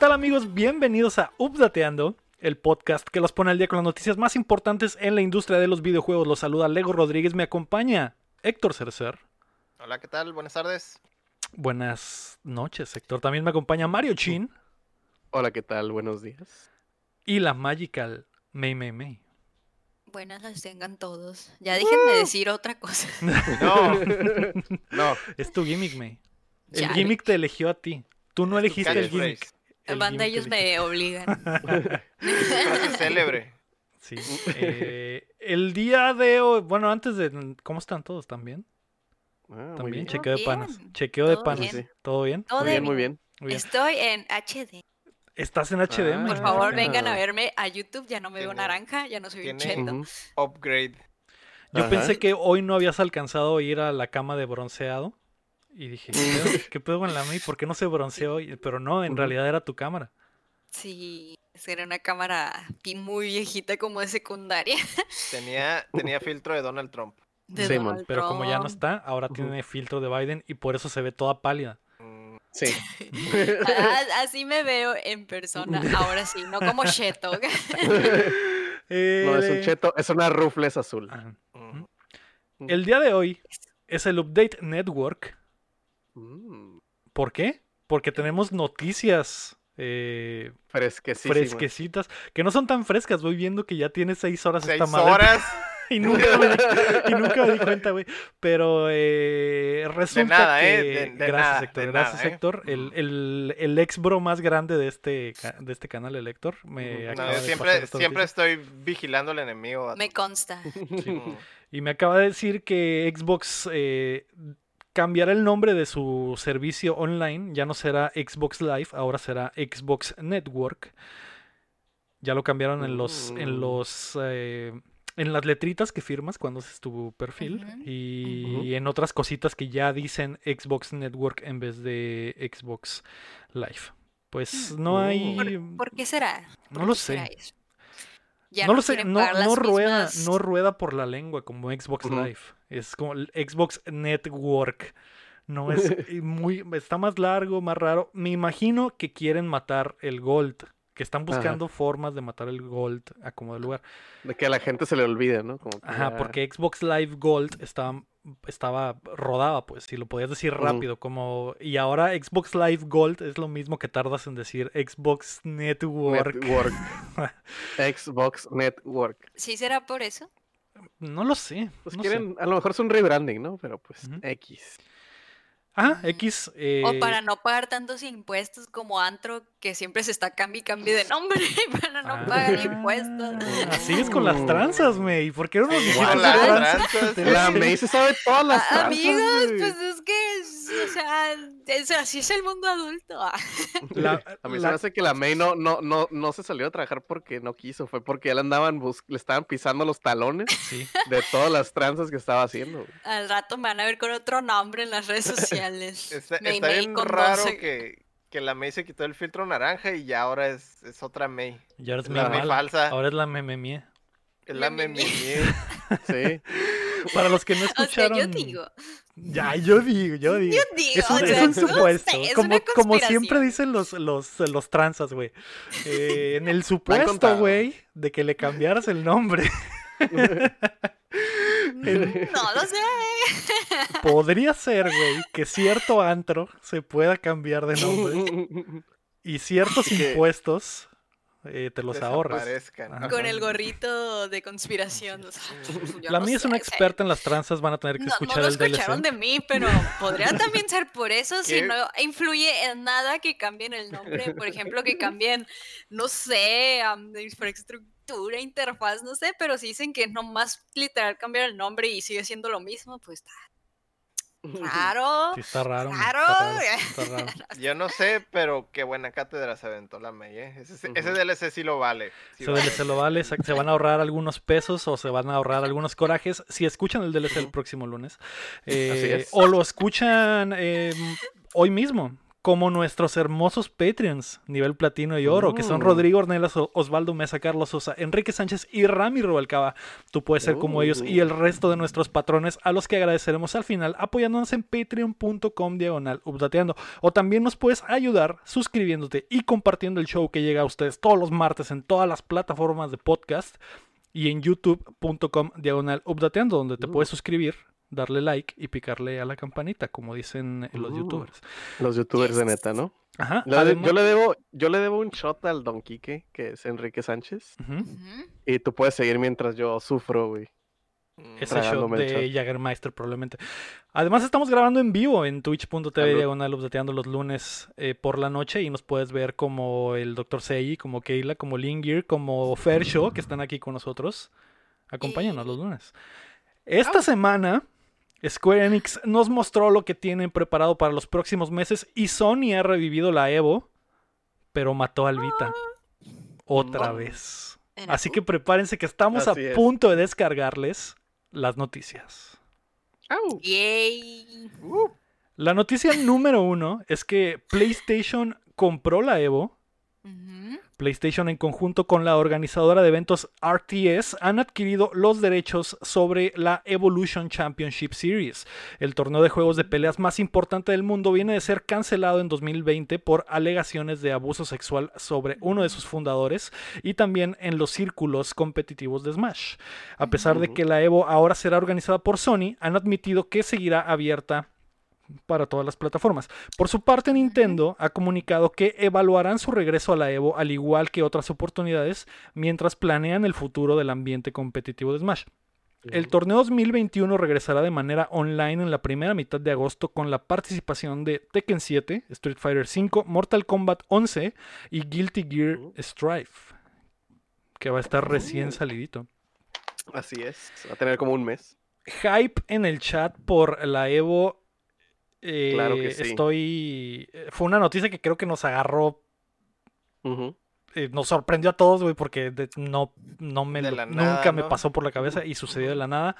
¿Qué tal amigos? Bienvenidos a Updateando, el podcast que los pone al día con las noticias más importantes en la industria de los videojuegos. Los saluda Lego Rodríguez, me acompaña Héctor Cercer. Hola, ¿qué tal? Buenas tardes. Buenas noches, Héctor. También me acompaña Mario Chin. Hola, ¿qué tal? Buenos días. Y la Magical May May May. Buenas las tengan todos. Ya déjenme decir otra cosa. No, no. Es tu gimmick, May. El gimmick te eligió a ti. Tú no elegiste el catchphrase. Gimmick. El Banda, ellos me obligan. Célebre. Sí. Eh, el día de hoy, bueno, antes de... ¿Cómo están todos? ¿También? Ah, También, bien. chequeo de panas. Chequeo de panas. bien. ¿Todo bien? Todo Muy bien, muy bien. Muy bien. Estoy en HD. Estás en. Por Ah. favor, Ah. vengan a verme a YouTube. Ya no me veo naranja, ya no soy un cheto. Upgrade. Yo Ajá. pensé que hoy no habías alcanzado a ir a la cama de bronceado. Y dije, ¿qué pedo, ¿qué pedo con la May? ¿Por qué no se bronceó hoy? Pero no, en realidad era tu cámara. Sí, era una cámara muy viejita como de secundaria. Tenía, tenía filtro de Donald Trump. De Sí, Donald man. Pero como ya no está, ahora tiene filtro de Biden y por eso se ve toda pálida. Mm, Sí. Así me veo en persona. Ahora sí, no como cheto. No, es un Eh, cheto, es una rufles azul. ajá. mm. El día de hoy es el Update Network. Mm, ¿Por qué? Porque tenemos noticias eh, fresquecitas, que no son tan frescas. Voy viendo que ya tiene seis horas Seis esta madre. horas. y, nunca me di, y nunca me di cuenta, güey. Pero eh, resulta nada, que... ¿eh? De- de gracias, nada, Héctor. de gracias, nada, ¿eh? Héctor. El, el, el ex bro más grande de este, de este canal, el Héctor, me acaba No, de siempre, siempre estoy vigilando al enemigo. Me consta. Y me acaba de decir que Xbox eh, cambiará el nombre de su servicio online. Ya no será Xbox Live, ahora será Xbox Network. Ya lo cambiaron en los, en Mm. los, eh, en las letritas que firmas cuando haces tu perfil y en otras cositas que ya dicen Xbox Network en vez de Xbox Live. Pues no Mm. hay, ¿Por, por qué será? no ¿Por lo qué sé. eso? Ya no lo sé, no, no rueda, mismas- no rueda por la lengua como Xbox. Live. Es como el Xbox Network. No es muy, está más largo, más raro. Me imagino que quieren matar el Gold. Que están Ajá. buscando formas de matar el Gold a como de lugar. De que a la gente se le olvide, ¿no? Como que Ajá, ya- porque Xbox Live Gold estaba, estaba rodaba, pues, si lo podías decir rápido, como. Y ahora Xbox Live Gold es lo mismo que tardas en decir Xbox Network. Network. Xbox Network. ¿Sí será por eso? No lo sé. Pues no sé. quieren, a lo mejor es un rebranding, ¿no? Pero pues. X. Ah, Ujú. X. eh, O para no pagar tantos impuestos como Antro, que siempre se está cambi y cambie de nombre para no pagar impuestos. Ah, Así es con las tranzas, May. ¿Por qué no nos de las tranzas? La May se sabe todas las Ah, tranzas, Amigos, güey. pues es es- o sea, es- así es el mundo adulto. ah. La- A mí se la- me hace que la May no, no, no, no se salió a trabajar porque no quiso, fue porque ya le andaban bus- le estaban pisando los talones Sí. de todas las tranzas que estaba haciendo. Al rato me van a ver con otro nombre en las redes sociales. Está, May está May bien con raro 12. que, que la May se quitó el filtro naranja y ya ahora es, es otra May. Ya eres La muy May falsa. Ahora es la meme mía. Es la Me- May me- Sí. Para los que no O sea, escucharon. yo digo, Ya, yo digo, yo digo. yo digo, Es un, o es sea, un no sé, supuesto. es como, una como siempre dicen los, los, los tranzas, güey. Eh, en el supuesto, güey, de que le cambiaras el nombre. No lo sé. podría ser, güey, que cierto antro se pueda cambiar de nombre. Y ciertos impuestos eh, te los ahorras. Desaparezcan. Ajá. Con el gorrito de conspiración. o sea, La no mía es una experta en las tranzas, van a tener que No, no escuchar lo el DLC. escucharon de mí, pero podría también ser por eso si no influye en nada que cambien el nombre. Por ejemplo, que cambien, no sé, de infraestructura, interfaz, no sé, pero si dicen que nomás literal cambiar el nombre y sigue siendo lo mismo, pues está raro. Sí, está raro. man, Claro. Está raro, está raro. Yo no sé, pero qué buena cátedra se aventó la May, ¿eh? Ese, ese Ujú. DLC sí lo vale. sí Ese vale. DLC lo vale, se van a ahorrar algunos pesos o se van a ahorrar algunos corajes si escuchan el DLC el próximo lunes. Eh, es. O lo escuchan eh, hoy mismo, como nuestros hermosos Patreons, nivel platino y oro, que son Uh. Rodrigo Ornelas, Osvaldo Mesa, Carlos Sosa, Enrique Sánchez y Rami Rubalcaba. Tú puedes ser como ellos y el resto de nuestros patrones, a los que agradeceremos al final, apoyándonos en patreon.com diagonal updateando. O también nos puedes ayudar suscribiéndote y compartiendo el show que llega a ustedes todos los martes en todas las plataformas de podcast y en youtube.com diagonal updateando, donde te Uh. puedes suscribir, darle like y picarle a la campanita, como dicen eh, los Uh. youtubers. Los youtubers de neta, ¿no? Ajá. Le- además- yo, le debo, yo le debo un shot al Don Quique, que es Enrique Sánchez. Y tú puedes seguir mientras yo sufro, güey. Ese shot de shot. Jagermeister probablemente. Además estamos grabando en vivo en twitch.tv diagonal updateando los lunes eh, por la noche y nos puedes ver como el Dr. Sei, como Keila, como Lingir, como Fair Show, que están aquí con nosotros. Acompáñanos los lunes. Esta semana Square Enix nos mostró lo que tienen preparado para los próximos meses y Sony ha revivido la Evo, pero mató al Vita. Otra No. vez. Así que prepárense que estamos Así a es. punto de descargarles las noticias. ¡Au! Yay. Uh, La noticia número uno es que PlayStation compró la Evo. Ujú. PlayStation en conjunto con la organizadora de eventos RTS han adquirido los derechos sobre la Evolution Championship Series. El torneo de juegos de peleas más importante del mundo viene de ser cancelado en 2020 por alegaciones de abuso sexual sobre uno de sus fundadores y también en los círculos competitivos de Smash. A pesar de que la Evo ahora será organizada por Sony, han admitido que seguirá abierta para todas las plataformas. Por su parte, Nintendo ha comunicado que evaluarán su regreso a la Evo al igual que otras oportunidades mientras planean el futuro del ambiente competitivo de Smash. El torneo 2021 regresará de manera online en la primera mitad de agosto con la participación de Tekken 7, Street Fighter 5, Mortal Kombat 11 y Guilty Gear. Strife, que va a estar recién salidito. Así es. Va a tener como un mes. Hype en el chat por la Evo. Eh, Claro que sí. Estoy. eh, Fue una noticia que creo que nos agarró eh, nos sorprendió a todos, güey, porque de- no, no me lo- nunca nada, me pasó por la cabeza y sucedió de la nada.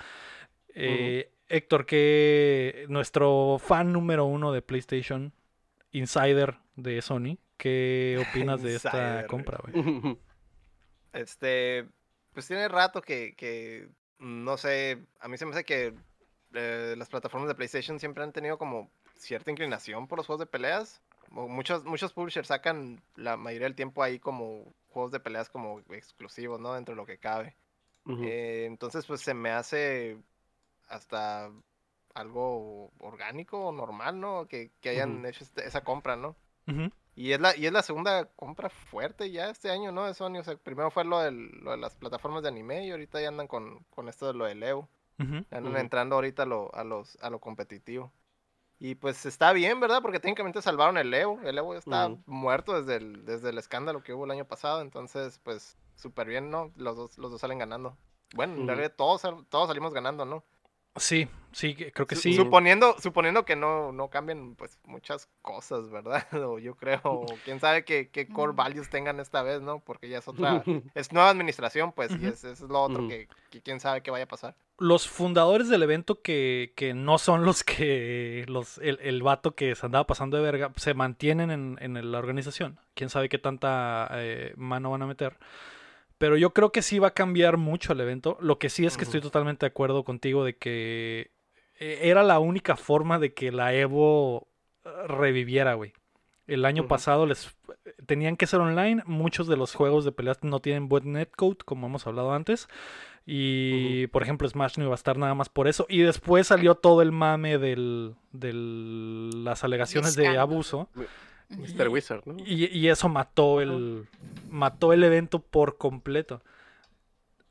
Eh, Héctor, que nuestro fan número uno de PlayStation, insider de Sony, ¿qué opinas de esta compra, güey? Este, pues tiene rato que, que, no sé, a mí se me hace que eh, las plataformas de PlayStation siempre han tenido como cierta inclinación por los juegos de peleas. Muchos, muchos publishers sacan la mayoría del tiempo ahí como juegos de peleas como exclusivos, ¿no? Dentro de lo que cabe. Eh, entonces, pues se me hace hasta algo orgánico o normal, ¿no? Que, que hayan hecho este- esa compra, ¿no? Y es la, y es la segunda compra fuerte ya este año, ¿no? De Sony. O sea, primero fue lo, del- lo de las plataformas de anime y ahorita ya andan con, con esto de lo Andan Ujú. entrando ahorita a lo, a, los, a lo competitivo. Y pues está bien, ¿verdad? Porque técnicamente salvaron el Evo. El Evo está Ujú. muerto desde el, desde el escándalo que hubo el año pasado. Entonces, pues, súper bien, ¿no? Los dos, los dos salen ganando. Bueno, en realidad todos, todos salimos ganando, ¿no? Sí, sí, que- creo que sí. Suponiendo, suponiendo que no, no cambien pues muchas cosas, ¿verdad? O yo creo, o quién sabe qué, qué core values tengan esta vez, ¿no? Porque ya es otra, es nueva administración, pues, y es, es lo otro que quién sabe qué vaya a pasar. Los fundadores del evento que, que no son los que los el, el vato que se andaba pasando de verga se mantienen en, en la organización. Quién sabe qué tanta eh, mano van a meter. Pero yo creo que sí va a cambiar mucho el evento. Lo que sí es que estoy totalmente de acuerdo contigo de que eh, era la única forma de que la Evo eh, reviviera, güey. El año pasado les tenían que ser online. Muchos de los juegos de peleas no tienen buen netcode, como hemos hablado antes. Y por ejemplo, Smash no iba a estar nada más por eso. Y después salió todo el mame de del, las alegaciones de abuso. Mr. Wizard, ¿no? Y, y eso mató el. mató el evento por completo.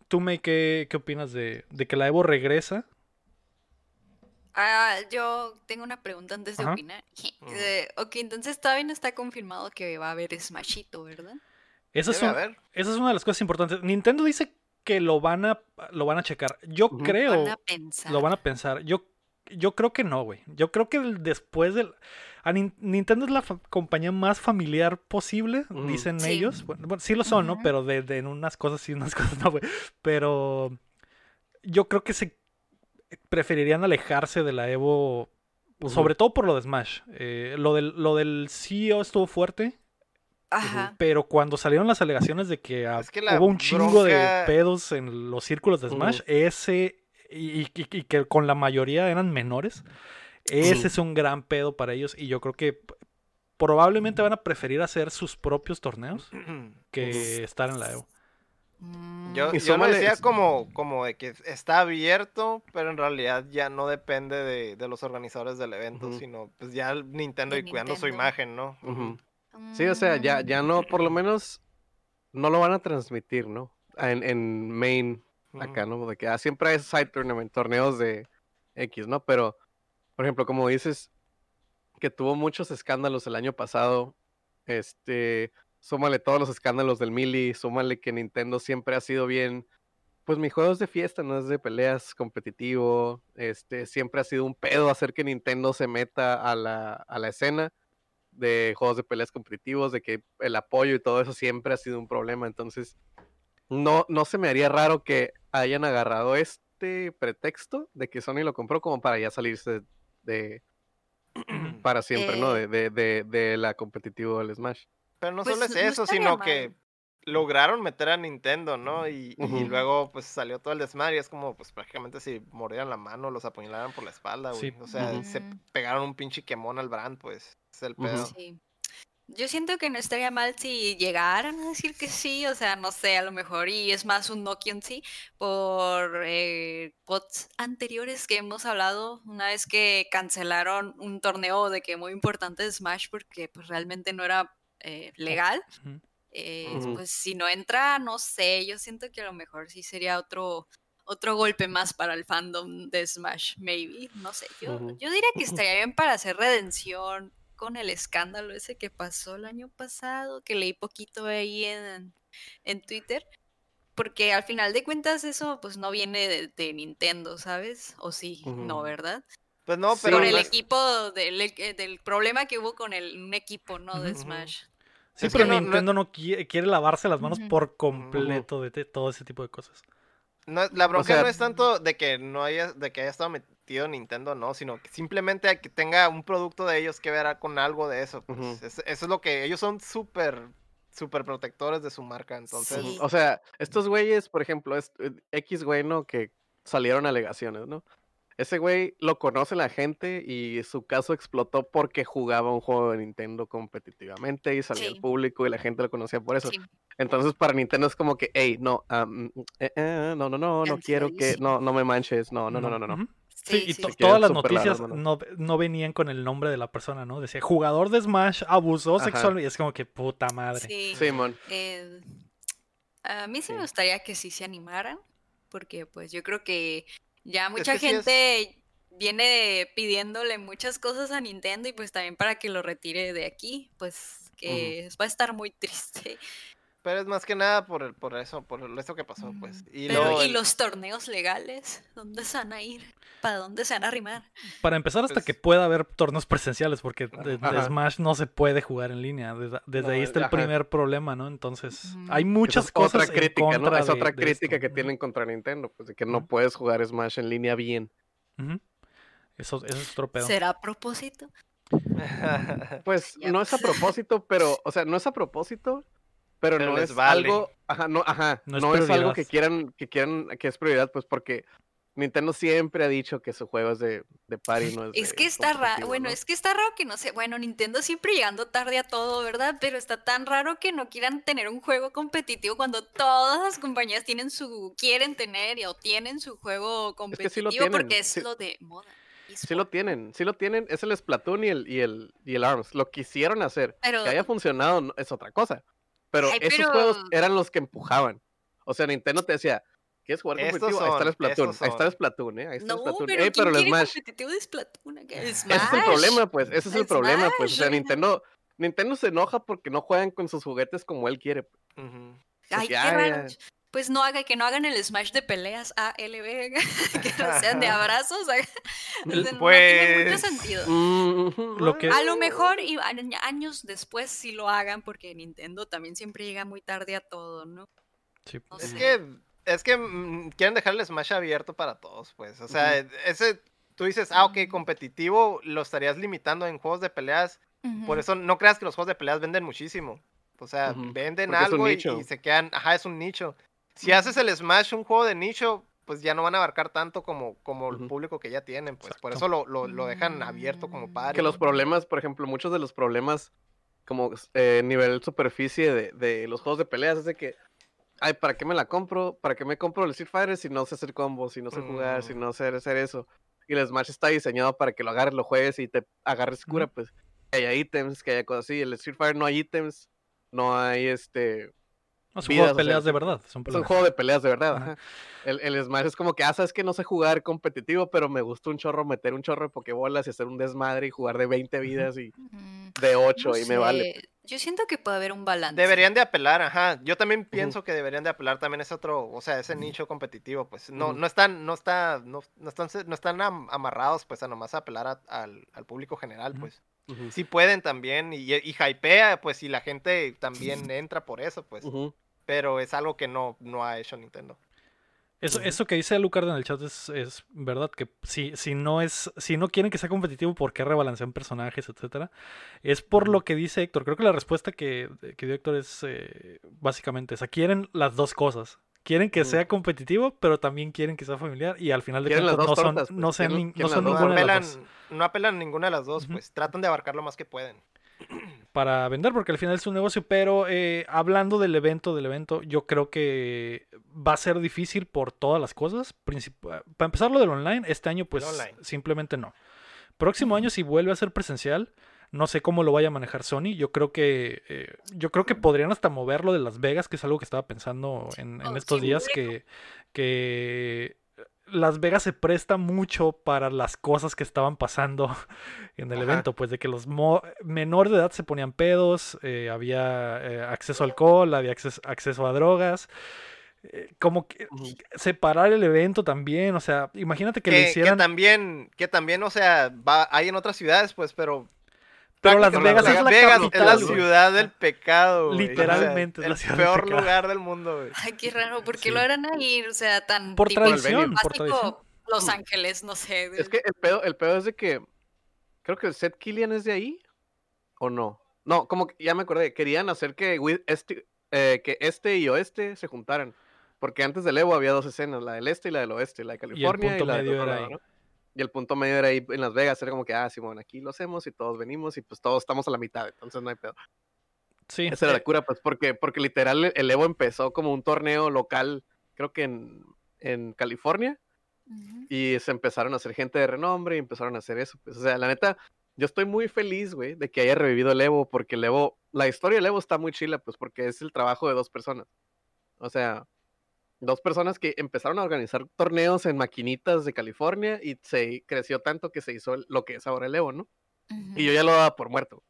¿Tú, May, qué, qué opinas de, de que la Evo regresa? Ah, yo tengo una pregunta antes de Ajá. opinar. Ujú. Eh, ok, entonces todavía no está confirmado que va a haber Smashito, ¿verdad? Esa es, un- esa es una de las cosas importantes. Nintendo dice que lo van a, lo van a checar. Yo Ujú. creo. Van a pensar. Lo van a pensar. Yo, yo creo que no, güey. Yo creo que después del. a Nin- Nintendo es la fa- compañía más familiar posible, dicen Sí. ellos. Bueno, bueno, sí lo son, ¿no? Pero de, de en unas cosas sí, en unas cosas no, güey. Pero yo creo que se preferirían alejarse de la Evo. Sobre todo por lo de Smash. Eh, lo, del, lo del CEO estuvo fuerte, Ajá. pero cuando salieron las alegaciones de que ah, Es que la hubo un chingo de pedos en los círculos de. Smash, ese, y, y- y que con la mayoría eran menores, ese es un gran pedo para ellos y yo creo que probablemente van a preferir hacer sus propios torneos que estar en la Evo. Mm, Yo, Y yo lo decía como, como de que está abierto, pero en realidad ya no depende de, de los organizadores del evento, sino pues ya Nintendo y cuidando su imagen, ¿no? Sí, o sea, ya, ya no, por lo menos no lo van a transmitir, ¿no? En, en main. Acá, ¿no? De que ah, siempre hay side tournament, torneos de X, ¿no? Pero, por ejemplo, como dices, que tuvo muchos escándalos el año pasado, este, súmale todos los escándalos del Mili, súmale que Nintendo siempre ha sido bien, pues mi juego es de fiesta, no es de peleas competitivo, este, siempre ha sido un pedo hacer que Nintendo se meta a la, a la escena de juegos de peleas competitivos, de que el apoyo y todo eso siempre ha sido un problema, entonces no, no se me haría raro que hayan agarrado este pretexto de que Sony lo compró como para ya salirse de para siempre, ¿no? Eh. De, de, de, de la competitivo del Smash. Pero no Pues, solo es no eso, sino mal. que lograron meter a Nintendo, ¿no? Y, luego pues salió todo el desmadre y es como pues prácticamente si mordieran la mano, los apuñalaran por la espalda, güey. Sí. O sea, se pegaron un pinche quemón al brand, pues. Es el pedo. Sí. Yo siento que no estaría mal si llegaran a decir que sí, o sea, no sé, a lo mejor, y es más un Nokia en sí, por eh, pods anteriores que hemos hablado, una vez que cancelaron un torneo de que muy importante de Smash porque pues realmente no era eh, legal, eh, pues si no entra, no sé, yo siento que a lo mejor sí sería otro otro golpe más para el fandom de Smash, maybe, no sé, yo, yo diría que estaría bien para hacer redención con el escándalo ese que pasó el año pasado, que leí poquito ahí en, en Twitter, porque al final de cuentas eso pues no viene de, de Nintendo, ¿sabes? O sí, no. ¿verdad? Pues no, pero Por el equipo, del, e- del problema que hubo con el, un equipo, ¿no? De. Smash. Sí, Es que pero no- no- Nintendo no, quiere, quiere lavarse las manos por completo de todo ese tipo de cosas. No, la bronca sea- no es tanto de que no haya, de que haya estado Nintendo, no, sino que simplemente que tenga un producto de ellos que ver con algo de eso. pues. Es- eso es lo que ellos son súper, súper protectores de su marca, entonces. Sí. O sea, estos güeyes, por ejemplo, es, eh, X güey, ¿no? Que salieron alegaciones, ¿no? Ese güey lo conoce la gente y su caso explotó porque jugaba un juego de Nintendo competitivamente y salía al Sí. público y la gente lo conocía por eso. Sí. Entonces para Nintendo es como que, hey, no, mm, eh, eh, no, no, no, no quiero que, no, no me manches, no, no, no, no, no. Sí, y sí, sí. Todas las largo, noticias ¿no? no, no venían con el nombre de la persona, ¿no? Decía, jugador de Smash abusó Ajá. sexualmente. Y es como que puta madre. Sí. Simón. Eh, a mí sí me gustaría que sí se animaran, porque pues yo creo que ya mucha que sí es- gente viene pidiéndole muchas cosas a Nintendo y pues también para que lo retire de aquí, pues que va a estar muy triste. Pero es más que nada por, el- por eso, por esto que pasó, pues. Y Pero, luego ¿y el- los torneos legales? ¿Dónde se van a ir? ¿Para dónde se van a arrimar? Para empezar, hasta Pues- que pueda haber torneos presenciales, porque de. Smash no se puede jugar en línea. Desde, desde No, ahí está el ajá. primer problema, ¿no? Entonces, hay muchas es cosas otra crítica, en ¿no? contra Es de- otra crítica esto. que tienen contra Nintendo, pues de que no puedes jugar Smash en línea bien. Eso, eso es otro pedo. ¿Será a propósito? Pues Ya. no es a propósito, pero, o sea, no es a propósito, pero, Pero no les es vale. algo, ajá, no, ajá, No no, es es, algo que quieran, que quieran, que es prioridad, pues porque Nintendo siempre ha dicho que su juego es de, de party, no es Es de que está raro, bueno, ¿no? es que está raro que no sé, bueno, Nintendo siempre llegando tarde a todo, ¿verdad? Pero está tan raro que no quieran tener un juego competitivo cuando todas las compañías tienen su, quieren tener y- o tienen su juego que sí lo competitivo porque tienen, es sí- lo de moda. Sí lo tienen, sí lo tienen, es el Splatoon y el, y el, y el ARMS, lo quisieron hacer, Pero, que haya funcionado es otra cosa, pero Ay, esos pero- juegos eran los que empujaban, o sea, Nintendo te decía, ¿quieres jugar competitivo? Ahí está el son, Splatoon, ahí está el son. Splatoon, ¿eh? Ahí está no, Splatoon, pero Ey, ¿quién pero el Smash, competitivo de Splatoon? Ese es el problema, pues, ese es el problema, pues, o sea. Nintendo, Nintendo se enoja porque no juegan con sus juguetes como él quiere. pues. Ujú. Ay, que, qué raro. Pues no haga, que no hagan el Smash de peleas ALB, que no sean de abrazos. no tiene mucho Pues, sentido. Mm, ujú, Lo que- A lo mejor y a- años después sí lo hagan porque Nintendo también siempre llega muy tarde a todo, ¿no? Sí. No Es sé. que, es que mm, quieren dejar el Smash abierto para todos, pues. O sea, ese, tú dices, ah, ok, competitivo lo estarías limitando en juegos de peleas. Por eso no creas que los juegos de peleas venden muchísimo. O sea, venden porque es algo y se quedan, ajá, es un nicho. Si haces el Smash un juego de nicho, pues ya no van a abarcar tanto como, como el público que ya tienen, pues por eso lo, lo, lo dejan abierto como Mm. padre. Que los problemas, por ejemplo, muchos de los problemas como eh, nivel superficie de, de los juegos de peleas es de que, ay, ¿para qué me la compro? ¿Para qué me compro el Street Fighter si no sé hacer combos, si no sé jugar, si Mm. no sé hacer eso? Y el Smash está diseñado para que lo agarres, lo juegues y te agarres cura, pues. Que haya ítems, que haya cosas así. El Street Fighter no hay ítems, no hay este... No, son vidas, juegos o de sea, peleas de es- verdad. Son Es un juego de peleas de verdad, Ajá. El, el Smash es como que, ah, sabes que no sé jugar competitivo, pero me gusta un chorro meter un chorro de pokebolas y hacer un desmadre y jugar de 20 vidas y de 8 no y me vale. Yo siento que puede haber un balance. Deberían de apelar, ajá. Yo también pienso que deberían de apelar también ese otro, o sea, ese nicho competitivo, pues. No, no están, no está, no, no están, no están am- amarrados, pues, a nomás apelar a- al, al público general, Ujú. Sí pueden también, y, y hypea, pues, y la gente también entra por eso, pues. Pero es algo que no, no ha hecho Nintendo. Eso, eso que dice Lucar en el chat es, es verdad, que si, si no es, si no quieren que sea competitivo, ¿por qué rebalancean personajes, etcétera? Es por lo que dice Héctor. Creo que la respuesta que, que dio Héctor es eh, básicamente esa. Quieren las dos cosas. Quieren que sea competitivo, pero también quieren que sea familiar. Y al final de cuentas no son, pues, no sean quieren- nin- no quieren son. No ninguna de las apelan, dos. no apelan a ninguna de las dos, pues. Tratan de abarcar lo más que pueden. para vender, porque al final es un negocio. Pero eh, hablando del evento, del evento, yo creo que va a ser difícil por todas las cosas. Princip- para empezar lo del online, este año pues online. simplemente no. Próximo año si vuelve a ser presencial, no sé cómo lo vaya a manejar Sony. Yo creo que eh, yo creo que podrían hasta moverlo de Las Vegas, que es algo que estaba pensando en, en Oh, estos días que que Las Vegas se presta mucho para las cosas que estaban pasando en el Ajá. evento, pues de que los menores de edad se ponían pedos, eh, había eh, acceso a alcohol, había acceso, acceso a drogas, eh, como que separar el evento también, o sea, imagínate que, Que, lo que hicieran, también, que también, o sea, va, hay en otras ciudades, pues, pero pero Las Vegas es la Vegas capital, es la güey. ciudad del pecado. O sea, Literalmente es la el ciudad del peor lugar del mundo, güey. Ay, qué raro, ¿por qué Sí. lo harán ahí? O sea, tan Por tipo tradición, por básico, tradición. Los Ángeles, no sé. Es que el pedo, el pedo es de que creo que Seth Killian es de ahí o no. No, como que ya me acordé, querían hacer que este, eh, que este y oeste se juntaran. Porque antes del Evo había dos escenas, la del este y la del oeste, la de California y, punto la del medio era ahí. ¿no? Y el punto medio era ahí en Las Vegas, era como que, ah, Simón, aquí lo hacemos y todos venimos y pues todos estamos a la mitad, entonces no hay pedo. Sí, Esa era eh, la cura, pues, porque, porque literal el- Evo empezó como un torneo local, creo que en, en California, Ujú. y se empezaron a hacer gente de renombre y empezaron a hacer eso. Pues, o sea, la neta, yo estoy muy feliz, güey, de que haya revivido el Evo, porque el Evo, la historia del Evo está muy chila, pues, porque es el trabajo de dos personas. O sea, dos personas que empezaron a organizar torneos en maquinitas de California y se creció tanto que se hizo lo que es ahora el Evo, ¿no? Y yo ya lo daba por muerto.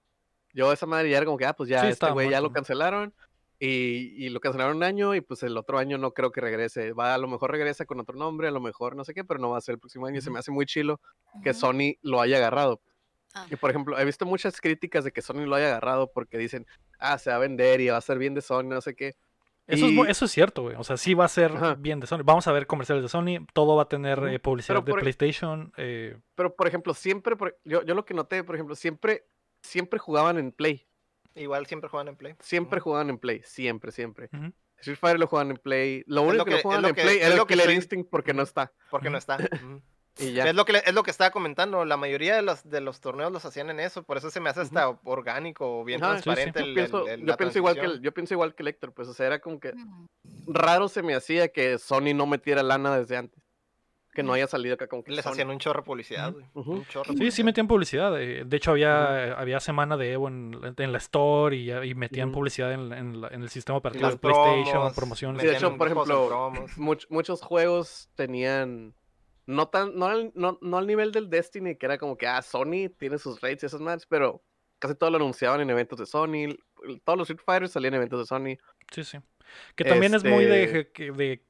Yo esa madre ya era como que, ah, pues ya Sí, este güey ya lo cancelaron. Y, y lo cancelaron un año y pues el otro año no creo que regrese. Va, a lo mejor regresa con otro nombre, a lo mejor no sé qué, pero no va a ser el próximo año. y Se me hace muy chilo que. Sony lo haya agarrado. Ah. Y por ejemplo, he visto muchas críticas de que Sony lo haya agarrado porque dicen, ah, se va a vender y va a ser bien de Sony, no sé qué. Eso, es, Y- eso es cierto, güey. O sea, sí va a ser Ajá. bien de Sony. Vamos a ver comerciales de Sony. Todo va a tener eh, publicidad de PlayStation. eh, Pero por ejemplo, siempre, por- yo, yo lo que noté, por ejemplo, siempre, siempre jugaban en Play. Igual siempre juegan en Play. Siempre jugaban en Play, siempre, siempre. ujú. Street Fighter lo juegan en Play. Lo Es único lo que, que- no es lo en que- Play es era lo que Killer Instinct porque no está. Porque no está. Y ya. Es lo que le- es lo que estaba comentando. La mayoría de los de los torneos los hacían en eso. Por eso se me hace hasta orgánico, bien Ajá, sí, sí. transparente Yo el- pienso, el- el- yo la pienso igual que el, transición. yo pienso igual que el Héctor, pues, o sea, era como que Ujú. raro se me hacía que Sony no metiera lana desde antes. Que no Mm. haya salido acá con que Les Sony. hacían un chorro de publicidad. Un chorro Sí, sí metían publicidad. eh, De hecho, había, había semana de Evo en, en la Store y, y metían publicidad en, en el sistema operativo de PlayStation, promos, promociones. Sí, de hecho, por ejemplo. Much- muchos juegos tenían. No, tan, no, al, no, no al nivel del Destiny, que era como que, ah, Sony tiene sus raids y esas más, pero casi todo lo anunciaban en eventos de Sony. Todos los Street Fighters salían en eventos de Sony. Sí, sí. Que también es muy de, Este- de,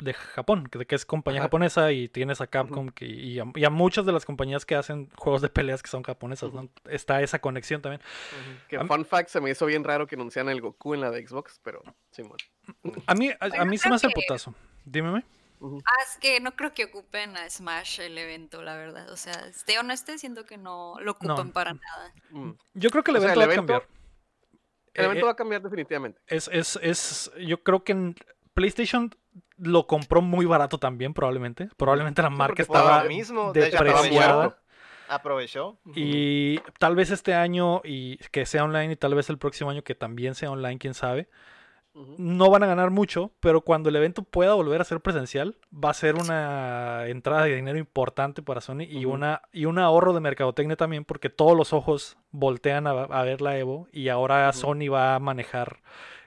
de Japón, que, de que es compañía Ajá. japonesa y tienes a Capcom que, y, a, y a muchas de las compañías que hacen juegos de peleas que son japonesas, ¿no? Está esa conexión también. Que fun fact, se me hizo bien raro que anunciaran el Goku en la de Xbox, pero sí, bueno. A mí, a, a mí se me hace el putazo. Ah, es que no creo que ocupen a Smash el evento, la verdad. O sea, esté o no esté, siento que no lo ocupan para nada. Mm. Yo creo que el O sea, evento el va a cambiar. El Eh, evento eh, va a cambiar definitivamente. es, es, es, yo creo que en PlayStation lo compró muy barato también, probablemente. Probablemente la marca estaba lo mismo, depreciada. aprovechó. Y tal vez este año y que sea online y tal vez el próximo año que también sea online, quién sabe. No van a ganar mucho, pero cuando el evento pueda volver a ser presencial, va a ser una entrada de dinero importante para Sony y, una, y un ahorro de mercadotecnia también, porque todos los ojos voltean a, a ver la Evo y ahora. Sony va a manejar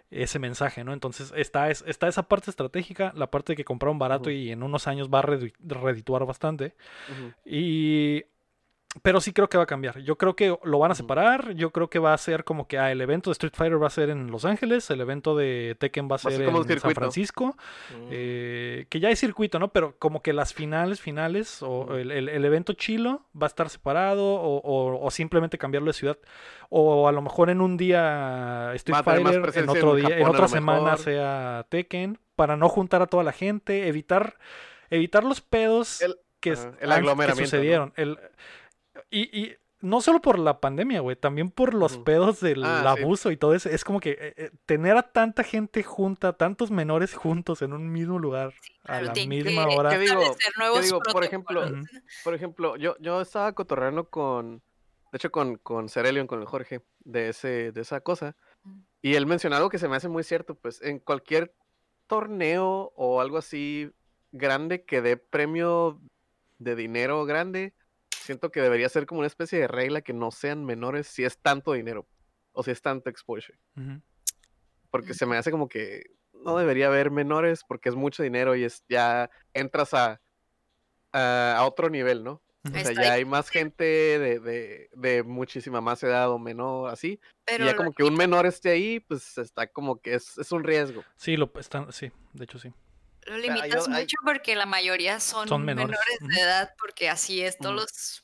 ese mensaje, ¿no? Entonces está, es- está esa parte estratégica, la parte de que compraron barato y en unos años va a redituar bastante. Y. Pero sí creo que va a cambiar. Yo creo que lo van a separar. Yo creo que va a ser como que ah, el evento de Street Fighter va a ser en Los Ángeles. El evento de Tekken va a Va a ser como en San. Francisco. Mm. eh, que ya hay circuito, ¿no? Pero como que las finales, finales, o el, el- el evento chilo va a estar separado, o, o- o simplemente cambiarlo de ciudad. O a lo mejor en un día Street Fighter, en otro en día, en Japón, otra semana sea Tekken, para no juntar a toda la gente, evitar, evitar los pedos El- que, es- el han- que sucedieron. El, y, y no solo por la pandemia, güey, también por los pedos del Ah, sí. abuso y todo eso. Es como que eh, eh, tener a tanta gente junta, tantos menores juntos en un mismo lugar a Claro, la misma hora. ¿Qué digo? Por ejemplo. Por ejemplo, yo, yo estaba cotorreando con, de hecho, con, con Cerelion, con el Jorge, de, ese, de esa cosa. Y él mencionó algo que se me hace muy cierto, pues en cualquier torneo o algo así grande que dé premio de dinero grande, siento que debería ser como una especie de regla que no sean menores si es tanto dinero o si es tanto exposure. Porque se me hace como que no debería haber menores porque es mucho dinero y es ya entras a, a, a otro nivel, ¿no? O sea, ya hay más gente de, de, de muchísima más edad o menor, así. Pero y ya lo como que un menor esté ahí, pues está como que es, es un riesgo. Sí, lo están, sí, de hecho sí. Lo limitas hay- mucho porque la mayoría son, Son menores, de edad, porque así es, todos Ujú. los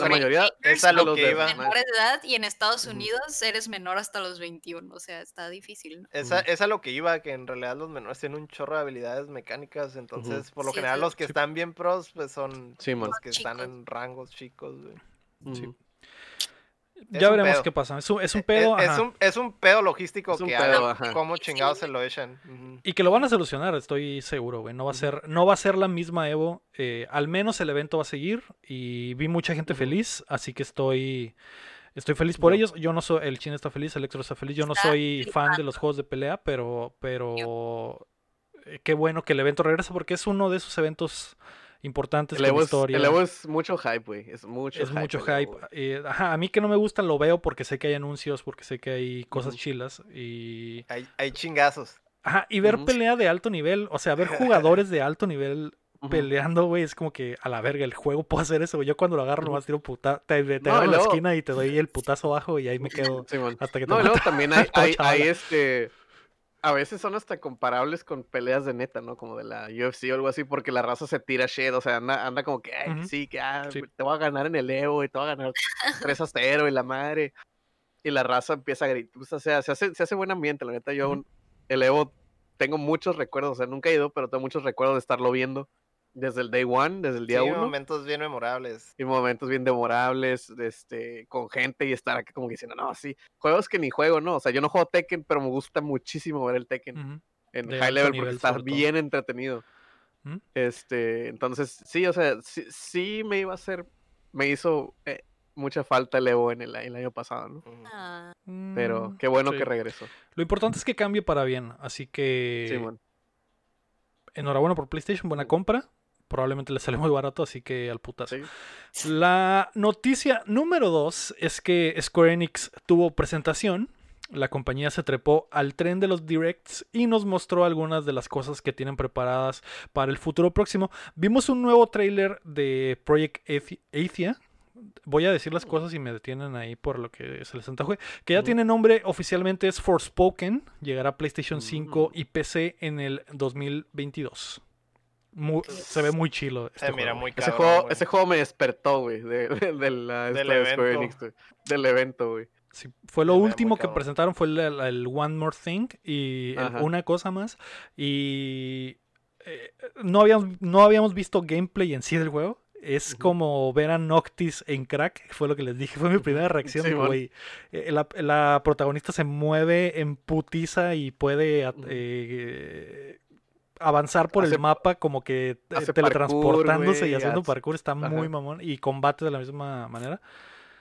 La mayoría Es a lo que iba. menores de edad y en Estados. Unidos eres menor hasta los 21, o sea, está difícil, ¿no? Esa, es a lo que iba, que en realidad los menores tienen un chorro de habilidades mecánicas, entonces por lo Sí, general sí. los que Sí. están bien pros, pues son Sí, los que están en rangos chicos, güey. Es ya veremos pedo. qué pasa. Es un, es un E- pedo. Es, ajá. un, es un pedo logístico Es un que pedo, cómo chingados sí. se lo echan. Y que lo van a solucionar, estoy seguro, güey. No va a ser, no va a ser la misma Evo. eh, al menos el evento va a seguir. Y vi mucha gente feliz. Así que estoy. Estoy feliz por ellos. Yo no soy. El Chin está feliz, Electro está feliz. Yo no soy fan de los juegos de pelea, pero. pero eh, qué bueno que el evento regrese porque es uno de esos eventos importantes El con es, historia. el Evo es mucho hype, güey. Es mucho es mucho hype. Evo, güey. eh, ajá, a mí que no me gustan lo veo porque sé que hay anuncios, porque sé que hay cosas chilas. Y. Hay, hay chingazos. Ajá, y ver pelea de alto nivel, o sea, ver jugadores de alto nivel peleando, güey, es como que a la verga, el juego puede hacer eso, güey. Yo cuando lo agarro nomás tiro puta, te, te No, agarro la esquina y te doy el putazo abajo y ahí me quedo Simón. hasta que te No, luego también hay, este. A veces son hasta comparables con peleas de neta, ¿no? Como de la UFC o algo así, porque la raza se tira shit, o sea, anda, anda como que, ay, sí, que ah, Sí. te voy a ganar en el Evo y te voy a ganar 3 a 0 y la madre. Y la raza empieza a gritar, pues, o sea, se hace, se hace buen ambiente, la neta. Yo, Ujú. el Evo, tengo muchos recuerdos, o sea, nunca he ido, pero tengo muchos recuerdos de estarlo viendo desde el day one, desde el día Sí, uno. momentos bien memorables. y momentos bien memorables, este, con gente y estar aquí como diciendo, no, sí, juegos que ni juego, ¿no? O sea, yo no juego Tekken, pero me gusta muchísimo ver el Tekken en de high level porque está bien entretenido. ¿Mm? Este, entonces, sí, o sea, sí, sí me iba a hacer, me hizo eh, mucha falta el Evo en el, el año pasado, ¿no? Ah, Pero Mm, qué bueno sí. que regresó. Lo importante es que cambie para bien, así que Sí, bueno. enhorabuena por PlayStation, buena Mm. compra. Probablemente le sale muy barato, así que al putazo. Sí. La noticia número dos es que Square Enix tuvo presentación. La compañía se trepó al tren de los directs y nos mostró algunas de las cosas que tienen preparadas para el futuro próximo. Vimos un nuevo tráiler de Project Athi- Athia. Voy a decir las cosas y me detienen ahí por lo que se les antoje. Que ya tiene nombre oficialmente es Forspoken. Llegará a PlayStation 5 Mm. y PC en el 2022. Se ve muy chilo. Se este mira juego. muy Ese juego, ese juego me despertó, güey, de, de- de la Del esta de Square evento. Del evento, güey. Sí, fue lo último que cabrón. presentaron, fue el, el One More Thing y el una cosa más. Y eh, no, habíamos, no habíamos visto gameplay en sí del juego. Es como ver a Noctis en crack, fue lo que les dije, fue mi primera reacción. Güey, eh, la, la protagonista se mueve en putiza y puede eh, avanzar por Hace- el mapa como que eh, hace teletransportándose parkour, y güey, haciendo hace- parkour. Está muy mamón. Y combate de la misma manera.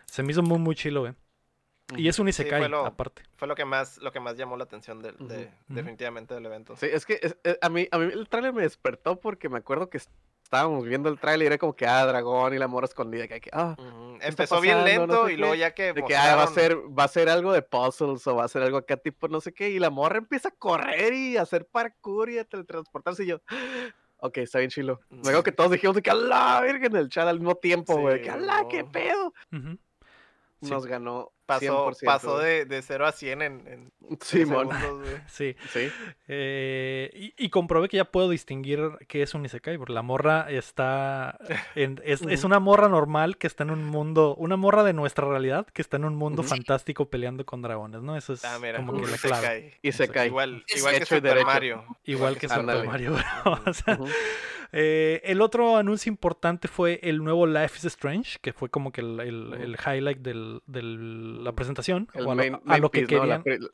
Se me hizo muy, muy chilo, güey. Y es un Sí, Isekai, fue lo- aparte. Fue lo que más, lo que más llamó la atención del- de, Ujú. definitivamente del evento. Sí, es que es- es- a, mí, a mí el tráiler me despertó porque me acuerdo que estábamos viendo el tráiler y era como que, ah, dragón y la morra escescondida, que, que, ah, Empezó bien lento No sé y luego ya que de que ah, va a ser va a ser algo de puzzles o va a ser algo acá tipo no sé qué y la morra empieza a correr y a hacer parkour y a teletransportarse y yo ok, está bien chilo. Luego que todos dijimos de que a la verga en el chat al mismo tiempo güey Sí, que a la qué pedo nos ganó pasó, 100%, pasó de, de 0 a 100 en, en Simón segundos. Sí. sí Eh, y, y comprobé que ya puedo distinguir qué es un Isekai, porque la morra está. en- es, es una morra normal que está en un mundo. Una morra de nuestra realidad que está en un mundo fantástico peleando con dragones, ¿no? Eso es Ah, mira, como que la clave. cae Igual, igual que Super. Mario. Igual que Super. Mario. o sea, Ujú. Eh, el otro anuncio importante fue el nuevo Life is Strange, que fue como que el, el- Ujú. el highlight de la presentación. el o a lo, main, a main lo que piece, ¿no? La querían. pri-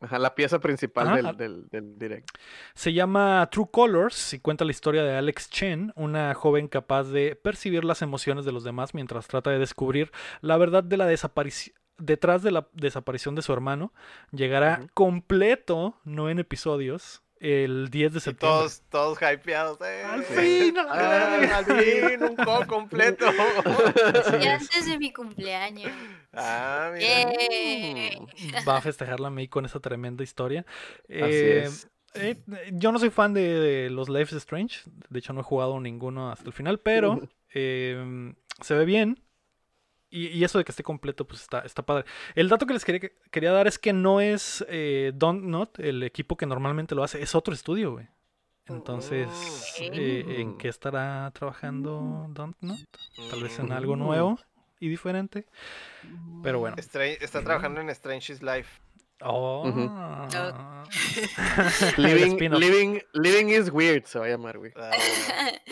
Ajá, la pieza principal Ajá, del, ah. del, del direct. Se llama True Colors y cuenta la historia de Alex Chen, una joven capaz de percibir las emociones de los demás mientras trata de descubrir la verdad de la desaparición. Detrás de la desaparición de su hermano, llegará completo, no en episodios, el 10 de septiembre. todos, todos hypeados. ¡eh! ¡Al fin! ¡a la Ah, al fin, un juego completo. Y es. antes de mi cumpleaños. ah, mira. ¡Yay! Mm, Va a festejarla a mí con esa tremenda historia. Así Eh, es. eh, yo no soy fan de, de los Life is Strange. De hecho, no he jugado ninguno hasta el final, pero eh, se ve bien. Y, y eso de que esté completo, pues está, está padre. El dato que les quería, quería dar es que no es eh, Don't Not, el equipo que normalmente lo hace, es otro estudio, güey. Entonces, Mm. eh, ¿en qué estará trabajando Don't Not? Tal vez en Mm. algo nuevo y diferente. Pero bueno. Está trabajando en Strange is Life. Oh. Living, living, living is weird se va a llamar, güey. Ah,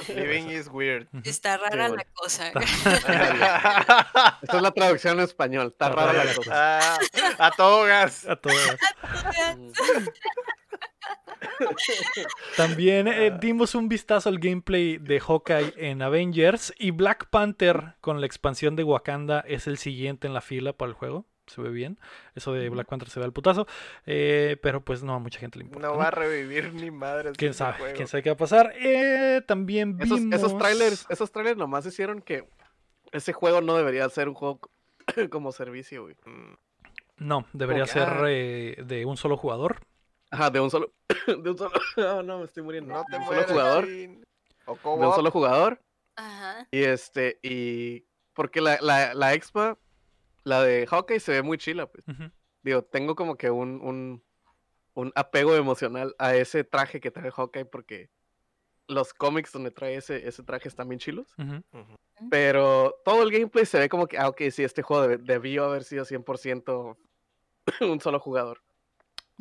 living is weird. Está rara la cosa. Ah, Esta es la traducción en español. Está Está rara rara la cosa. Ah, a todo gas. A todas. También eh, dimos un vistazo al gameplay de Hawkeye en Avengers y Black Panther con la expansión de Wakanda es el siguiente en la fila para el juego. Se ve bien. Eso de Black Panther se ve al putazo. eh, pero pues no a mucha gente le importa. No ¿no? va a revivir ni madre. ¿Quién sabe? ¿Quién sabe qué va a pasar? Eh, también Esos, vimos... esos trailers, esos trailers nomás hicieron que ese juego no debería ser un juego como servicio, güey. No, debería ser ah. eh, de un solo jugador. Ajá, de un solo, de un solo, no, no, me estoy muriendo. No te de un solo jugador. O de un solo jugador. Ajá. Y este, y porque la, la, la expa, la de Hawkeye se ve muy chila, pues. Digo, tengo como que un, un, un apego emocional a ese traje que trae Hawkeye porque los cómics donde trae ese, ese traje están bien chilos. Pero todo el gameplay se ve como que, ah, ok, sí, este juego debió haber sido 100% un solo jugador.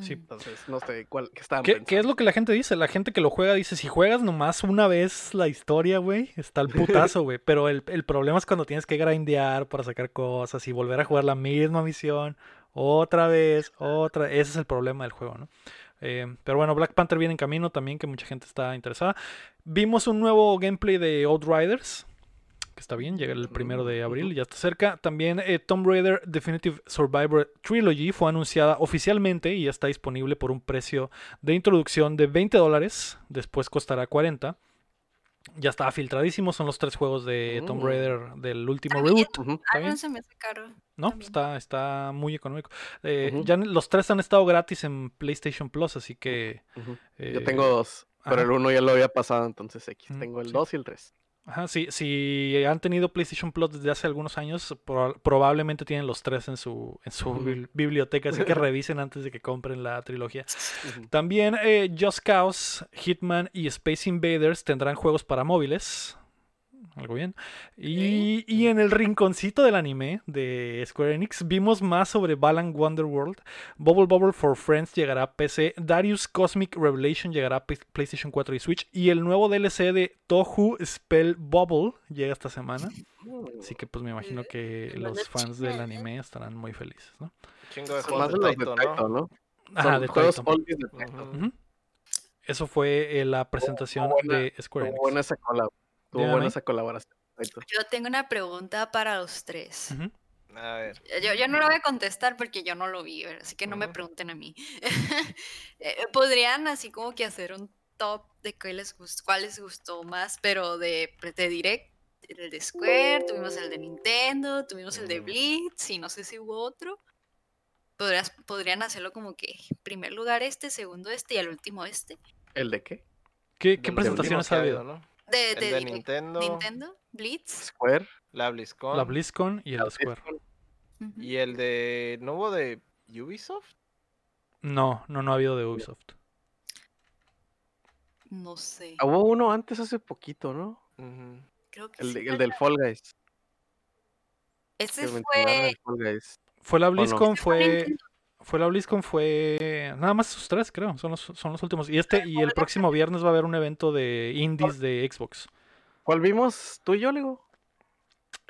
Sí. Entonces, no sé cuál qué estaban ¿Qué, qué es lo que la gente dice? La gente que lo juega dice, si juegas nomás una vez la historia, güey, está el putazo, güey. Pero el, el problema es cuando tienes que grindear para sacar cosas y volver a jugar la misma misión otra vez, otra. Ese es el problema del juego, ¿no? Eh, pero bueno, Black Panther viene en camino también, que mucha gente está interesada. Vimos un nuevo gameplay de Outriders, que está bien, llega el primero de abril, ya está cerca. También eh, Tomb Raider Definitive Survivor Trilogy fue anunciada oficialmente y ya está disponible por un precio de introducción de 20 dólares, después costará 40. Ya está filtradísimo, son los tres juegos de Tomb Mm. Raider del último También. reboot. Ujú. ¿Está Ah, no se me hace caro. No, también. está, está muy económico. Eh. Ya los tres han estado gratis en PlayStation Plus, así que... Eh, Yo tengo dos, pero ajá. el uno ya lo había pasado, entonces X. Mm, Tengo el sí. 2 y el 3. Ajá, sí, si han tenido PlayStation Plus desde hace algunos años, proba- probablemente tienen los tres en su, en su biblioteca, así que revisen antes de que compren la trilogía. También eh, Just Cause, Hitman y Space Invaders tendrán juegos para móviles. Algo bien. Y, y en el rinconcito del anime de Square Enix vimos más sobre Balan Wonderworld. Bubble Bubble for Friends llegará a PC. Darius Cosmic Revelation llegará a PlayStation 4 y Switch. Y el nuevo DLC de Tohu Spell Bubble llega esta semana. Así que pues me imagino que bueno, los fans del chingada. anime estarán muy felices, ¿no? Chingo de juegos más de Taito, ¿no? ¿no? Ajá, de Taito. Eso fue eh, la presentación buena- de Square Enix. buena esa Tuvo buena esa colaboración. Yo tengo una pregunta para los tres. A ver. Yo, yo no lo voy a contestar porque yo no lo vi, así que no me pregunten a mí. Eh, Podrían así como que hacer un top de qué les gustó, cuál les gustó más, pero de, de Direct, el de Square, tuvimos el de Nintendo, tuvimos el de. Blitz y no sé si hubo otro. Podrías, podrían hacerlo como que primer lugar este, segundo este y al último este. ¿El de qué? ¿Qué, qué presentaciones ha ha habido? habido, ¿no? De, El de. Nintendo, Nintendo, Blitz. Square. la BlizzCon La BlizzCon y el la Square. Y el de... ¿No hubo de Ubisoft? No, no, no ha habido de Ubisoft. No sé. Ah, Hubo uno antes hace poquito, ¿no? Creo que El, sí de- el del Fall Guys. Ese fue. Fall Guys. Fue la? BlizzCon, fue fue, la BlizzCon, fue nada más esos tres, creo, son los, son los últimos. Y este y el próximo viernes va a haber un evento de indies de Xbox. ¿Cuál vimos tú y yo, Ligo?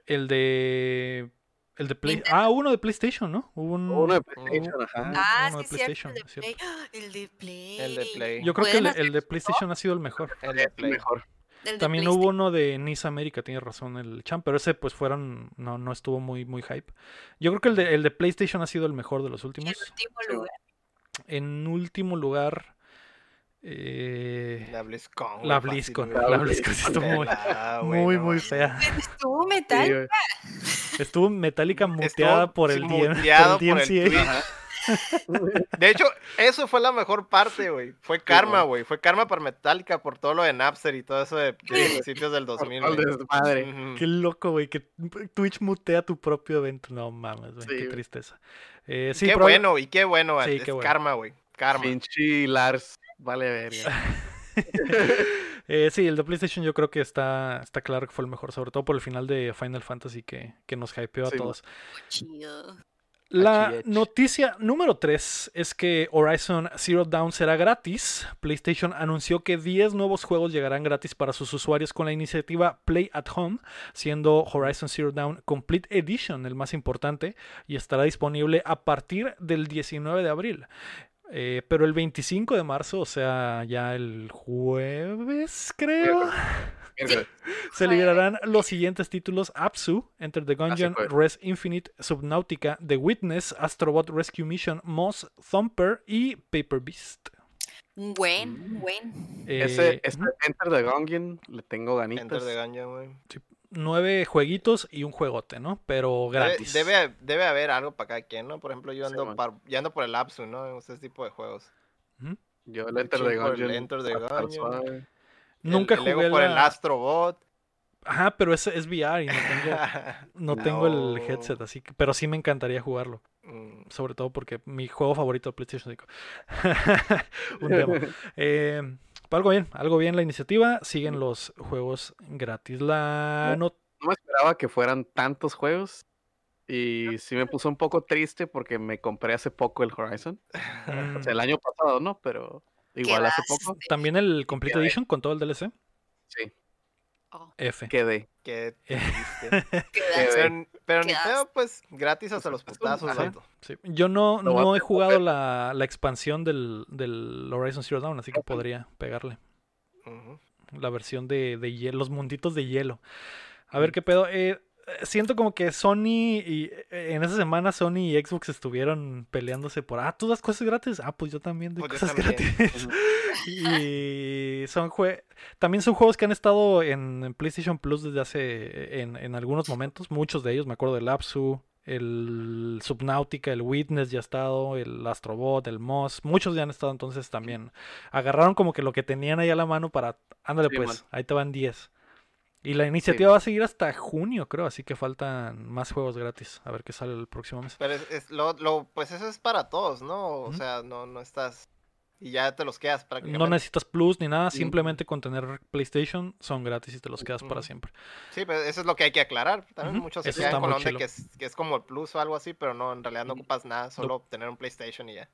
El de el de Play, ah, uno de PlayStation, ¿no? Hubo un Uno de PlayStation, ajá. Ah, uno de sí, cierto, PlayStation, el de. Play. El de Play. El de Play. Yo creo que el, de PlayStation ha sido el mejor. El de Play. mejor. El También hubo uno de Nice América, tiene razón el champ, pero ese pues fueron, no, no estuvo muy, muy hype. Yo creo que el de, el de PlayStation ha sido el mejor de los últimos. último Sí, lugar. En último lugar, eh, La BlizzCon. la BlizzCon. La BlizzCon sí estuvo muy, muy, fea. Estuvo Sí, metal. güey. Estuvo metálica Estuvo muteada por el, DM, muteado por el por el DMCA. Twitch. De hecho, eso fue la mejor parte, güey. Fue karma, güey. Fue karma para Metallica por todo lo de Napster y todo eso de, de principios del 2000. Por todo el güey. desmadre. Ujú. Qué loco, güey, que Twitch mutea tu propio evento. No mames, güey, Sí, qué tristeza. Eh, sí, qué bueno, y qué bueno. Sí, es qué bueno. karma, güey. Karma. Pinche Lars. Vale verga. Eh, sí, el de PlayStation yo creo que está, está claro que fue el mejor, sobre todo por el final de Final Fantasy que, que nos hypeó a Sí, todos. Chido. La noticia número 3 es que Horizon Zero Dawn será gratis. PlayStation anunció que 10 nuevos juegos llegarán gratis para sus usuarios con la iniciativa Play at Home, siendo Horizon Zero Dawn Complete Edition el más importante y estará disponible a partir del 19 de abril. Eh, pero el 25 de marzo, o sea, ya el jueves, creo. se liberarán los siguientes títulos: Apsu, Enter the Gungeon. Res Infinite, Subnautica, The Witness, Astrobot Rescue Mission, Moss, Thumper y Paper Beast. Un buen, un buen. Eh, Ese, ese Enter the Gungeon le tengo Enter ganitas. de gaña, güey. nueve jueguitos y un juegote, ¿no? Pero gratis. debe, debe haber algo para cada quien, ¿no? Por ejemplo, yo ando, man. par- yo ando por el Apsu, ¿no? Ese tipo de juegos. Yo el Enter the por el Gungeon. Enter the va a estar Gungeon. Nunca el, el jugué Lego por el Astrobot. Ajá, pero ese es VR y no tengo, no tengo el headset, así que, pero sí me encantaría jugarlo. Mm, Sobre todo porque mi juego favorito de PlayStation 5. Un demo. Eh, algo bien, algo bien la iniciativa. Siguen los juegos gratis. La no- No me esperaba que fueran tantos juegos. Y sí me puso un poco triste porque me compré hace poco el Horizon. O sea, el año pasado, ¿no? Pero igual hace poco también el Complete quedé. Edition con todo el DLC. sí, Oh, F. quedé. qué triste. quedaste. pero pero ni pedo, pues, gratis hasta los putazos, vato. Sí. Yo no, a no he jugado la, la expansión del, del Horizon Zero Dawn, así que Ok. podría pegarle. Ujú. La versión de, de hielo, los munditos de hielo. A ver qué pedo. Eh, siento como que Sony y eh, en esa semana Sony y Xbox estuvieron peleándose por, ah, tú das cosas gratis. Ah, pues yo también doy Pues cosas también. gratis. y son jue también son juegos que han estado en, en PlayStation Plus desde hace, en, en algunos momentos, muchos de ellos, me acuerdo del Lapsu, el Subnautica, el Witness ya ha estado, el Astrobot, el Moss, muchos ya han estado entonces también. Agarraron como que lo que tenían ahí a la mano para, ándale Sí, pues, man. ahí te van 10. Y la iniciativa va a seguir hasta junio, creo, así que faltan más juegos gratis. A ver qué sale el próximo mes. Pero es, es lo, lo- pues eso es para todos, ¿no? O sea, no, no estás y ya te los quedas No prácticamente. necesitas Plus ni nada, simplemente con tener PlayStation son gratis y te los quedas para siempre. Sí, pero eso es lo que hay que aclarar. También muchos se eso quedan con onda que es, que es como el Plus o algo así, pero no, en realidad no ocupas nada, solo tener un PlayStation y ya.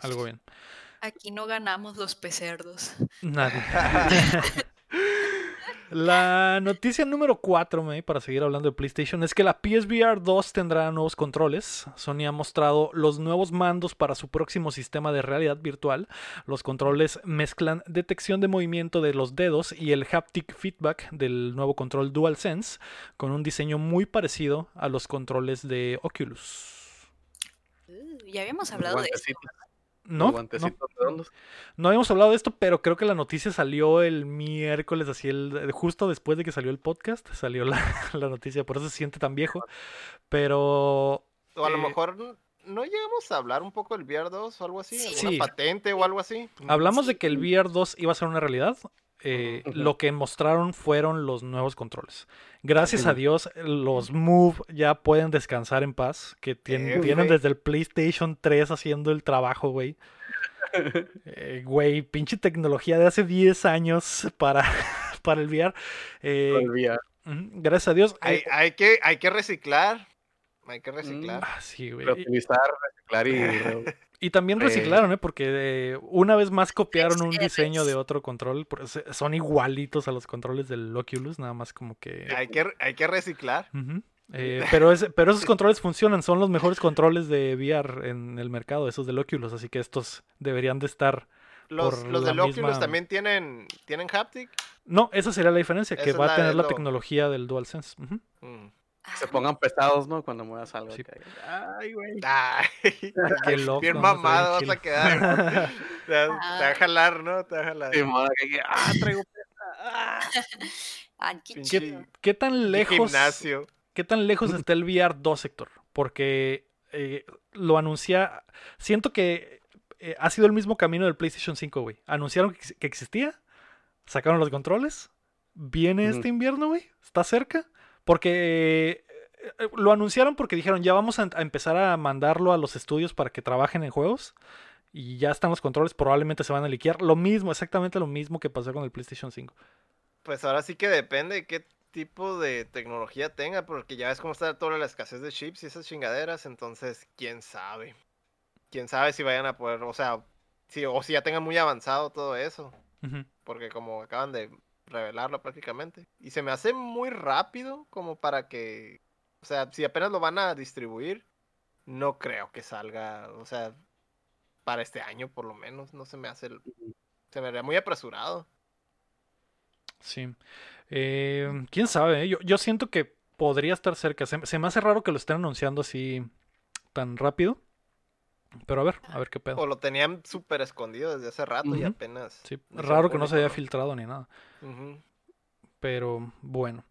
Algo bien. Aquí no ganamos los pecerdos. Nadie. La noticia número 4, May, para seguir hablando de PlayStation, es que la PSVR 2 tendrá nuevos controles. Sony ha mostrado los nuevos mandos para su próximo sistema de realidad virtual. Los controles mezclan detección de movimiento de los dedos y el haptic feedback del nuevo control DualSense, con un diseño muy parecido a los controles de Oculus. Uh, ya habíamos hablado de esto. No, no, redondos. no habíamos hablado de esto, pero creo que la noticia salió el miércoles, así el, justo después de que salió el podcast, salió la, la noticia, por eso se siente tan viejo. Pero O a lo Eh, mejor no llegamos a hablar un poco del VR 2 o algo así, Sí. Sí. patente o algo así. hablamos de que el VR 2 iba a ser una realidad. Eh. Lo que mostraron fueron los nuevos controles. Gracias a. Dios, los Move ya pueden descansar en paz. Que Eh, tienen desde el PlayStation 3 haciendo el trabajo, güey. Eh, güey, pinche tecnología de hace 10 años para, para el VR. Eh, El VR. gracias a Dios. Hay, eh, hay que, hay que reciclar. Hay que reciclar. ah, sí, güey. Reutilizar, reciclar y... Y también reciclaron, ¿eh? Porque eh, una vez más copiaron un diseño de otro control. Son igualitos a los controles del Oculus, nada más como que... Hay que, hay que reciclar. Eh, pero, es- pero esos controles funcionan, son los mejores controles de VR en el mercado, esos del Oculus, así que estos deberían de estar... Los, los del Oculus también tienen, tienen haptic. No, esa sería la diferencia, que Esa va a tener la lo- tecnología del DualSense. Mm. Se Ah, pongan pesados, ¿no? Cuando muevas algo. Sí. Ay, güey. Ay, Qué loco. bien mamado vas a quedar. Te, va- te va a jalar, ¿no? Te va a jalar. Sí, que- que- ah, traigo pesa. ah. ah, qué. ¿Qué tan lejos... Gimnasio. ¿Qué tan lejos está el VR 2 sector? Porque eh, lo anuncia. Siento que eh, ha sido el mismo camino del PlayStation 5, güey. Anunciaron que, ex- que existía, sacaron los controles. Viene Ujú. este invierno, güey. Está cerca. Porque eh, lo anunciaron porque dijeron ya vamos a, empezar a mandarlo a los estudios para que trabajen en juegos. Y ya están los controles, probablemente se van a liquear. Lo mismo, exactamente lo mismo que pasó con el PlayStation 5. Pues ahora sí que depende de qué tipo de tecnología tenga, porque ya ves cómo está toda la escasez de chips y esas chingaderas, entonces quién sabe. Quién sabe si vayan a poder, o sea, si, o si ya tengan muy avanzado todo eso, porque como acaban de revelarlo prácticamente. Y se me hace muy rápido como para que, o sea, si apenas lo van a distribuir, no creo que salga, o sea, para este año por lo menos, no se me hace, el- se me haría muy apresurado. Sí. Eh, quién sabe, eh? Yo, yo siento que podría estar cerca. Se, se me hace raro que lo estén anunciando así tan rápido. Pero a ver, a ver qué pedo. O lo tenían súper escondido desde hace rato y apenas. Sí, raro que no se haya filtrado ni nada. Pero bueno.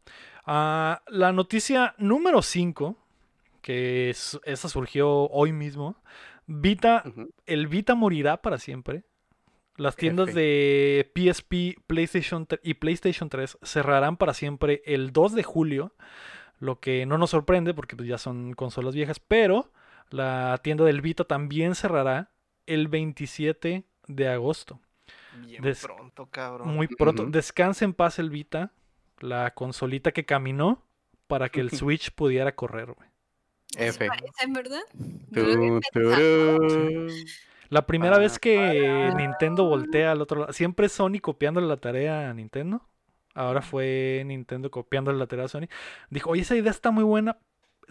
Ah, la noticia número 5, que es- esa surgió hoy mismo. Vita, el Vita morirá para siempre. Las tiendas F. de PSP, PlayStation y PlayStation 3 cerrarán para siempre el 2 de julio, lo que no nos sorprende porque pues, ya son consolas viejas, pero la tienda del Vita también cerrará el 27 de agosto. Bien Des- pronto, cabrón. Muy pronto. Ujú. Descanse en paz el Vita, la consolita que caminó para que el Switch pudiera correr. güey. F. ¿En verdad? La primera vez que para. Nintendo voltea al otro lado, siempre Sony copiándole la tarea a Nintendo. Ahora fue Nintendo copiándole la tarea a Sony. Dijo, oye, esa idea está muy buena.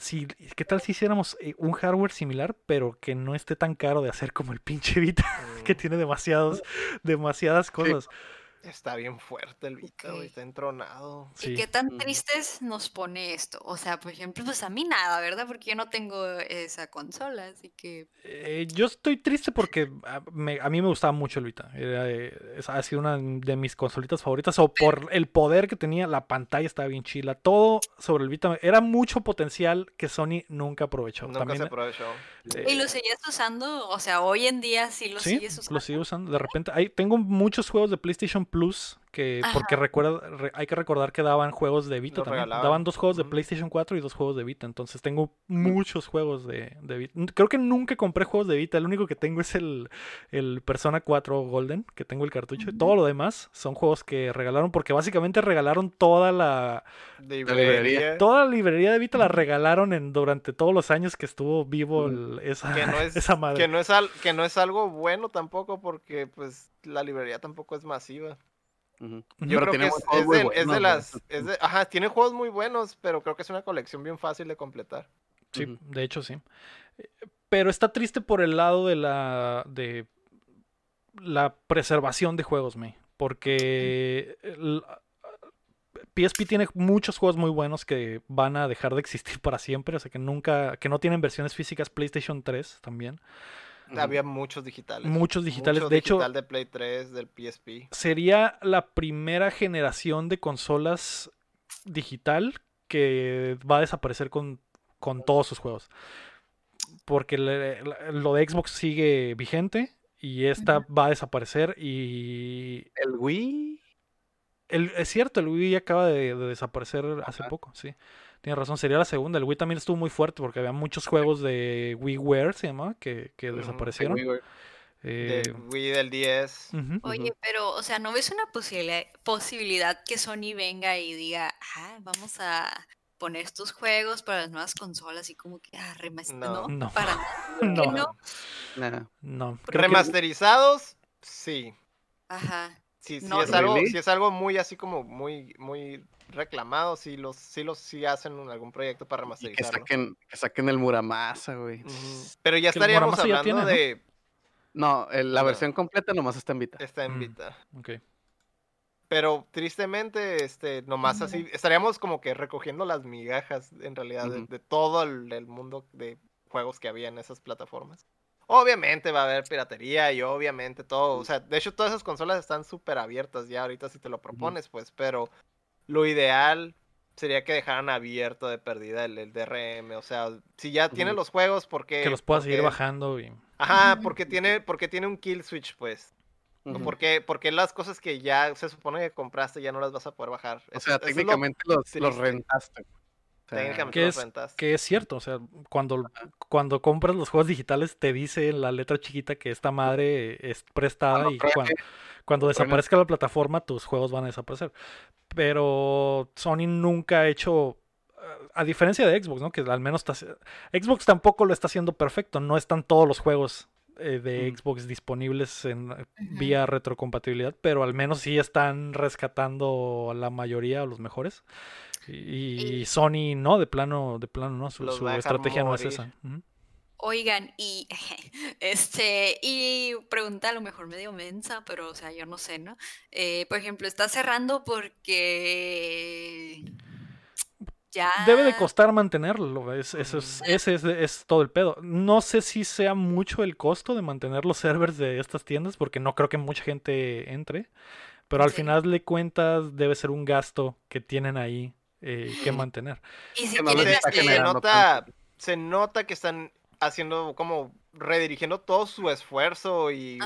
Si, ¿Qué tal si hiciéramos eh, un hardware similar, pero que no esté tan caro de hacer como el pinche Vita, que Mm, tiene demasiados, demasiadas cosas? Está bien fuerte el Vita, güey. Ok. Está entronado. Sí. ¿Y qué tan tristes nos pone esto? O sea, por ejemplo, pues a mí nada, ¿verdad? Porque yo no tengo esa consola, así que... Eh, yo estoy triste porque a, me- a mí me gustaba mucho el Vita. Era, eh, ha sido una de mis consolitas favoritas. O por el poder que tenía, la pantalla estaba bien chila. Todo sobre el Vita. Era mucho potencial que Sony nunca aprovechó. Nunca También, se aprovechó. eh, ¿Y lo seguías usando? O sea, hoy en día sí lo sí, sigues usando. lo sigo usando. De repente, hay, tengo muchos juegos de PlayStation Plus que porque recuerda, re- hay que recordar que daban juegos de Vita también. regalaban. Daban dos juegos de. PlayStation 4 y dos juegos de Vita. Entonces tengo muchos juegos de, de Vita. Creo que nunca compré juegos de Vita. El único que tengo es el, el Persona 4 Golden, que tengo el cartucho. Y todo lo demás son juegos que regalaron porque básicamente regalaron toda la, librería. librería. toda la librería de Vita la regalaron en, durante todos los años que estuvo vivo el- esa, Que no es, esa madre. que no es al- que no es algo bueno tampoco porque pues la librería tampoco es masiva. Yo Pero creo que tiene es, juegos es muy de, es las es de- ajá, tiene juegos muy buenos, pero creo que es una colección bien fácil de completar. Sí, de hecho sí. Eh, Pero está triste por el lado de la de la preservación de juegos, me, porque el- PSP tiene muchos juegos muy buenos que van a dejar de existir para siempre, o sea que nunca que no tienen versiones físicas PlayStation 3 también. Había muchos digitales. Muchos digitales, Mucho de hecho digital de Play 3, del PSP. sería la primera generación de consolas digital que va a desaparecer con, con todos sus juegos. Porque le- lo de Xbox sigue vigente y esta va a desaparecer y... El Wii. El, es cierto, el Wii acaba de, de desaparecer hace Ajá. poco, sí. Tienes razón, sería la segunda. El Wii también estuvo muy fuerte porque había muchos juegos de WiiWare, se llama, que, que desaparecieron. Wii, güey. Eh, Del Wii del 10. ujú. Oye, pero, o sea, ¿no ves una posibilidad, posibilidad que Sony venga y diga, ah, vamos a poner estos juegos para las nuevas consolas y como que, ah, No. no, No. para nada, ¿por qué No. no? No, que- Remasterizados, sí. Ajá. Sí, sí No, es algo, ¿really? sí es algo muy así como muy, muy reclamado, sí los, sí los sí hacen un- algún proyecto para Y que remasterizarlo. saquen, que saquen el Muramasa, güey. Pero ya estaríamos ya hablando tiene, de No, el- la No. versión completa nomás está en Vita. está en Mm. Vita. ok. Pero tristemente, este, nomás así, estaríamos como que recogiendo las migajas en realidad de, todo el, el mundo de juegos que había en esas plataformas. Obviamente va a haber piratería y obviamente todo, o sea, de hecho todas esas consolas están súper abiertas ya ahorita si te lo propones, pues, pero lo ideal sería que dejaran abierto de perdida el, el DRM, o sea, si ya tiene Ujú. los juegos, porque Que los puedas seguir bajando y... Ajá, porque tiene, porque tiene un kill switch, pues. Porque, porque las cosas que ya se supone que compraste ya no las vas a poder bajar. O Eso- sea, eso es lo- técnicamente los, los rentaste. Técnicamente que es-. Que es cierto, o sea, cuando, cuando compras los juegos digitales te dice en la letra chiquita que esta madre es prestada y cuando, cuando desaparezca la plataforma tus juegos van a desaparecer. Pero Sony nunca ha hecho, a diferencia de Xbox, ¿no? Que al menos está, Xbox tampoco lo está haciendo perfecto, no están todos los juegos eh, de Mm. Xbox disponibles en, vía retrocompatibilidad, pero al menos sí están rescatando la mayoría o los mejores. Y, Y- Sony no, de plano, de plano no, su, su estrategia no es esa. Oigan, y este, y pregunta a lo mejor medio mensa, pero o sea, yo no sé, ¿no? Eh, por ejemplo, está cerrando porque ya Debe de costar mantenerlo, es, eso es, ese es, es todo el pedo. No sé si sea mucho el costo de mantener los servers de estas tiendas, porque no creo que mucha gente entre, pero al Sí. final de cuentas debe ser un gasto que tienen ahí eh, que mantener. Y si no les quieren está se, nota, se nota que están haciendo como redirigiendo todo su esfuerzo y,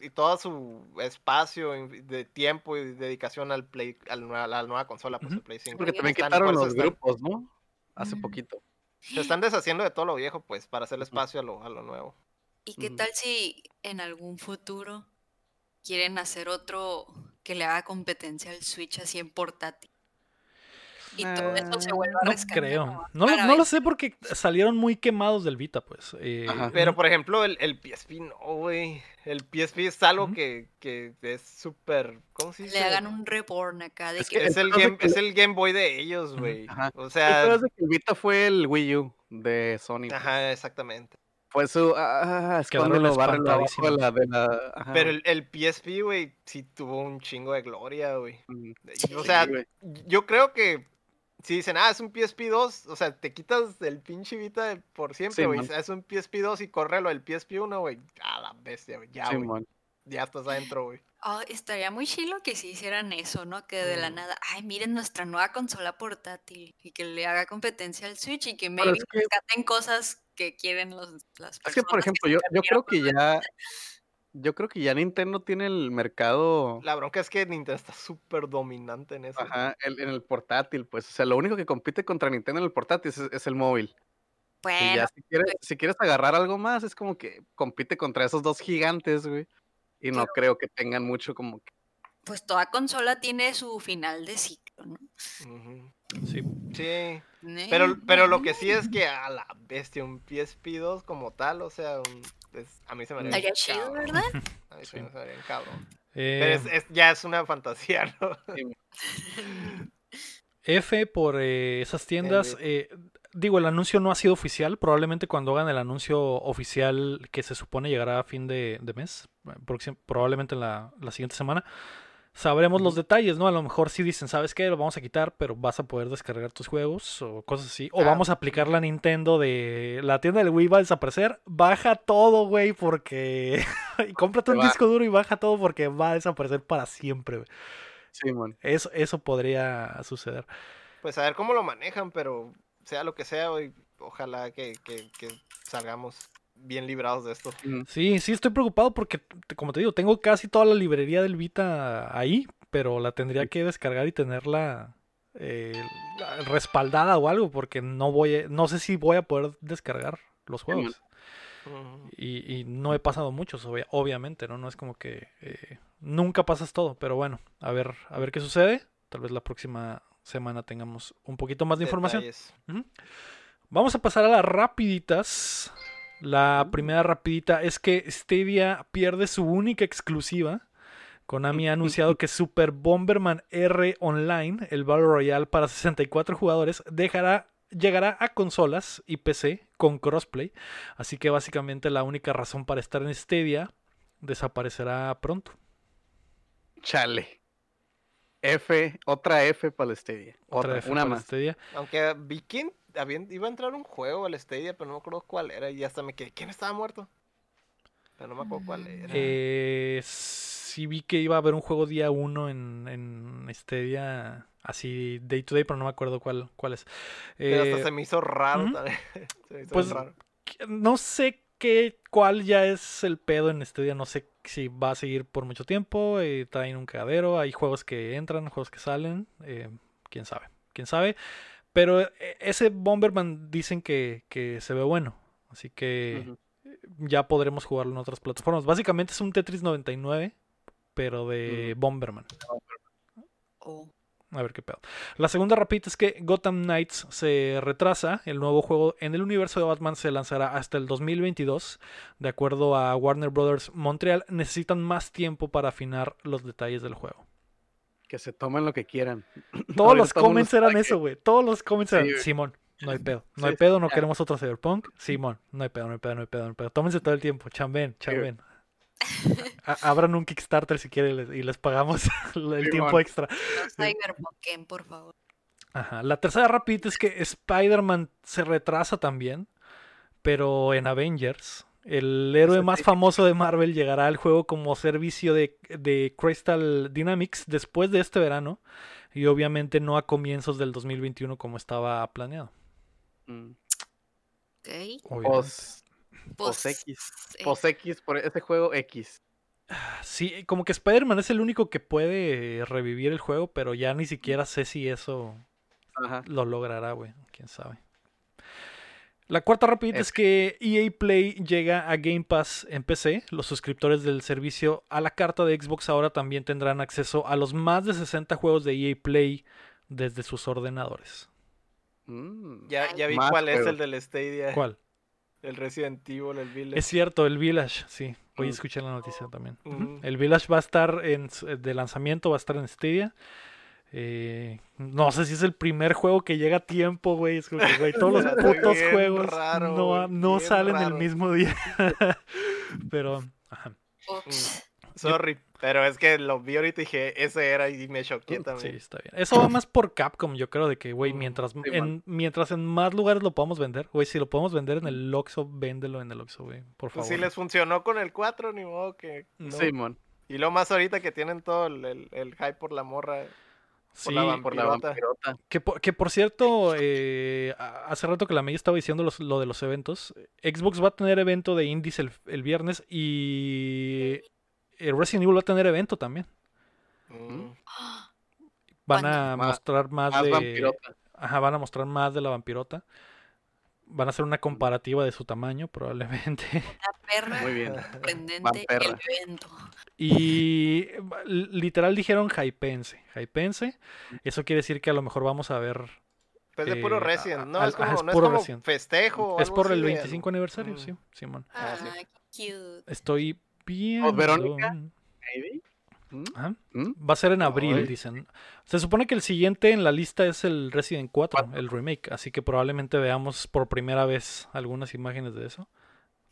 y todo su espacio de tiempo y dedicación al play a la nueva consola pues Ujú. el Play 5 Porque también Están- quitaron los están- grupos, ¿no? Hace Ujú. poquito. se están deshaciendo de todo lo viejo pues para hacer espacio a lo, a lo nuevo ¿Y qué tal si en algún futuro quieren hacer otro que le haga competencia al Switch así en portátil? Y todo eso se vuelva a No rescatar. creo. No, lo- no lo sé porque salieron muy quemados del Vita, pues. eh. Pero, por ejemplo, el, el PSP no, güey. El PSP es algo que, que es súper. ¿Cómo se dice? Le hagan un reborn acá de Es que, que Es el, game, que- es el Game Boy de ellos, güey. O sea, de que el Vita fue el Wii U de Sony. pues. ajá, exactamente. Fue su. Ah, Quedaron escóndelo, bárrelo abajo de la. De la ajá. Pero el, el PSP, güey, sí tuvo un chingo de gloria, güey. Mm, O sea, yo creo que si dicen, ah, es un PSP 2, o sea, te quitas del pinche Vita de por siempre, güey. es un PSP 2 y córrelo el PSP 1, güey. A la bestia, güey. Ya, güey. Ya estás adentro, güey. Ah, estaría muy chilo que si hicieran eso, ¿no? Que de la Mm. nada, ay, miren nuestra nueva consola portátil y que le haga competencia al Switch y que maybe es que- rescaten cosas que quieren los, las Es que, por personas ejemplo, yo, yo creo que ya. Yo creo que ya Nintendo tiene el mercado La bronca es que Nintendo está súper dominante en eso. ajá, el- en el portátil, pues. O sea, lo único que compite contra Nintendo en el portátil es, es el móvil. Y Bueno, ya si quieres, si quieres agarrar algo más, es como que compite contra esos dos gigantes, güey. Y no creo que tengan mucho como que. pues toda consola tiene su final de ciclo, ¿no? Ujú. Sí. Sí. Pero, pero lo que sí es que a la bestia, un PSP 2 como tal, o sea, un- es- a mí se me haría Estaría bien chido, cabrón. ¿verdad? A mí se me haría cabrón. Eh, Pero es, es- ya es una fantasía, ¿no? F por eh, esas tiendas. Eh, digo, el anuncio no ha sido oficial. Probablemente cuando hagan el anuncio oficial que se supone llegará a fin de, de mes, probablemente en la, la siguiente semana, sabremos los detalles, ¿no? A lo mejor sí dicen, ¿sabes qué? Lo vamos a quitar, pero vas a poder descargar tus juegos o cosas así. O Ah, vamos a aplicar la Nintendo de la tienda del Wii va a desaparecer. Baja todo, güey, porque... y cómprate un va. disco duro y baja todo porque va a desaparecer para siempre, güey. Simón. Eso, eso podría suceder. Pues a ver cómo lo manejan, pero sea lo que sea, güey, ojalá que, que- que salgamos bien librados de esto. Sí, sí, estoy preocupado porque, como te digo, tengo casi toda la librería del Vita ahí, pero la tendría que descargar y tenerla eh, respaldada o algo, porque no voy, a- no sé si voy a poder descargar los juegos. Y, y no he pasado muchos, obvia- obviamente, ¿no? No es como que eh, nunca pasas todo, pero bueno, a ver, a ver qué sucede. Tal vez la próxima semana tengamos un poquito más de información. Vamos a pasar a las rapiditas. La primera rapidita es que Stadia pierde su única exclusiva. Konami ha anunciado que Super Bomberman R Online, el Battle Royale para 64 jugadores, dejará, llegará a consolas y PC con crossplay. Así que básicamente la única razón para estar en Stadia desaparecerá pronto. Chale. F, otra F para el Stadia. Otra Otra, vez una para más. Stadia. Aunque vi que habían- iba a entrar un juego al Stadia, pero no me acuerdo cuál era. Y hasta me quedé. ¿Quién estaba muerto? Pero no me acuerdo cuál era. Eh, sí vi que iba a haber un juego día 1 en, en Stadia, así day to day, pero no me acuerdo cuál, cuál es. pero Eh, hasta se me hizo raro también. se me hizo Pues, raro. no sé qué, cuál ya es el pedo en Stadia, no sé si va a seguir por mucho tiempo, eh, traen un cagadero, hay juegos que entran, juegos que salen, eh, quién sabe, quién sabe. Pero eh, ese Bomberman dicen que, que se ve bueno, así que ya podremos jugarlo en otras plataformas. Básicamente es un Tetris 99, pero de Bomberman. Oh. A ver qué pedo. La segunda rapidita es que Gotham Knights se retrasa. El nuevo juego en el universo de Batman se lanzará hasta el 2022. De acuerdo a Warner Brothers Montreal, necesitan más tiempo para afinar los detalles del juego. Que se tomen lo que quieran. Todos los comments eran eso, güey. Todos los comments Sí, eran. Simón. No hay pedo. No Sí, hay sí, pedo, no ya. queremos otro Cyberpunk. Simón, no hay pedo, no hay pedo, no hay pedo, no hay pedo. Tómense todo el tiempo, chamben, chamben. Abran un Kickstarter si quieren y les- pagamos el tiempo extra. No Cyberpunk, por favor. Ajá. La tercera rapidita es que Spider-Man se retrasa también, pero en Avengers. El héroe más famoso de Marvel llegará al juego como servicio de, de Crystal Dynamics después de este verano y obviamente no a comienzos del 2021 como estaba planeado. Mm. Ok. obviamente. Pos, pos X. Pos X por ese juego X. Sí, como que Spider-Man es el único que puede revivir el juego, pero ya ni siquiera sé si eso Ajá. lo logrará, güey. Quién sabe. La cuarta rapidita es que EA Play llega a Game Pass en PC. Los suscriptores del servicio a la carta de Xbox ahora también tendrán acceso a los más de 60 juegos de EA Play desde sus ordenadores. Mm. Ya, ya vi Más cuál es el del Stadia. ¿Cuál? El Resident Evil, el Village. Es cierto, el Village, sí. Hoy Mm. escuché la noticia también. Ujú. El Village va a estar en su- de lanzamiento, va a estar en Stadia. Eh, no sé si es el primer juego que llega a tiempo, güey. Es como que, güey, todos los putos bien juegos raro, no, no bien salen el mismo día. Pero, ajá. Sorry, pero es que lo vi ahorita y dije, ese era y me choqué Sí, también. está bien. Eso va más por Capcom, yo creo, de que, güey, Mm, mientras, sí, en, mientras en más lugares lo podamos vender, güey, si lo podemos vender en el Oxxo, véndelo en el Oxxo, güey, por Pues favor. si les funcionó con el 4, ni modo que. no. Simón. Y lo más ahorita que tienen todo el, el- el hype por la morra. Sí, la Por la Vampirota. que, por, que por cierto, eh, a- hace rato que la May estaba diciendo los- lo de los eventos. Xbox va a tener evento de indies el, el viernes y eh, Resident Evil va a tener evento también. Mm. Van a mostrar más, Más de. vampirota. Ajá, van a mostrar más de la vampirota. Van a hacer una comparativa de su tamaño, probablemente. La perra. Muy bien. Sorprendente Vamperra. el evento. Y eh, literal dijeron hypense. Hypense. Eso quiere decir que a lo mejor vamos a ver. Pues de puro Eh, Resident, ¿no? es como, es no es como Resident. festejo. o Es algo por el así de- 25 aniversario, Mm. sí, Simón. Ah, Ah, sí. qué cute. Estoy bien. Verónica? Maybe. ¿Mm? Ajá. ¿Mm? Va a ser en abril, Ay. dicen. Se supone que el siguiente en la lista es el Resident 4, el remake. Así que probablemente veamos por primera vez algunas imágenes de eso.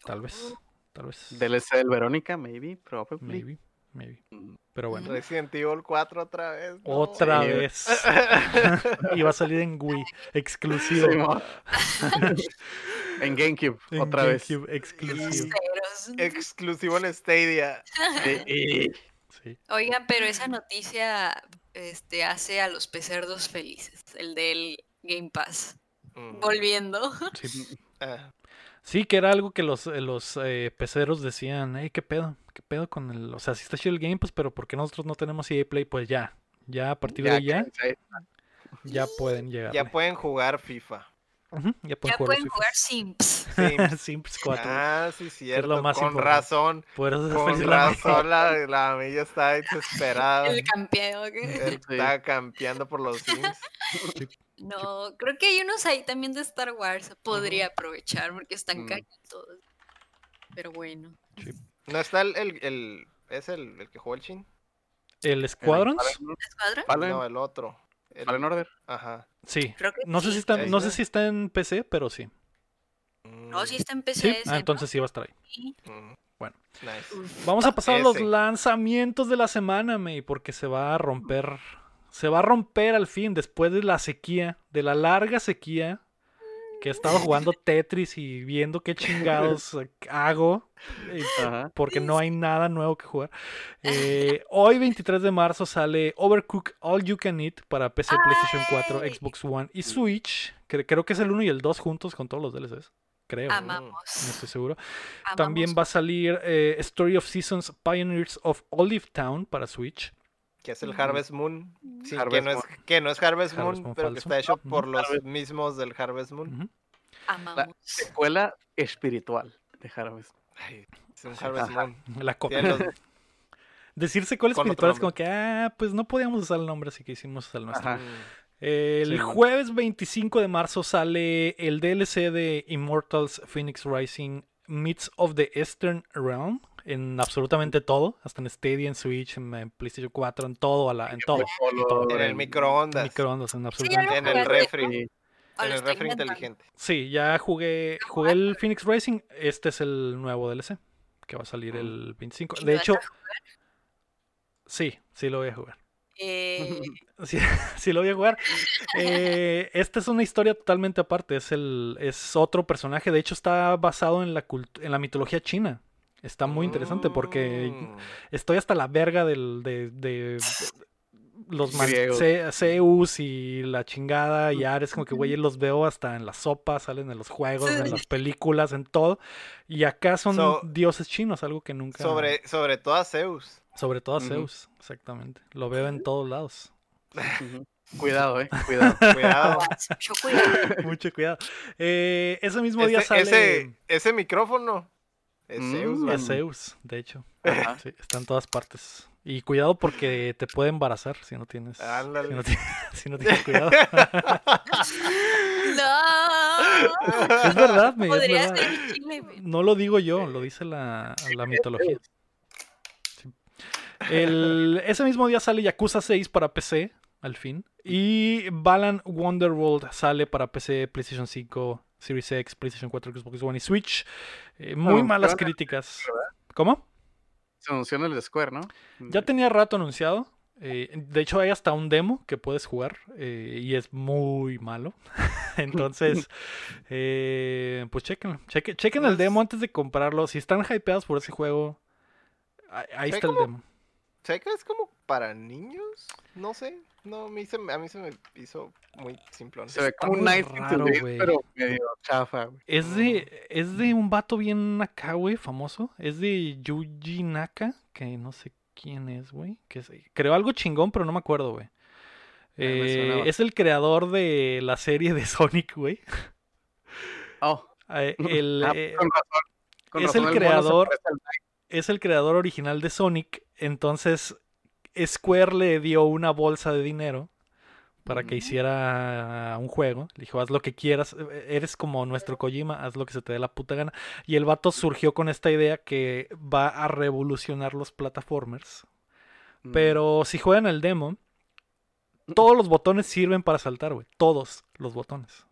Tal vez. Tal vez. DLC del Verónica, maybe, probably. Maybe. Maybe. Mm. Pero bueno. Resident Evil 4 otra vez. no. Otra Sí. vez. y va a salir en Wii. Exclusivo. Sí, mo. en GameCube, En otra vez. GameCube, exclusivo. Ceros. Exclusivo en Stadia. Y- Sí. Oigan, pero esa noticia este, hace a los pecerdos felices, el del Game Pass. Mm. Volviendo. Sí. Ah, Sí, que era algo que los, eh, los eh, peceros decían, hey, ¿qué pedo? ¿Qué pedo con el...? O sea, si está chido el Game Pass, pero ¿por qué nosotros no tenemos EA Play? Pues ya, ya a partir de ahí ya, ya pueden llegar. ya pueden jugar FIFA. Ya pueden Ya jugar, pueden jugar. Sims. Sims. Sims 4. Ah, sí, cierto. lo más con importante. razón. Por eso se Con feliz la razón la, la amiga está desesperada. El campeón. ¿qué? Está campeando por los Sims. No, creo que hay unos ahí también de Star Wars. Podría aprovechar porque están Mm. caritos. Pero bueno. No está el, el, el- es el, el que jugó el chin. ¿El Squadrons? ¿Escuadra? Fallen, No, el otro. El- Fallen Order. Ajá. Sí. Creo que No sé, sí. si está, no sé si está en PC, pero sí. No, sí está en Sí, PC. ah, ese, ¿no? entonces sí va a estar ahí. Sí. Mm, Bueno. Nice. Vamos a pasar a los lanzamientos de la semana, May, porque se va a romper. Se va a romper al fin después de la sequía, de la larga sequía, que he estado jugando Tetris y viendo qué chingados hago, eh, Ajá. porque no hay nada nuevo que jugar. Eh, hoy, 23 de marzo, sale Overcooked All You Can Eat para PC, PlayStation 4, Ay. Xbox One y Switch. que creo que es el 1 y el 2 juntos con todos los DLCs. Creo. No Amamos. estoy seguro. Amamos. También va a salir eh, Story of Seasons Pioneers of Olive Town para Switch. Que es el Harvest Moon. Sí, que, no es, Moon. que no es Harvest, Harvest Moon, Moon pero que está hecho por los Harvest- mismos del Harvest Moon. Amamos. Secuela espiritual de Harvest. Ay, es un Harvest Ajá. Moon. La copia. Los- Decir secuela Con espiritual es como que, ah, pues no podíamos usar el nombre, así que hicimos el nuestro. Ajá. El Sí. jueves 25 de marzo sale el DLC de Immortals Phoenix Rising Myths of the Eastern Realm en absolutamente todo, hasta en Stadia, en Switch, en, en PlayStation 4, en todo, a la- en todo. Solo En el microondas. Microondas, en absolutamente En el refri. ¿no? Sí. ¿O En el refri inteligente. Sí, ya jugué, jugué el Phoenix Rising. Este es el nuevo DLC que va a salir el 25. ¿Y De hecho, sí, sí lo voy a jugar. Eh, Sí, sí lo voy a jugar. Eh, esta es una historia totalmente aparte. Es el, es otro personaje. De hecho, está basado en la cult- en la mitología china. Está muy interesante porque Mm. estoy hasta la verga del, de, de- los Zeus y la chingada y Ares, como que güey, los veo hasta en la sopa, salen en los juegos, en las películas, en todo. Y acá son So- dioses chinos, algo que nunca. Sobre, sobre todo a Zeus. Sobre todo a. Zeus, exactamente. Lo veo en todos lados. Cuidado, eh. Cuidado. Cuidado. mucho cuidado. Mucho cuidado. Eh, ese mismo día ese, sale. ese, ese micrófono es Mm, Zeus, de hecho. Sí, está en todas partes. Y cuidado porque te puede embarazar si no tienes, si Ándale. no, ti- si no tienes cuidado. No. es verdad, me, es Podría verdad. ser Chile, güey. No lo digo yo, lo dice la, la mitología. Sí. El- ese mismo día sale Yakuza 6 para PC, al fin. Y Balan Wonderworld sale para PC, PlayStation 5, Series X, PlayStation 4, Xbox One y Switch. Eh, muy malas críticas. ¿Cómo? Se anunció en el Square, ¿no? Ya tenía rato anunciado. eh, de hecho, hay hasta un demo que puedes jugar eh, y es muy malo. Entonces, eh, pues chequen, chequen, chequen el Pues- demo antes de comprarlo. Si están hypeados por ese juego, ahí, está el demo. Sé que es como para niños, no sé. No, a mí se, me- a mí se me hizo muy simplón. Se ve como un to raro, pero medio chafa, güey. Es de, es de un vato bien acá, güey, famoso. Es de Yuji Naka, que no sé quién es, güey. Que es- creo algo chingón, pero no me acuerdo, güey. Eh, es el creador de la serie de Sonic, güey. Oh, Eh, el, ah, eh, con razón. Con es razón el creador-. Es el creador original de Sonic. Entonces, Square le dio una bolsa de dinero para que hiciera un juego. Le dijo, haz lo que quieras. eh, Eres como nuestro Kojima, haz lo que se te dé la puta gana. Y el vato surgió con esta idea que va a revolucionar los plataformers. Mm. Pero si juegan el demo, todos los botones sirven para saltar, güey. Todos los botones.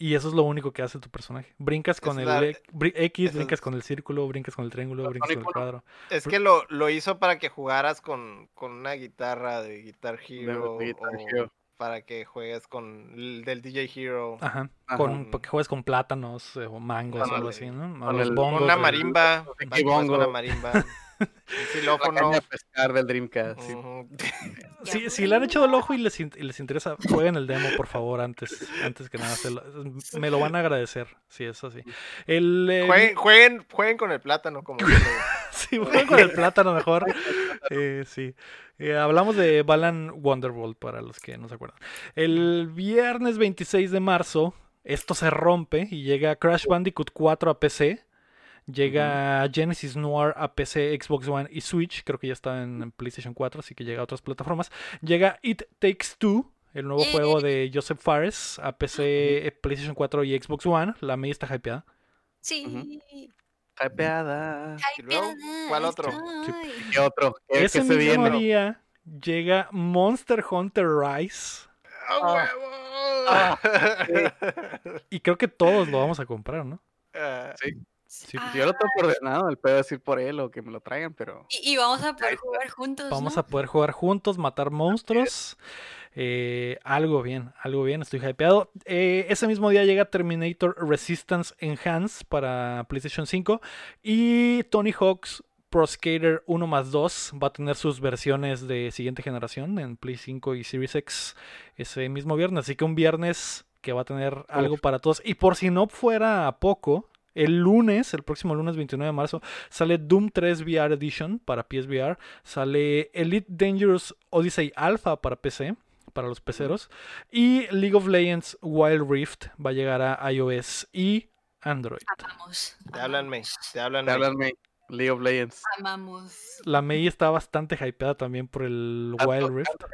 Y eso es lo único que hace tu personaje. Brincas con Es el la- e- X, brincas es- con el círculo, brincas con el triángulo, brincas con el cuadro. Es que lo, lo hizo para que jugaras con, con una guitarra de Guitar Hero. de Guitar o Hero. Para que juegues con el del DJ Hero. Ajá. Ajá. Con, porque juegas con plátanos eh, o mangos o algo así, ¿no? Con los el- bongos, Con una marimba. Para que juegues con Bongo. una marimba. Un La xilófono. pescar del Dreamcast. sí. Si, si le han echado el ojo y les, in- y les interesa, jueguen el demo, por favor, antes, antes que nada. se lo- me lo van a agradecer, si es así. El, eh, Jueguen, jueguen, jueguen con el plátano. Como Sí, jueguen con el plátano mejor. Eh, sí. Eh, hablamos de Balan Wonderworld para los que no se acuerdan. El viernes 26 de marzo, esto se rompe y llega Crash Bandicoot 4 a PC. Llega Genesis Noir a PC, Xbox One y Switch. Creo que ya está en PlayStation 4, así que llega a otras plataformas. Llega It Takes Two, el nuevo Yay. juego de Joseph Fares a PC, eh, PlayStation 4 y Xbox One. La May está hypeada. Sí. Hypeada. Y luego, ¿cuál otro? ¿Qué otro? ¿Qué, Ese se mismo viene? día llega Monster Hunter Rise. ¡A Ah. huevo! Y creo que todos lo vamos a comprar, ¿no? Ah, Sí, Sí, Ah, yo lo tengo ordenado, el pedo es ir por él o que me lo traigan, pero Y, y vamos a poder jugar juntos. Vamos ¿no? a poder jugar juntos, matar monstruos. Eh, algo bien, algo bien, estoy hypeado. Eh, ese mismo día llega Terminator Resistance Enhanced para PlayStation 5. Y Tony Hawk's Pro Skater 1 más 2 va a tener sus versiones de siguiente generación en Play 5 y Series X ese mismo viernes. Así que un viernes que va a tener algo para todos. Y por si no fuera poco, el lunes, el próximo lunes 29 de marzo, sale Doom 3 VR Edition para PSVR. Sale Elite Dangerous Odyssey Alpha para PC, para los peceros. Y League of Legends Wild Rift va a llegar a iOS y Android. Amamos. Te hablan, May. Te hablan, te May. hablan May, League of Legends. Amamos. La Mei está bastante hypeada también por el Tanto- Wild Rift. que.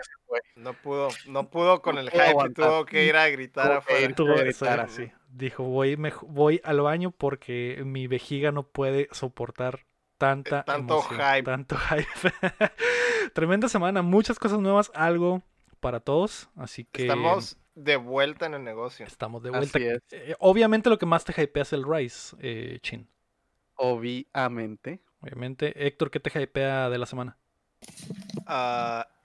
No pudo, no pudo con el pudo hype y aguantar. tuvo que ir a gritar Tuvo que afuera. Tuvo- gritar, sí, Dijo, voy, mej- voy al baño porque mi vejiga no puede soportar tanta Tanto emoción, hype. Tanto hype. Tremenda semana, muchas cosas nuevas, algo para todos. Así que Estamos de vuelta en el negocio. estamos de vuelta. Así es, Eh, obviamente lo que más te hypea es el Rise, eh, Chin. obviamente. Obviamente. Héctor, ¿qué te hypea de la semana?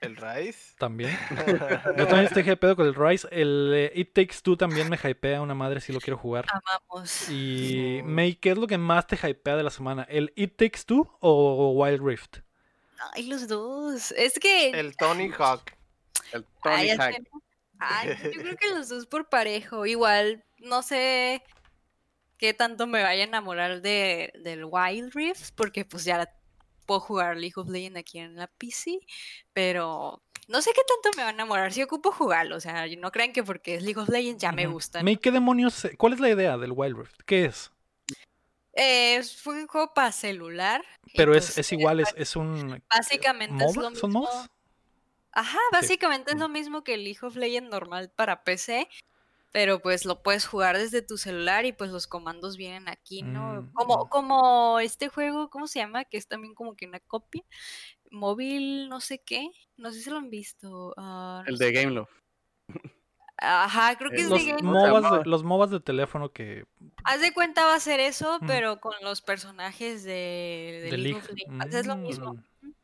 El Rise. También. Yo también estoy hypeado con el Rise. El eh, It Takes Two también me hypea una madre si lo quiero jugar. Amamos. Y. May, ¿qué es lo que más te hypea de la semana? ¿El It Takes Two o Wild Rift? Ay, los dos. Es que. El Tony Hawk. El Tony Hawk. Ay, yo creo que los dos por parejo. Igual, no sé qué tanto me vaya a enamorar de, del Wild Rift, porque pues ya puedo jugar League of Legends aquí en la PC, pero no sé qué tanto me va a enamorar. Si ocupo jugarlo, o sea, no crean que porque es League of Legends ya me gusta. ¿qué demonios? ¿Cuál es la idea del Wild Rift? ¿Qué es? Eh, fue un juego para celular. Pero es, pues, es eh, igual, es, es un... Básicamente es lo mismo. ¿Son MOBAs? Ajá, básicamente es lo mismo que el League of Legends normal para PC, pero pues lo puedes jugar desde tu celular y pues los comandos vienen aquí, ¿no? Mm, Como, mm. como este juego, ¿cómo se llama? Que es también como que una copia. Móvil, no sé qué. No sé si lo han visto. ah, no El sé. de Game Love. Ajá, creo que Eh, es Los de Game. ¿cómo se MOBAs, de, los MOBAs de teléfono que... Haz de cuenta va a ser eso, Ujú. pero con los personajes de, de de League League. of Legends. Es lo mismo.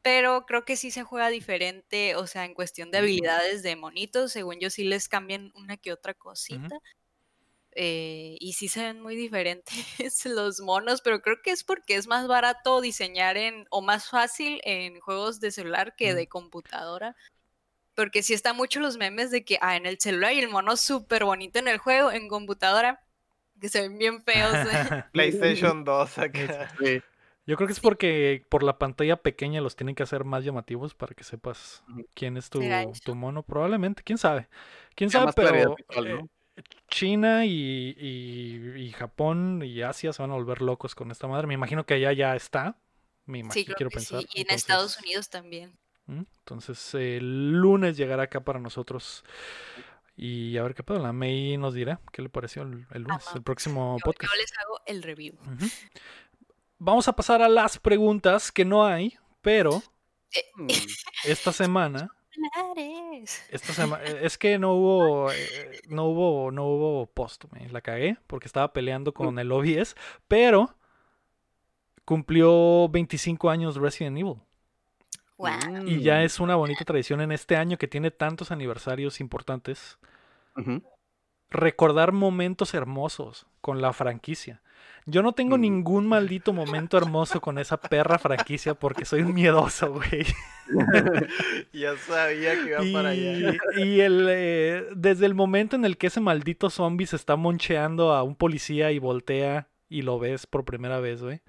Pero creo que sí se juega diferente, o sea, en cuestión de habilidades de monitos, según yo sí les cambian una que otra cosita. eh, y sí se ven muy diferentes los monos, pero creo que es porque es más barato diseñar en, o más fácil en juegos de celular que de computadora. Porque sí están mucho los memes de que ah, en el celular y el mono súper bonito en el juego, en computadora, que se ven bien feos. ¿eh? PlayStation 2 acá. Sí. Yo creo que es porque por la pantalla pequeña los tienen que hacer más llamativos para que sepas quién es tu, mono. Probablemente, quién sabe. Quién sabe, pero eh. China y, y- y Japón y Asia se van a volver locos con esta madre. Me imagino que allá ya está. Me Sí, imagino, creo quiero que pensar. sí. Y en Estados Unidos también. Entonces, el lunes llegará acá para nosotros. Y a ver qué pedo. La May nos dirá qué le pareció el, el lunes, el próximo Yo, podcast. yo les hago el review. Ujú. Vamos a pasar a las preguntas que no hay, pero Mm, esta semana, esta semana, es que no hubo, eh, no hubo, no hubo post, me la cagué porque estaba peleando con el OBS, pero cumplió 25 años Resident Evil. Guau. Y ya mm, es una bonita tradición en este año que tiene tantos aniversarios importantes. Recordar momentos hermosos con la franquicia. Yo no tengo Mm. ningún maldito momento hermoso con esa perra franquicia porque soy un miedoso, güey. Ya sabía que iba para allá. Y, y el, eh, desde el momento en el que ese maldito zombie se está moncheando a un policía y voltea y lo ves por primera vez, güey.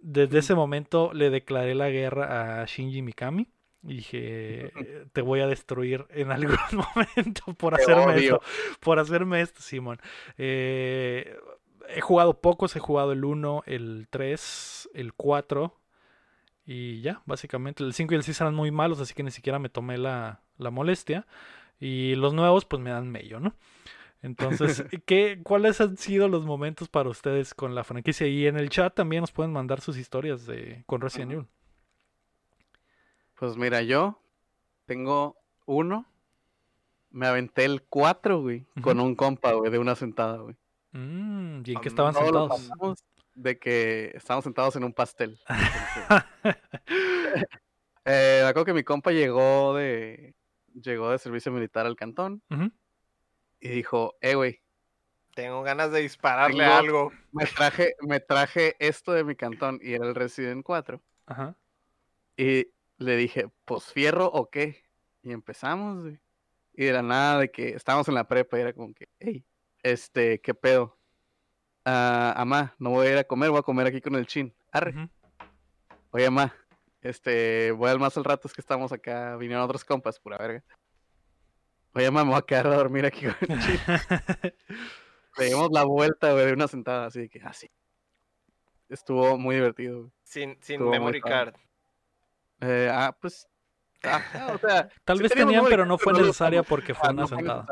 Desde ese momento le declaré la guerra a Shinji Mikami. Y dije, te voy a destruir en algún momento por Te hacerme odio. esto. Por hacerme esto, Simón. Eh, he jugado pocos, he jugado el 1, el 3, el 4. Y ya, básicamente. El 5 y el 6 eran muy malos, así que ni siquiera me tomé la, la molestia. Y los nuevos, pues me dan mello, ¿no? Entonces, ¿qué, ¿cuáles han sido los momentos para ustedes con la franquicia? Y en el chat también nos pueden mandar sus historias de, con Resident. Evil. Pues mira, yo tengo uno. Me aventé el 4, güey, con un compa, güey, de una sentada, güey. Mm, ¿Y en qué estaban sentados? de que estábamos sentados en un pastel. Eh, me acuerdo que mi compa llegó de llegó de servicio militar al cantón y dijo, eh, güey, Tengo ganas de dispararle Tengo- algo. me traje, me traje esto de mi cantón y era el Resident 4. Ajá. Y le dije, pues fierro o qué. Y empezamos, güey. Y de la nada de que estábamos en la prepa y era como que, hey, este, ¿qué pedo? Ah, amá, no voy a ir a comer, voy a comer aquí con el chin. Arre. Oye, amá, este, voy al más al rato, es que estamos acá, vinieron otros compas, pura verga. Oye, amá, me voy a quedar a dormir aquí con el chin. Le dimos la vuelta, güey, de una sentada, así que, así. Estuvo muy divertido, güey. Sin, sin Estuvo memory card. Eh, ah, pues, ajá, o sea, Tal sí vez tenían, memory pero no fue necesaria porque fue Ah, una no sentada.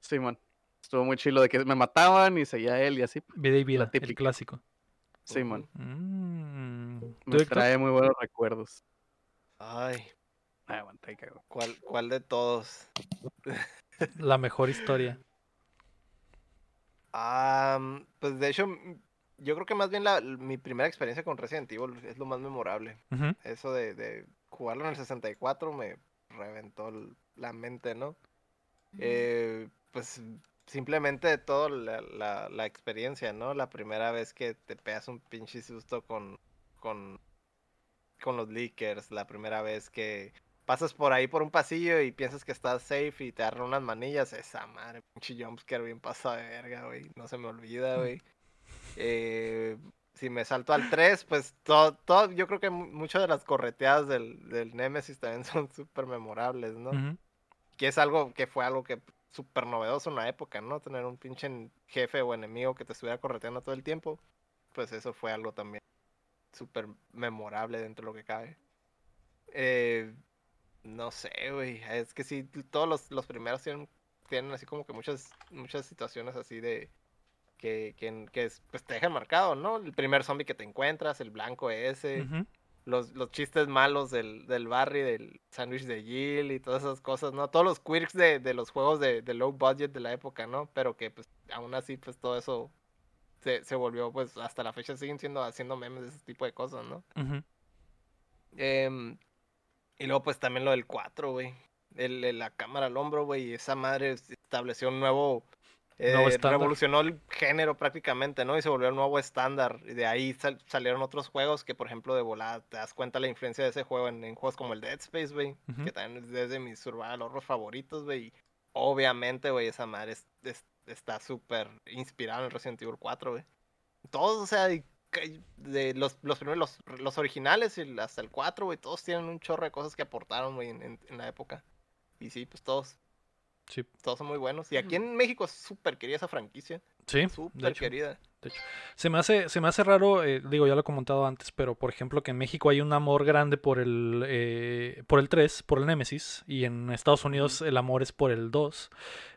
Simón. Estuvo muy chilo de que me mataban y seguía él y así. Vida y vida, el típica. clásico. Simón. Mm. ¿Tú, Me trae muy buenos recuerdos. Ay, Ay, aguanta cago. ¿cuál, ¿cuál de todos? La mejor historia. Ah, pues de hecho, yo creo que más bien la, mi primera experiencia con Resident Evil es lo más memorable. Eso de, de jugarlo en el 64 me reventó la mente, ¿no? Eh, pues simplemente todo la, la, la experiencia, ¿no? La primera vez que te pegas un pinche susto con, con, con los leakers, la primera vez que pasas por ahí por un pasillo y piensas que estás safe y te agarran unas manillas, esa madre, pinche jumpscare bien pasado de verga, güey, no se me olvida, güey. Eh, si me salto al 3, pues todo, todo, yo creo que mu- muchas de las correteadas del, del Nemesis también son súper memorables, ¿no? Que es algo que fue algo que súper novedoso en la época, ¿no? Tener un pinche jefe o enemigo que te estuviera correteando todo el tiempo, pues eso fue algo también súper memorable dentro de lo que cabe. Eh, no sé, güey, es que sí, todos los, los primeros tienen, tienen así como que muchas, muchas situaciones así de que, que, es- pues te dejan marcado, ¿no? El primer zombie que te encuentras, el blanco ese. Los, los chistes malos del, del Barry, del sándwich de Jill y todas esas cosas, ¿no? Todos los quirks de, de los juegos de, de low budget de la época, ¿no? Pero que pues aún así pues todo eso se, se volvió pues hasta la fecha siguen siendo haciendo memes de ese tipo de cosas, ¿no? Em, y luego pues también lo del 4, güey. El, el- la cámara al hombro, güey, y esa madre estableció un nuevo Eh, revolucionó el género prácticamente, ¿no? Y se volvió el nuevo estándar. Y de ahí sal- salieron otros juegos que, por ejemplo, de volada, te das cuenta la influencia de ese juego en, en juegos como el Dead Space, güey. Que también es desde mis survival horror favoritos, güey. Obviamente, güey, esa madre es- es- está súper inspirada en el Resident Evil 4, güey. Todos, o sea, de los, los primeros, los, los originales y hasta el 4, güey, todos tienen un chorro de cosas que aportaron, güey, en, en- en la época. Y sí, pues todos, Sí, todos son muy buenos. Y aquí en México es súper querida esa franquicia. sí, de Súper hecho. querida. Se me hace, se me hace raro, eh, digo, ya lo he comentado antes, pero por ejemplo que en México hay un amor grande por el, eh, por el 3, por el Nemesis, y en Estados Unidos el amor es por el 2.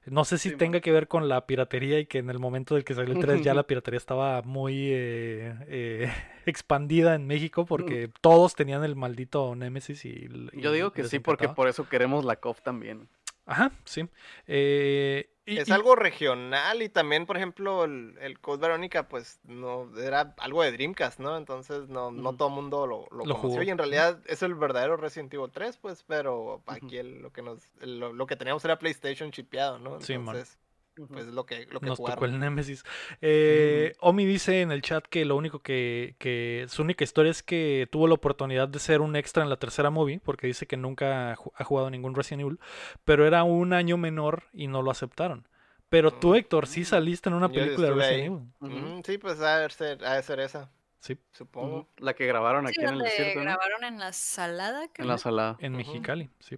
No sé si Sí, tenga que ver con la piratería y que en el momento del que salió el 3 ya la piratería estaba muy eh, eh, expandida en México porque todos tenían el maldito Nemesis y... y Yo digo que sí, porque por eso queremos la COF también. Ajá, sí. Eh, y- Es y- algo regional y también, por ejemplo, el, el Code Verónica, pues no era algo de Dreamcast, ¿no? Entonces no, no todo el mundo lo, lo, Lo conoció jugó. y en realidad es el verdadero Resident Evil 3, pues, pero aquí el- lo que nos lo, lo que teníamos era PlayStation chipeado, ¿no? Sí, man. Pues es lo que, lo que Nos tocó jugaron. el Némesis. Eh, Omi dice en el chat que lo único que, que su única historia es que tuvo la oportunidad de ser un extra en la tercera movie, porque dice que nunca ha ju- ha jugado ningún Resident Evil, pero era un año menor y no lo aceptaron. Pero tú, Mm. Héctor, sí saliste en una Yo película de Resident ahí. Evil. Sí, pues ha de ser, ha de ser esa, Sí, supongo. La que grabaron Sí, aquí en el desierto, ¿no? grabaron en la salada, creo. En la sala. en. Mexicali, sí.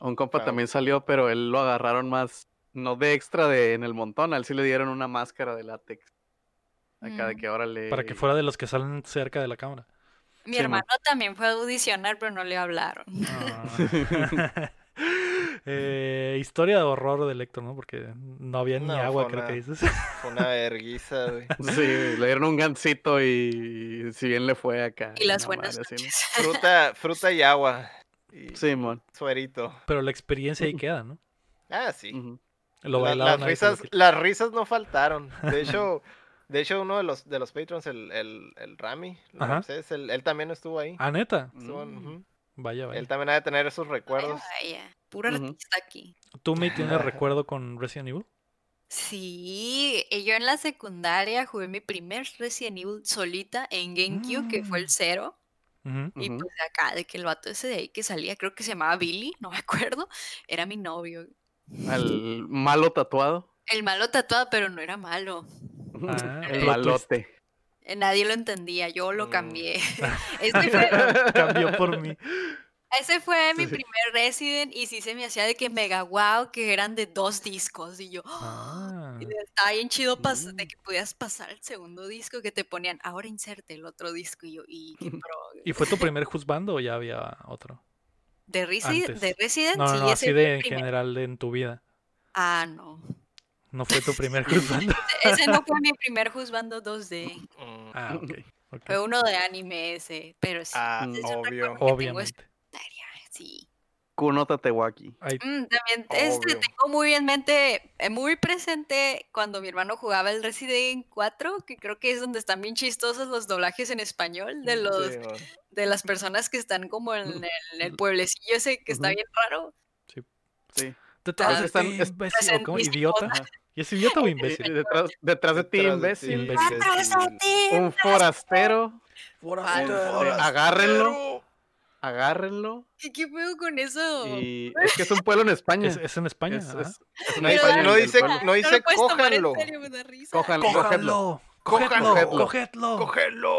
Un compa Claro. también salió, pero él lo agarraron más, no de extra de en el montón, a él sí le dieron una máscara de látex. Acá de Mm. que ahora le... Para que fuera de los que salen cerca de la cámara. Mi Sí, hermano también fue a audicionar, pero no le hablaron. Ah. Eh, historia de horror de Héctor, ¿no? Porque no había ni agua, creo que una- dices. Fue una verguiza, güey. Sí, le dieron un gancito y si bien le fue acá. Y las buenas madre así, ¿no? noches. Fruta, fruta y agua. Y Sí, mon. suerito. Pero la experiencia ahí queda, ¿no? Ah, sí. Ujú. Lo La- bailaba las risas, las risas no faltaron. De hecho, de hecho uno de los de los patrons, el, el, el Rami. Ramsés, él, él también estuvo ahí. Ah, neta. Estuvo Mm. Vaya, vaya. Él también ha de tener esos recuerdos. Vaya, vaya, puro Ujú. artista aquí. ¿Tú me tienes recuerdo con Resident Evil? Sí, y yo en la secundaria jugué mi primer Resident Evil solita en GameCube, que fue Mm. el cero. Ujú. Y pues de acá, de que el vato ese de ahí que salía, creo que se llamaba Billy, no me acuerdo, era mi novio. Al malo tatuado. El malo tatuado, pero no era malo. Ah, el malote. Eh, Nadie lo entendía, yo lo Mm. cambié. Fue, Cambió por mí. ese fue mi Sí. primer Resident y sí se me hacía de que mega wow, que eran de dos discos. Y yo, Ah, y estaba bien chido pas- de Mm. que podías pasar al segundo disco que te ponían, ahora inserte el otro disco. Y yo, y qué pro. ¿Y fue tu primer juzbando o ya había otro? De, Resi- Antes. de Resident, No, no, no, ese así fue de en primero. general de en tu vida. Ah, no. No fue tu primer juzbando. Ese no fue mi primer juzgando 2D. Mm. Ah, ok. ok. Fue uno de anime ese, pero sí. Ah, es obvio. Obviamente. sí. Kuno Tatewaki. Mm, también este, tengo muy en mente, eh, muy presente cuando mi hermano jugaba el Resident 4, que creo que es donde están bien chistosos los doblajes en español de los Sí, man. de las personas que están como en el, en el pueblecillo ese que está bien raro. Sí. Detrás de están- ti, es- imbécil, ¿o cómo? presentísimos. ¿Idiota? ¿Y es idiota o imbécil? detrás, detrás de ti, Detrás imbécil. ti, Imbécil. ¡Atrás de ti! Un forastero. Forastero. agárrenlo. Agárrenlo. ¿Qué, qué pedo con eso? Y es que es un pueblo en España. Es, es en España. Es- ajá. es- es una No, España no dice- no dice en cójanlo. Cójanlo, cójanlo.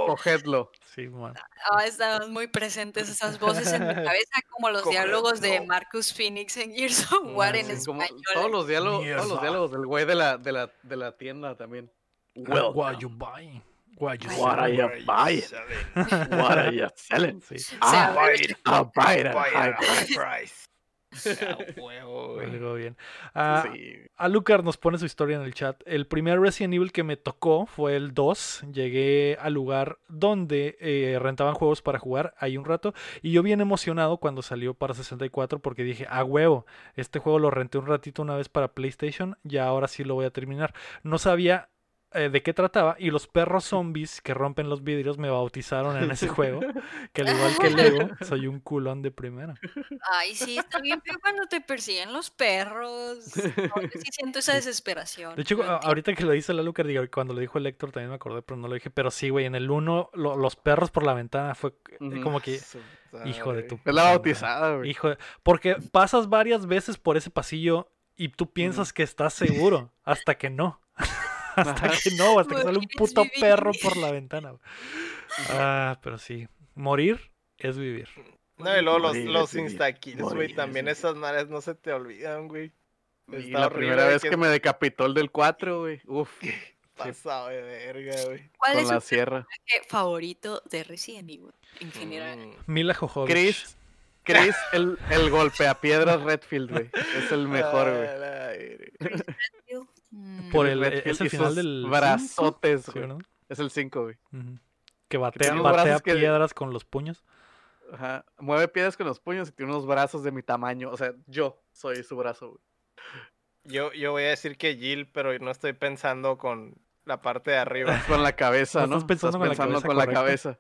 Cogedlo. Sí, man. Ah, estaban muy presentes esas voces en mi cabeza, como los diálogos de Marcus Phoenix en Gears of War Ah, en sí, español. todos los diálogos, todos los diálogos del güey de la, de la, de la tienda también. Ah, What you buying? What you What are you buying? What are you selling? Sí. Ah, sea, buy it. I'll buy it at a Buy high price. Ah. Algo bien. Ah, Sí. Alucard nos pone su historia en el chat. El primer Resident Evil que me tocó fue el 2. Llegué al lugar donde eh, rentaban juegos para jugar ahí un rato. Y yo bien emocionado cuando salió para 64 porque dije, a huevo, este juego lo renté un ratito una vez para PlayStation y ahora sí lo voy a terminar. No sabía eh, de qué trataba y los perros zombies que rompen los vidrios me bautizaron en ese juego, que al igual que Lego, soy un culón de primera. Ay, sí, está bien feo cuando te persiguen los perros. Sí siento esa desesperación. De hecho, lo ahorita que lo dice la Lucar, digo, cuando lo dijo el Héctor también me acordé, pero no lo dije. Pero sí, güey, en el 1, los perros por la ventana fue eh, como que, hijo de tu Es la bautizada, güey. Hijo de- Porque pasas varias veces por ese pasillo y tú piensas que estás seguro, hasta que no. hasta Ajá. que no, hasta que sale un puto vivir. perro por la ventana. güey. Ah, pero sí. Morir es vivir. No, y luego los, Morir, los insta-kills, güey, también esas madres no se te olvidan, güey. Y la primera vez que, me decapitó el del 4, güey. Uf, Pasado de verga, güey. ¿Cuál con es su la sierra. favorito de Resident Evil en general? Mm. Mila. Chris, Chris, el, el golpe a piedras Redfield, güey. Es el mejor, güey. Mm, Por el, Redfield es el final del. brazotes, sí, güey. Es el 5, güey. Que batea, que- piedras con los puños. Ajá. Mueve piedras con los puños y tiene unos brazos de mi tamaño. O sea, yo soy su brazo, güey. Yo, yo voy a decir que Jill, pero no estoy pensando con la parte de arriba. Con la cabeza, No ¿no? estás pensando con la cabeza con la correcta. cabeza.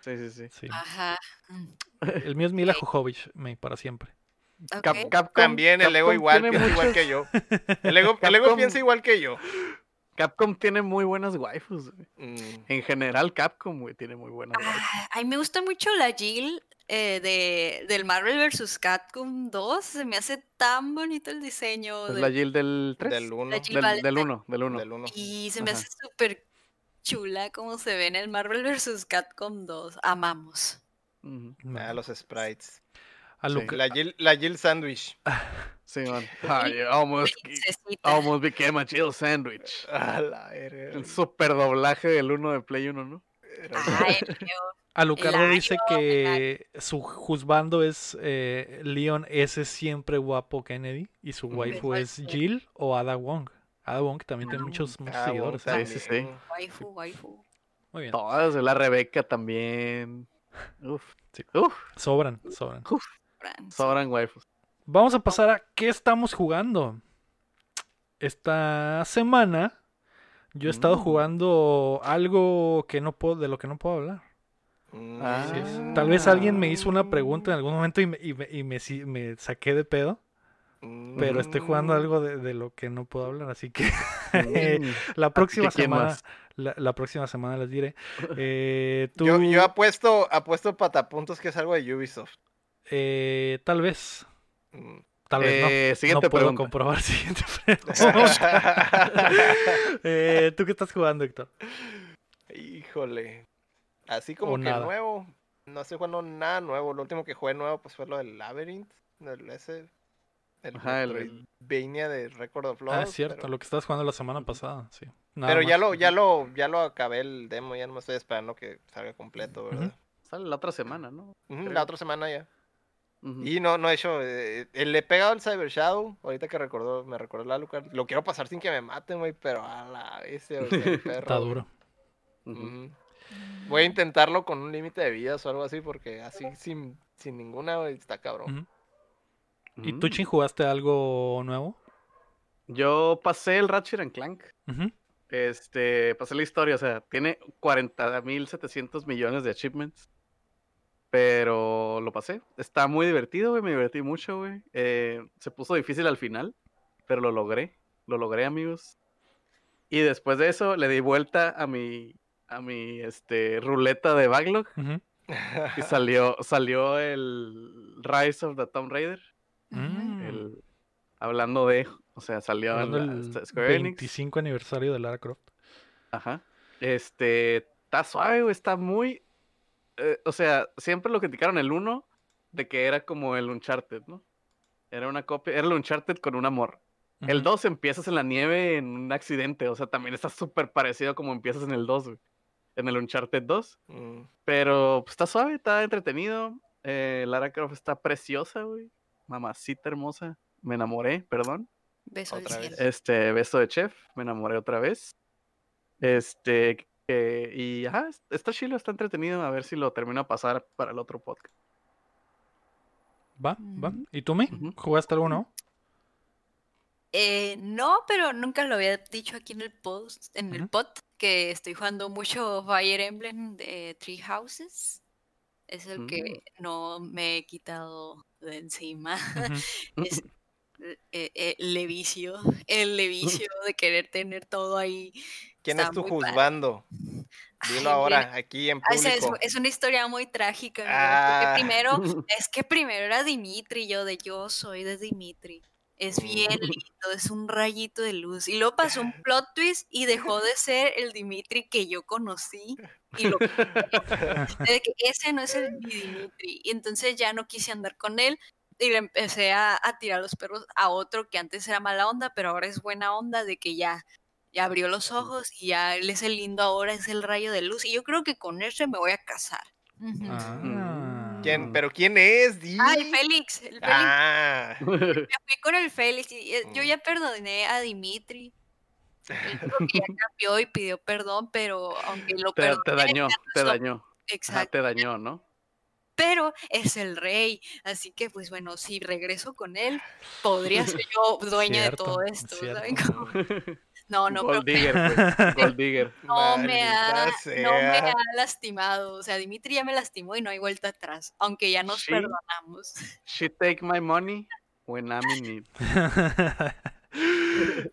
Sí, sí, sí. Sí. Ajá. mm, El mío es Mila Jojovich, me, para siempre. Ok. Cap- Capcom, También el ego Capcom igual, tiene piensa igual muchos- que yo. El ego, el ego Capcom- piensa igual que yo. Capcom tiene muy buenas waifus. Mm. En general, Capcom, güey, tiene muy buenas waifus. Ah, a mí me gusta mucho la Jill eh, de, del Marvel vs. Capcom 2. Se me hace tan bonito el diseño. Es del- la Jill del 3. Del 1. La Jill Del, del 1, del 1. Del 1. Y se me Ajá. hace súper chula como se ve en el Marvel vs. Capcom 2. Amamos. Ah, los sprites. A sí. Luca- La Jill, la Jill Sandwich. Sí, man. I almost, became a Jill sandwich. A la. El super doblaje del 1 de Play 1, ¿no? Ay. Alucardo dice que su juzgando es eh, Leon ese siempre guapo Kennedy y su waifu es. Jill o Ada Wong. Ada Wong que también tiene Ah, muchos, muchos Ah, seguidores. ¿eh? Sí, sí, también. Waifu, waifu. Muy bien. Todas, la Rebeca también. Uf. Sí. Uf, Sobran, sobran. Fran. Sobran waifus. Vamos a pasar a qué estamos jugando. Esta semana yo he estado Mm. jugando algo que no puedo, de lo que no puedo hablar. Mm, Ah. Así es. Tal vez alguien me hizo una pregunta en algún momento y me, y me, y me si- me saqué de pedo, pero estoy jugando Mm. algo de, de lo que no puedo hablar, así que la próxima ¿quién semana, la próxima semana les diré. Eh, tú, Yo, yo apuesto, apuesto patapuntos que es algo de Ubisoft. Eh, tal vez, tal vez no. Eh, No siguiente puedo pregunta. comprobar. Siguiente pregunta. Eh, ¿Tú qué estás jugando, Héctor? Híjole. Así como O que nada. nuevo. No estoy jugando nada nuevo. Lo último que jugué nuevo pues fue lo del Labyrinth. El ese. El, Ajá, el- de Record of Ah, Lost. es cierto, Pero, lo que estabas jugando la semana pasada, sí. Nada pero ya lo, ya lo, ya lo acabé el demo, ya no me estoy esperando que salga completo, ¿verdad? Sale la otra semana, ¿no? La otra semana ya. Y no, no he hecho. eh, eh, le he pegado al Cyber Shadow. Ahorita que recordó, me recordó la Lucar. Lo quiero pasar sin que me maten, güey. Pero a la el perro. Está duro. Voy a intentarlo con un límite de vidas o algo así, porque así sin, sin ninguna, güey, está cabrón. ¿Y tú, Mm. Chin, jugaste algo nuevo? Yo pasé el Ratchet and Clank. Este, pasé la historia, o sea, tiene 40.700 millones de achievements. Pero lo pasé. Está muy divertido, güey. Me divertí mucho, güey. Eh, se puso difícil al final, pero lo logré. Lo logré, amigos. Y después de eso le di vuelta a mi, a mi este, ruleta de backlog y salió, salió el Rise of the Tomb Raider. Mm. el- hablando de, o sea, salió en la- Square Enix. 25 aniversario de Lara Croft. Ajá. Este, está suave, güey, está muy... eh, o sea, siempre lo criticaron el 1 de que era como el Uncharted, ¿no? Era una copia, era el Uncharted con un amor. El Ujú. 2 empiezas en la nieve en un accidente, o sea, también está súper parecido como empiezas en el 2, güey. En el Uncharted 2. Mm, Pero pues, está suave, está entretenido. Eh, Lara Croft está preciosa, güey. Mamacita hermosa. Me enamoré, perdón. Beso Otra vez. cielo. Este, beso de chef, me enamoré otra vez. Este, eh, y ajá, es- está chilo, está entretenido. A ver si lo termino a pasar para el otro podcast. Va, va. Ujú. ¿Y tú, me? Ujú. ¿Jugaste algo nuevo? Eh, no, pero nunca lo había dicho aquí en el post, en el pod, que estoy jugando mucho Fire Emblem de Three Houses. Es el que no me he quitado de encima. Es eh, eh, el vicio, el vicio de querer tener todo ahí. ¿Quién es tu padre. juzgando? Ay, Dilo mira, ahora, aquí en Ah, o sea, es, público. es una historia muy trágica, amigo, Ah. porque primero, es que primero era Dimitri, yo de yo soy de Dimitri. Es bien Mm. lindo, es un rayito de luz. Y luego pasó un plot twist y dejó de ser el Dimitri que yo conocí. Y lo de que ese no es el mi Dimitri. Y entonces ya no quise andar con él. Y le empecé a, a tirar los perros a otro que antes era mala onda, pero ahora es buena onda de que ya, ya abrió los ojos y ya él es el lindo ahora, es el rayo de luz. Y yo creo que con ese me voy a casar. Ah. ¿Quién? ¿Pero quién es? Di. Ah, el Félix. El Félix. Ah, Me fui con el Félix. Y eh, yo ya perdoné a Dimitri. Él creo que ya cambió y pidió perdón, pero aunque lo te, perdoné, te dañó, no te soy- dañó. Ajá, Exacto. te dañó, ¿no? Pero es el rey. Así que, pues bueno, si regreso con él, podría ser yo dueña Cierto, de todo esto. cierto. ¿saben cómo? No, no, Gold pero digger, pues. Gold digger. no me, ha, no me ha lastimado. O sea, Dimitri ya me lastimó y no hay vuelta atrás. Aunque ya nos perdonamos. She take my money when I'm in need.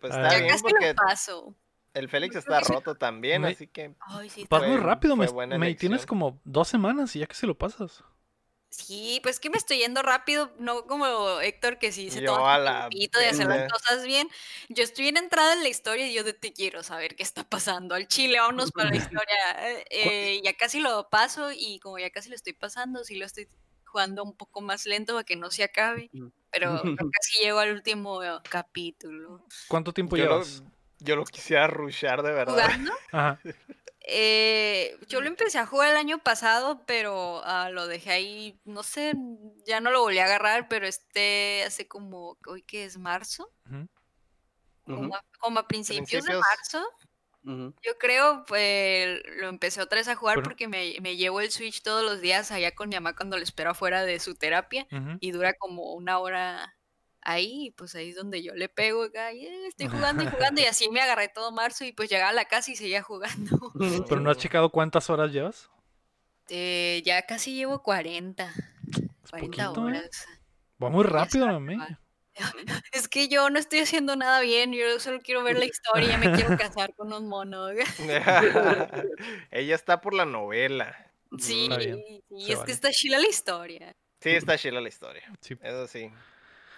Pues está Ya bien casi porque lo paso. el Félix está roto también, Me- así que Ay, sí, Vas muy Fue- rápido, me, me tienes como dos semanas y ya que se lo pasas. Sí, pues que me estoy yendo rápido, no como Héctor que sí se Yo toma la tiempito de hacer las cosas bien. Yo estoy bien entrada en la historia y yo de te quiero saber qué está pasando. Al chile, vámonos para la historia. Eh, ya casi lo paso y como ya casi lo estoy pasando, sí lo estoy jugando un poco más lento para que no se acabe. Pero casi llego al último eh, capítulo. ¿Cuánto tiempo yo lo, llevas? yo lo quisiera rushar de verdad. ¿Jugando? Ajá. Eh, yo lo empecé a jugar el año pasado, pero ah, lo dejé ahí, no sé, ya no lo volví a agarrar, pero este hace como, hoy que es marzo, como, a, como a principios, de marzo, yo creo, pues lo empecé otra vez a jugar Pero- porque me, me llevo el Switch todos los días allá con mi mamá cuando le espero afuera de su terapia y dura como una hora ahí, y pues ahí es donde yo le pego acá, y, eh, estoy jugando y jugando y así me agarré todo marzo y pues llegaba a la casa y seguía jugando. Pero no has checado cuántas horas llevas. Eh, ya casi llevo 40. Es 40 poquito, ¿eh? horas. Va muy rápido, mami. Es que yo no estoy haciendo nada bien, yo solo quiero ver la historia, me quiero casar con un mono. Ella está por la novela. Sí, se es vale. que está chila la historia. Sí, está chila la historia. Sí. Eso sí.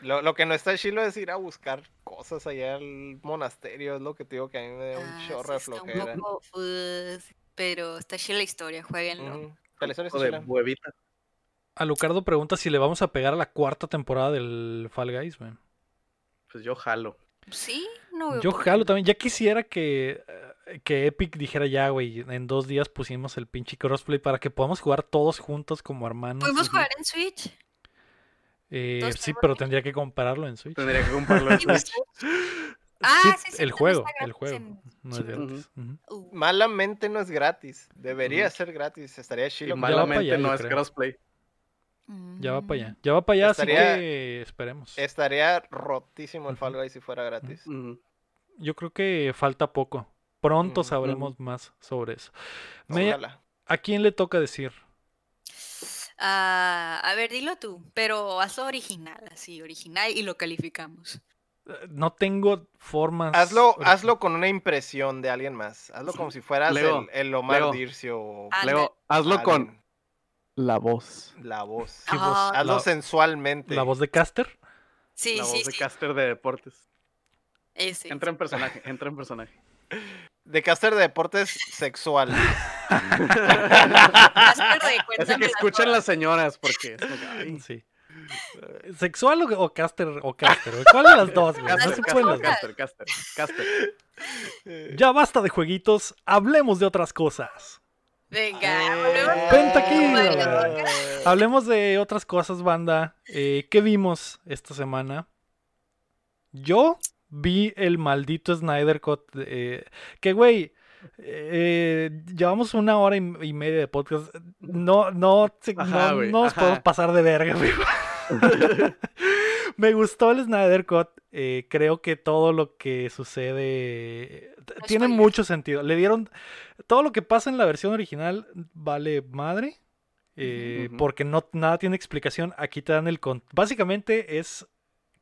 Lo, lo que no está chilo es ir a buscar cosas allá al monasterio. Es lo que te digo que a mí me da un Ah, chorro sí, de está un flojera. poco, uh, pero está chila la historia, jueguenlo. La historia está chila. huevita. Alucardo pregunta si le vamos a pegar a la cuarta temporada del Fall Guys, güey. Pues yo jalo. Sí, no veo Yo jalo también. Ya quisiera que, eh, que Epic dijera ya, güey. En dos días pusimos el pinche crossplay para que podamos jugar todos juntos como hermanos. ¿Podemos jugar en Switch? Eh, sí, pero tendría que comprarlo en Switch. Tendría que comprarlo en Sí, Switch. Ah, Sí, sí, sí, el juego, el juego. en- No es gratis. Uh, Malamente no es gratis. Debería ser gratis. Estaría para malamente allá, no es creo. crossplay. Ya va para mm. allá. Ya va para allá, Estaría- así que esperemos. Estaría rotísimo el. Fall Guys si fuera gratis. Yo creo que falta poco. Pronto sabremos más sobre eso. Me-. ¿A quién le toca decir? Ah, a ver, dilo tú, pero hazlo original, así, original y lo calificamos. Eh, No tengo formas. Hazlo, hazlo con una impresión de alguien más. Hazlo como si fueras Leo, el, el Omar Leo. Dircio o Leo, hazlo con la voz. la voz. ¿Qué voz? Ah, Hazlo La- sensualmente. La voz de Caster. Sí, la sí, voz de sí. caster de deportes. Ese. Entra en personaje, entra en personaje. De caster de deportes sexual. Caster Cuéntame que horas. las señoras, porque es ay, Sí. Eh, ¿Sexual o, o Caster? O Caster? güey? ¿Cuál de las dos, güey? No Caster, se caster, caster, caster, caster. Ya basta de jueguitos, hablemos de otras cosas. Venga, volvemos. Vente aquí, Mario. banda. Hablemos de otras cosas, banda. Eh, ¿Qué vimos esta semana? Yo vi el maldito Snyder Cut. eh, que, güey, eh, llevamos una hora y, y media de podcast. No, no, Ajá, no, nos ajá. podemos pasar de verga, güey. Me gustó el Snyder Cut. eh, creo que todo lo que sucede No tiene mucho sentido. Le dieron todo lo que pasa en la versión original vale madre. eh. Porque no nada tiene explicación. Aquí te dan el con básicamente es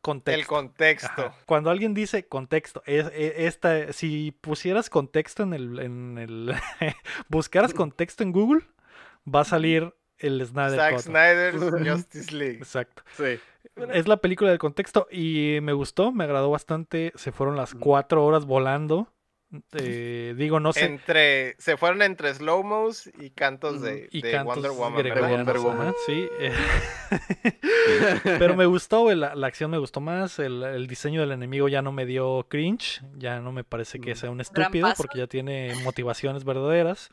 contexto. El contexto. Ajá. Cuando alguien dice contexto, es, e- esta, si pusieras contexto en el, en el buscaras contexto en Google, va a salir el Snyder Zack Cut. Snyder's Justice League. Exacto. Sí. Es la película del contexto y me gustó, me agradó bastante. Se fueron las cuatro horas volando. Eh, digo, no sé. Entre, se fueron entre slow-mos y cantos de, Y de cantos Wonder Woman. Wonder Woman. ajá, sí. eh. Pero me gustó, güey, la, la acción me gustó más. El, el diseño del enemigo ya no me dio cringe. Ya no me parece que Mm. sea un estúpido porque ya tiene motivaciones verdaderas.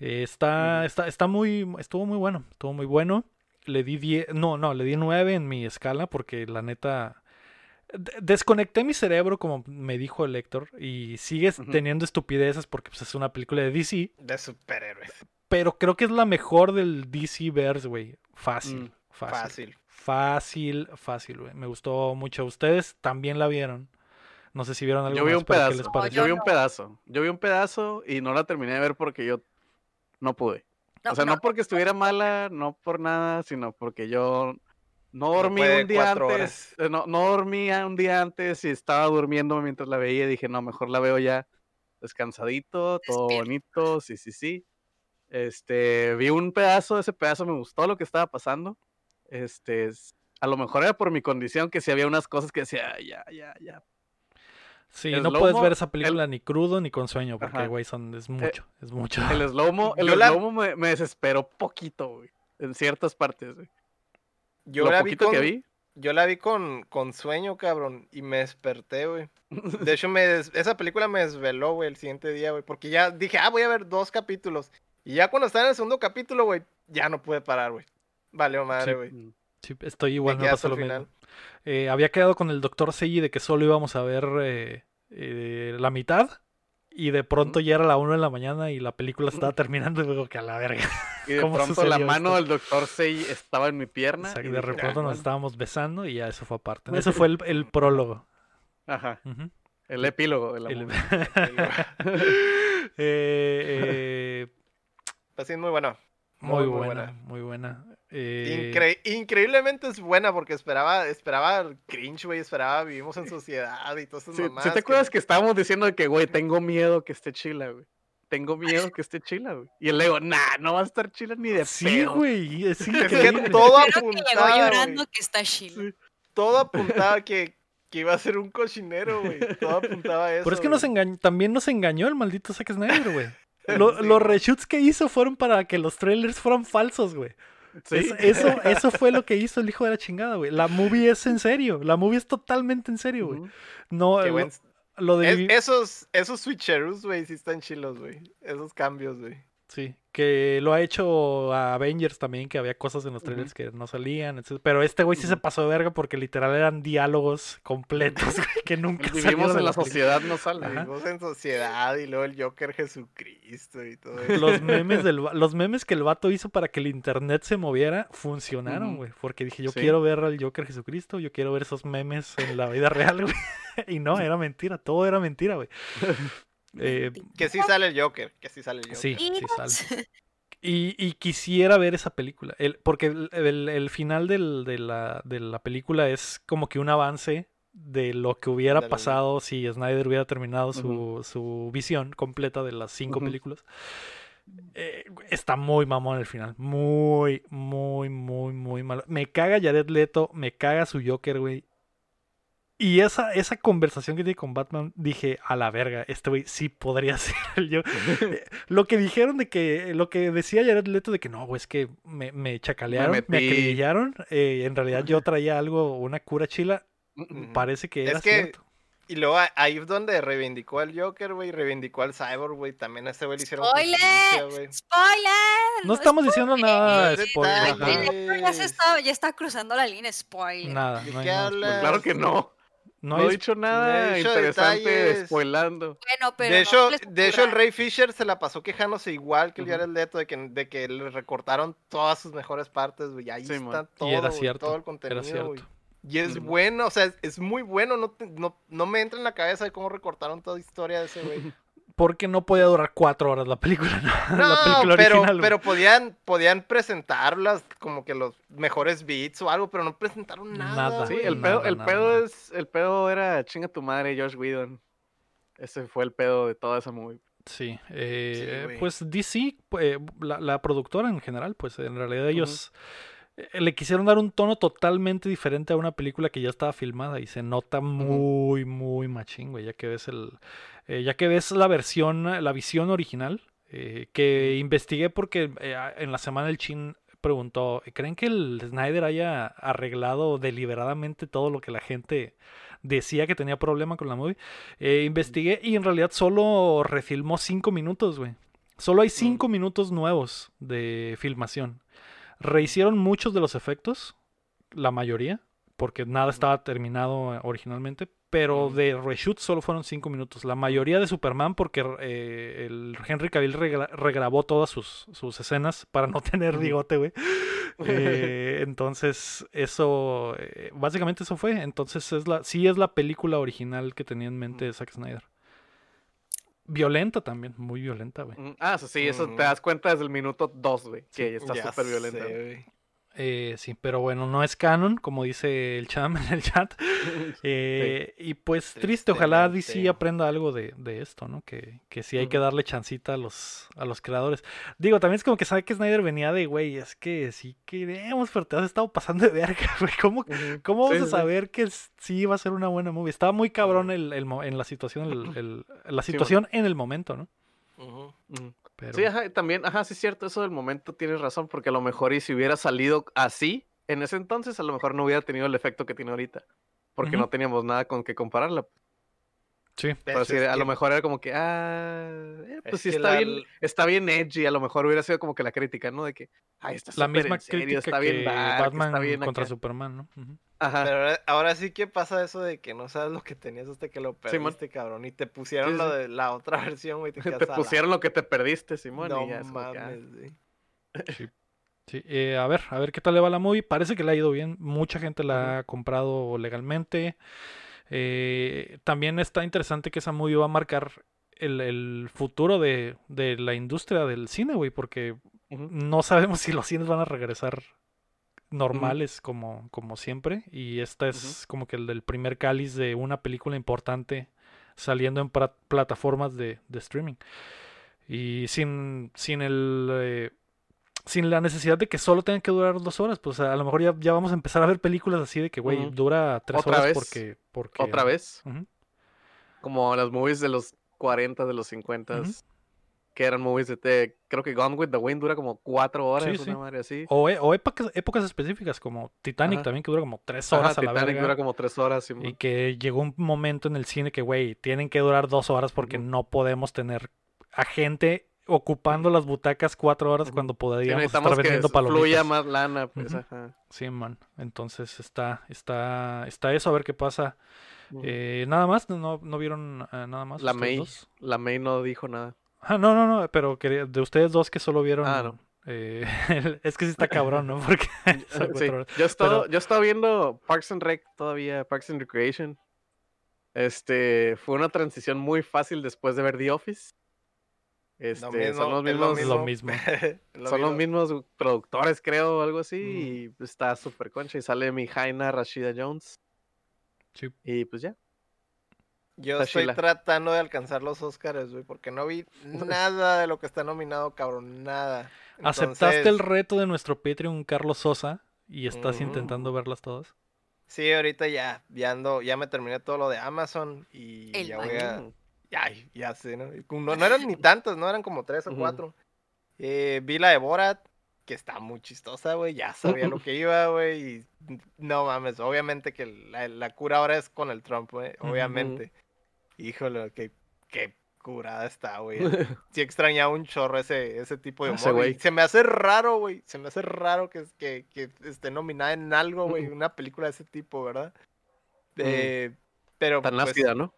Eh, está, Ujú. está, está muy, estuvo muy bueno. Estuvo muy bueno. Le di 10, no, no, le di 9 en mi escala porque la neta. De- Desconecté mi cerebro, como me dijo el Héctor, y sigues teniendo estupideces porque pues, es una película de DC De superhéroes. pero creo que es la mejor del DC Verse, güey. Fácil, Mm, fácil. Fácil. Fácil, fácil, güey. Me gustó mucho. Ustedes también la vieron. No sé si vieron algo Yo vi un pero ¿qué pedazo. les No, pareció? Yo vi un pedazo. Yo vi un pedazo y no la terminé de ver porque yo no pude. o sea, no, porque estuviera mala, no por nada, sino porque yo no dormí un día antes. eh, No, no dormía un día antes y estaba durmiendo mientras la veía. Dije, no, mejor la veo ya descansadito, todo bonito, sí, sí, sí. Este, vi un pedazo, ese pedazo me gustó lo que estaba pasando. Este, es- a lo mejor era por mi condición que si había unas cosas que decía, "Ay, ya, ya, ya. Sí, el no puedes ver esa el- película ni crudo ni con sueño, porque, güey, son, es mucho, es mucho. El slow-mo, el Yo la- me, me desesperó poquito, güey. En ciertas partes, güey. Yo lo la vi con, que vi. Yo la vi con, con sueño, cabrón, y me desperté, güey. De hecho, me des- esa película me desveló, güey, el siguiente día, güey, porque ya dije, ah, voy a ver dos capítulos. Y ya cuando estaba en el segundo capítulo, güey, ya no pude parar, güey. Valió madre, güey. Mm. Sí, estoy igual, Me pasa hasta lo mismo. Eh, había quedado con el doctor Seiji de que solo íbamos a ver eh, eh, la mitad. Y de pronto ya era la 1 de la mañana y la película estaba terminando y luego que a la verga. Y de ¿Cómo pronto la mano esto? del doctor Sei estaba en mi pierna. O sea, y de dije, repente "Ah, nos bueno". estábamos besando y ya eso fue aparte. Eso fue el, el prólogo. Ajá, el epílogo de la El-. Eh, eh, Así muy buena. muy, buena, muy buena. Eh, Incre- increíblemente es buena porque esperaba, esperaba cringe, güey, esperaba vivimos en sociedad y todas esas Sí, mamadas. ¿sí te acuerdas que estábamos diciendo que, güey, tengo miedo que esté chila, güey? Tengo miedo que esté chila, güey. Y el Lego, nah, no va a estar chila ni de Sí, pedo". güey, es que todo Creo que llegó apuntaba, llorando que está Sheila. todo apuntaba que, que iba a ser un cochinero, güey. Todo apuntaba a eso. Pero es que nos engañó, también nos engañó el maldito Zack Snyder, güey. Lo- Sí. Los reshoots que hizo fueron para que los trailers fueran falsos, güey. Sí. Es- eso, eso fue lo que hizo el hijo de la chingada, güey. La movie es en serio. La movie es totalmente en serio, güey. No, Qué lo, buen- lo de... es- esos, esos switcheroos, güey, sí están chilos, güey. Esos cambios, güey. Sí, que lo ha hecho a Avengers también, que había cosas en los trailers que no salían, etc. Pero este güey sí se pasó de verga porque literal eran diálogos completos, que nunca Vivimos en la película. sociedad, no sale. Vivimos en sociedad y luego el Joker Jesucristo y todo eso. Los memes, del, los memes que el vato hizo para que el internet se moviera funcionaron, güey. Porque dije, yo Sí. quiero ver al Joker Jesucristo, yo quiero ver esos memes en la vida real, güey. Y no, era mentira, todo era mentira, güey. Eh, Que sí sale el Joker, que sí sale el Joker. sí, sí sale. Y, y quisiera ver esa película. El, porque el, el- el final del- de, la, de la película es como que un avance de lo que hubiera pasado si Snyder hubiera terminado su, visión completa de las cinco películas. Eh, está muy mamón el final. Muy, muy, muy, muy malo. Me caga Jared Leto, me caga su Joker, güey. Y esa, esa conversación que tiene con Batman, dije, a la verga, este güey sí podría ser el yo. Eh, Lo que dijeron de que, lo que decía Jared Leto de que no, güey, es que me, me chacalearon, me, metí. acribillaron. eh, en realidad yo traía algo, una cura chila. Parece que Es era que- cierto. Y luego ahí es donde reivindicó al Joker, güey, reivindicó al Cyborg, güey. También a este güey le hicieron ¡Spoiler! ¡Spoiler! No estamos diciendo nada de spoiler. Ay, ya, se está, ya está cruzando la línea spoiler. Nada, ¿De no hay qué nada. Pues claro que no. No No, he dicho nada he dicho interesante detalles. spoilando. Bueno, pero de, no hecho, de hecho, el. Ray Fisher se la pasó quejándose igual que el. Jared Leto de que, de que le recortaron todas sus mejores partes, güey. Ahí Sí, está todo, y era güey, cierto. todo el Era contenido, cierto. güey. Y es bueno, o sea, es, es muy bueno. No, te- no, no me entra en la cabeza de cómo recortaron toda la historia de ese güey. Porque no podía durar cuatro horas la película, ¿no? No, la película pero, original. pero podían, podían presentarlas como que los mejores beats o algo, pero no presentaron nada. Nada. Sí, el pedo, el nada, pedo nada. es, el pedo era chinga tu madre, Josh Whedon. Ese fue el pedo de toda esa movie. Sí, eh, pues DC, eh, la, la productora en general, pues en realidad ellos eh, le quisieron dar un tono totalmente diferente a una película que ya estaba filmada y se nota muy, muy machín, güey, ya que ves el, eh, ya que ves la versión, la visión original, eh, que investigué porque eh, en la semana el Chin preguntó, ¿creen que el Snyder haya arreglado deliberadamente todo lo que la gente decía que tenía problema con la movie? Investigué y en realidad solo refilmó 5 minutos, güey. Solo hay 5 minutos nuevos de filmación. Rehicieron muchos de los efectos, la mayoría, porque nada estaba terminado eh, originalmente, pero de reshoot solo fueron 5 minutos. La mayoría de Superman, porque eh, el Henry Cavill regra- regrabó todas sus, sus escenas para no tener bigote, güey. Eh, entonces, eso, eh, básicamente eso fue. Entonces, es la, sí es la película original que tenía en mente Zack Snyder. Violenta también, muy violenta, güey. Mm, Ah, sí, sí, eso te das cuenta desde el minuto 2, güey, que está Ya súper violenta. sé, güey. Eh, sí, pero bueno, no es canon, como dice el cham en el chat. Eh, Y pues triste, ojalá DC aprenda algo de, de esto, ¿no? Que, que sí hay que darle chancita a los, a los creadores. Digo, también es como que sabe que Snyder venía de, güey, es que sí queremos, pero te has estado pasando de verga, güey. ¿Cómo, cómo Sí, vamos a saber que sí va a ser una buena movie? Estaba muy cabrón el, en la situación, el- el- la situación en el momento, ¿no? Pero, Sí, ajá, también, ajá, sí es cierto, eso del momento tienes razón, porque a lo mejor y si hubiera salido así, en ese entonces a lo mejor no hubiera tenido el efecto que tiene ahorita, porque no teníamos nada con que compararla. Sí. Pero sí, es a lo mejor era como que, ah, eh, pues Es sí está la- bien, está bien edgy, a lo mejor hubiera sido como que la crítica, ¿no? De que, ay, está La misma en serio, crítica está que bien dark, Batman está bien contra acá". Superman, ¿no? Ajá. Pero ahora, ahora sí que pasa eso de que no sabes lo que tenías hasta que lo perdiste, cabrón. Y te pusieron Sí, lo sí. de la otra versión, güey. Te, la- pusieron lo que te perdiste, Simón, No y ya es como que, ah. mames, güey. Sí, eh, a ver, a ver qué tal le va la movie. Parece que le ha ido bien. Mucha gente la ha comprado legalmente. Eh, también está interesante que esa movie va a marcar el, el futuro de, de la industria del cine, güey, porque no sabemos si los cines van a regresar normales como, como siempre. Y esta es como que el del primer cáliz de una película importante saliendo en plataformas de, de streaming. Y sin, sin el... eh, sin la necesidad de que solo tengan que durar dos horas, pues a lo mejor ya, ya vamos a empezar a ver películas así de que, güey, dura tres Otra horas vez. porque, porque... Otra vez, como las movies de los 40, de los 50, que eran movies de, te- creo que Gone with the Wind dura como cuatro horas, Sí, una madre así. O, e- o épocas, épocas específicas como Titanic Ajá. también, que dura como tres Ajá, horas a la Titanic dura como tres horas, Y que llegó un momento en el cine que, güey, tienen que durar dos horas porque no podemos tener a gente ocupando las butacas cuatro horas cuando Sí, podríamos estar necesitamos que vendiendo s- fluya palomitas. más lana, pues, ajá. Sí, man. Entonces está, está, está eso, a ver qué pasa. Eh, nada más, no, no vieron eh, nada más. La May, dos? la May no dijo nada. Ah, no, no, no, pero quería- de ustedes dos que solo vieron. Ah, no. eh, es que sí está cabrón, ¿no? Porque Sí. Yo he estado, Pero- yo he estado viendo Parks and Rec todavía, Parks and Recreation. Este, fue una transición muy fácil después de ver The Office. Este, Lo mismo, son los es mismos, Lo mismo. Es lo son los mismo. mismos productores, creo, o algo así, y está súper concha. Y sale mi Jaina Rashida Jones. Sí. Y pues ya. Yo Está estoy tratando de alcanzar los Oscars, güey, porque no vi nada de lo que está nominado, cabrón, nada. Aceptaste el reto de nuestro Patreon Carlos Sosa y estás intentando verlas todas. Sí, ahorita ya, ya ando, ya me terminé todo lo de Amazon y El ya voy a, Mm. ya, sé, ¿no? No, no eran ni tantas, no eran como tres o cuatro. Eh, vi la de Borat, que está muy chistosa, güey, ya sabía lo que iba, güey, y no mames, obviamente que la, la cura ahora es con el Trump, güey, obviamente. Híjole, qué, qué curada está, güey. Sí extrañaba un chorro ese, ese tipo de Ese humor. güey. Se me hace raro, güey. Se me hace raro que, que, que esté nominada en algo, güey. Una película de ese tipo, ¿verdad? Eh, pero Tan pues, ácida, ¿no?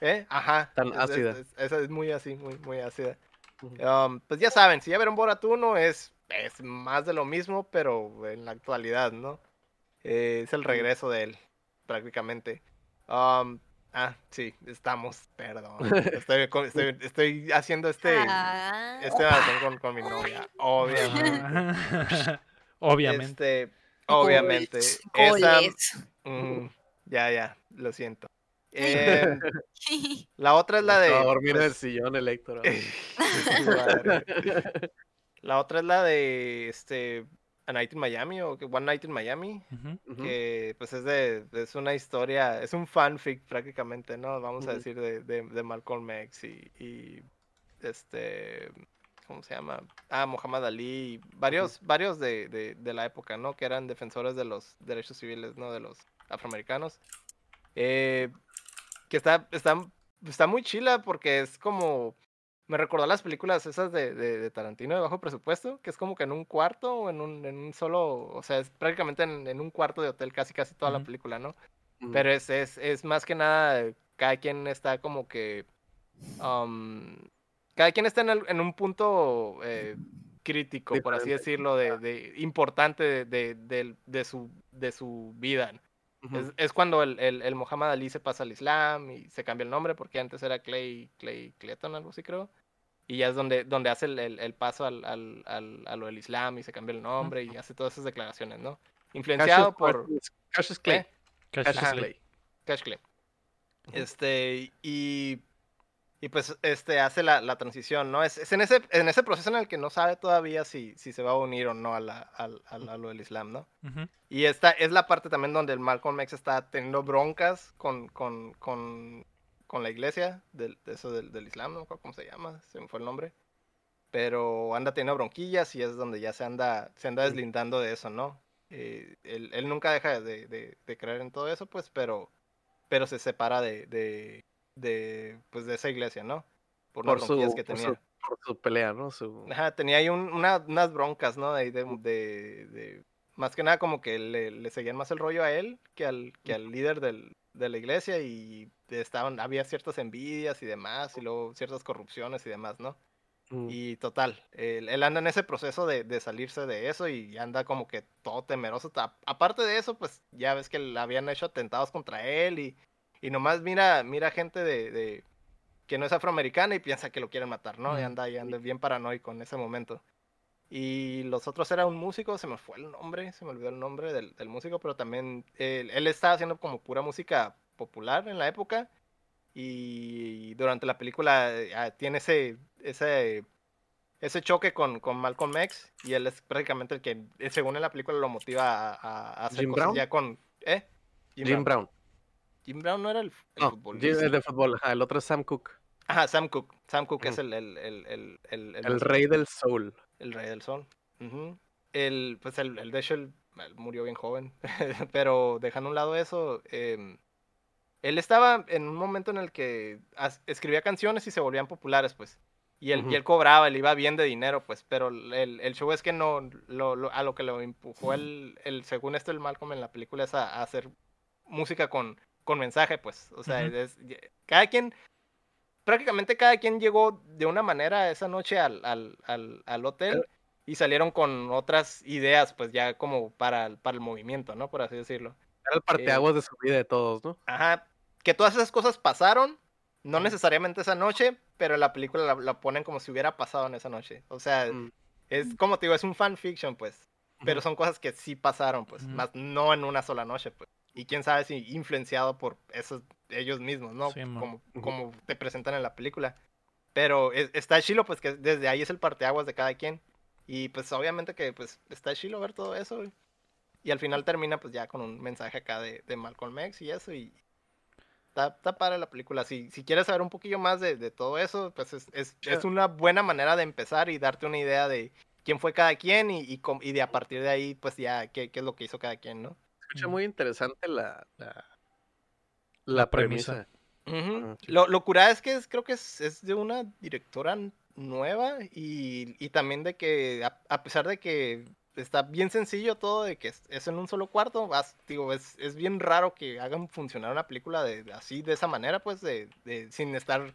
¿Eh? Ajá. Tan es- es- ácida. es- Esa es muy así, muy, muy ácida. Um, pues ya saben, si ya vieron Borat 1 es, es más de lo mismo, pero en la actualidad, ¿no? Eh, es el regreso de él. prácticamente. Um, ah, sí, estamos, perdón. Estoy, estoy, estoy haciendo este, Ah, este con, con mi novia, obviamente. Obviamente. Este, obviamente. Esa, mm, ya, ya, lo siento. Em, la otra es la de. A dormir en el pues, sillón el Héctor. madre. La otra es la de este A Night in Miami o que One Night in Miami, que pues es de es una historia, es un fanfic prácticamente, ¿no? Vamos a decir de, de, de Malcolm X y, y, este ¿cómo se llama? Ah, Muhammad Ali, y varios varios de, de, de la época, ¿no? Que eran defensores de los derechos civiles, ¿no? De los afroamericanos. Eh, que está, está, está muy chila porque es como me recordó las películas esas de, de, de Tarantino de bajo presupuesto, que es como que en un cuarto o en un, en un solo, o sea, es prácticamente en, en un cuarto de hotel casi casi toda la película, ¿no? Pero es, es, es más que nada, cada quien está como que, um, cada quien está en, el- en un punto eh, crítico, por así decirlo, de, de- importante de, de, de su, de su vida. Es, es cuando el, el, el Muhammad Ali se pasa al Islam y se cambia el nombre porque antes era Clay, Clay Clayton, algo así creo. Y ya es donde, donde hace el, el- el paso al, al, al- a lo del Islam y se cambia el nombre y hace todas esas declaraciones, ¿no? Influenciado Cassius- por Cassius Clay. ¿eh? Clay. Clay. Cash Clay. Este, y, y pues este hace la, la transición, ¿no? Es, es en, ese, en ese proceso en el que no sabe todavía si, si se va a unir o no a, la, al- al- a lo del Islam, ¿no? Ujú. Y esta es la parte también donde el Malcolm X está teniendo broncas con, con, con, con la iglesia del, de eso del, del Islam, no me cómo se llama, se me fue el nombre. Pero anda teniendo bronquillas y es donde ya se anda, se anda deslindando de eso, ¿no? Eh, él, él nunca deja de, de- de creer en todo eso, pues, pero, pero se separa de, de, de, pues, de esa iglesia, ¿no? Por, Por las su, que por, tenía. su, por su pelea, ¿no? Su... Ajá, tenía ahí un- una- unas broncas, ¿no? De, de, de- de- más que nada como que le, le seguían más el rollo a él que al, que al líder del, de la iglesia y estaban, había ciertas envidias y demás y luego ciertas corrupciones y demás, ¿no? Mm. Y total, él, él anda en ese proceso de, de salirse de eso y anda como que todo temeroso. A- Aparte de eso, pues ya ves que le habían hecho atentados contra él y, y nomás mira, mira gente de, de- que no es afroamericana y piensa que lo quieren matar, ¿no? Y Ujú. anda, y anda bien paranoico en ese momento. Y los otros era un músico, se me fue el nombre, se me olvidó el nombre del, del músico, pero también él, él estaba haciendo como pura música popular en la época. Y durante la película eh, ah, tiene ese, ese, ese choque con, con Malcolm X. Y él es prácticamente el que, eh, según en la película, lo motiva a, a- hacer ¿Jim cosas Brown? ya con. ¿Eh? Jim Brown. Jim Brown no era el, el No, futbolista. Jim- el de fútbol. el otro es Sam Cooke. Ajá, Sam Cooke. Sam Cooke es el, el, el, el, el, El, músico. rey del soul. El Rey del Sol. Ujú. El, pues el, el de hecho, él, él murió bien joven. Pero dejando a un lado eso, em, él estaba en un momento en el que escribía canciones y se volvían populares, pues. Y él, y Ujú. él cobraba, le iba bien de dinero, pues. Pero el, el show es que no, lo, lo- a lo que lo empujó el, el, según esto, el Malcolm en la película es a, a hacer música con, con mensaje, pues. O sea, es- cada quien prácticamente cada quien llegó de una manera esa noche al, al, al, al hotel y salieron con otras ideas, pues ya como para, el- para el movimiento, ¿no? Por así decirlo. Era el parteaguas de su vida de todos, ¿no? Ajá. Que todas esas cosas pasaron, no necesariamente esa noche, pero en la película la, la ponen como si hubiera pasado en esa noche. O sea, Mm. es como te digo, es un fanfiction, pues. Pero son cosas que sí pasaron, pues. Más no en una sola noche, pues. Y quién sabe si influenciado por esos ellos mismos, ¿no? Sí, mo. como, como te presentan en la película. Pero es- está chilo, pues que desde ahí es el parteaguas de cada quien. Y pues obviamente que pues está chilo ver todo eso. güey. Y al final termina pues ya con un mensaje acá de, de Malcolm X y eso. Y está, está padre la película. Si, si quieres saber un poquillo más de, de todo eso, pues es, es, es una buena manera de empezar y darte una idea de quién fue cada quien y, y, y de a partir de ahí pues ya qué, qué es lo que hizo cada quien, ¿no? Escucha muy interesante la, la, la La premisa. Lo, lo curada es que es- creo que es, es de una directora nueva y, y también de que a, a pesar de que está bien sencillo todo, de que es, es en un solo cuarto, vas- digo, es, es bien raro que hagan funcionar una película de, de así, de esa manera, pues, de, de- sin estar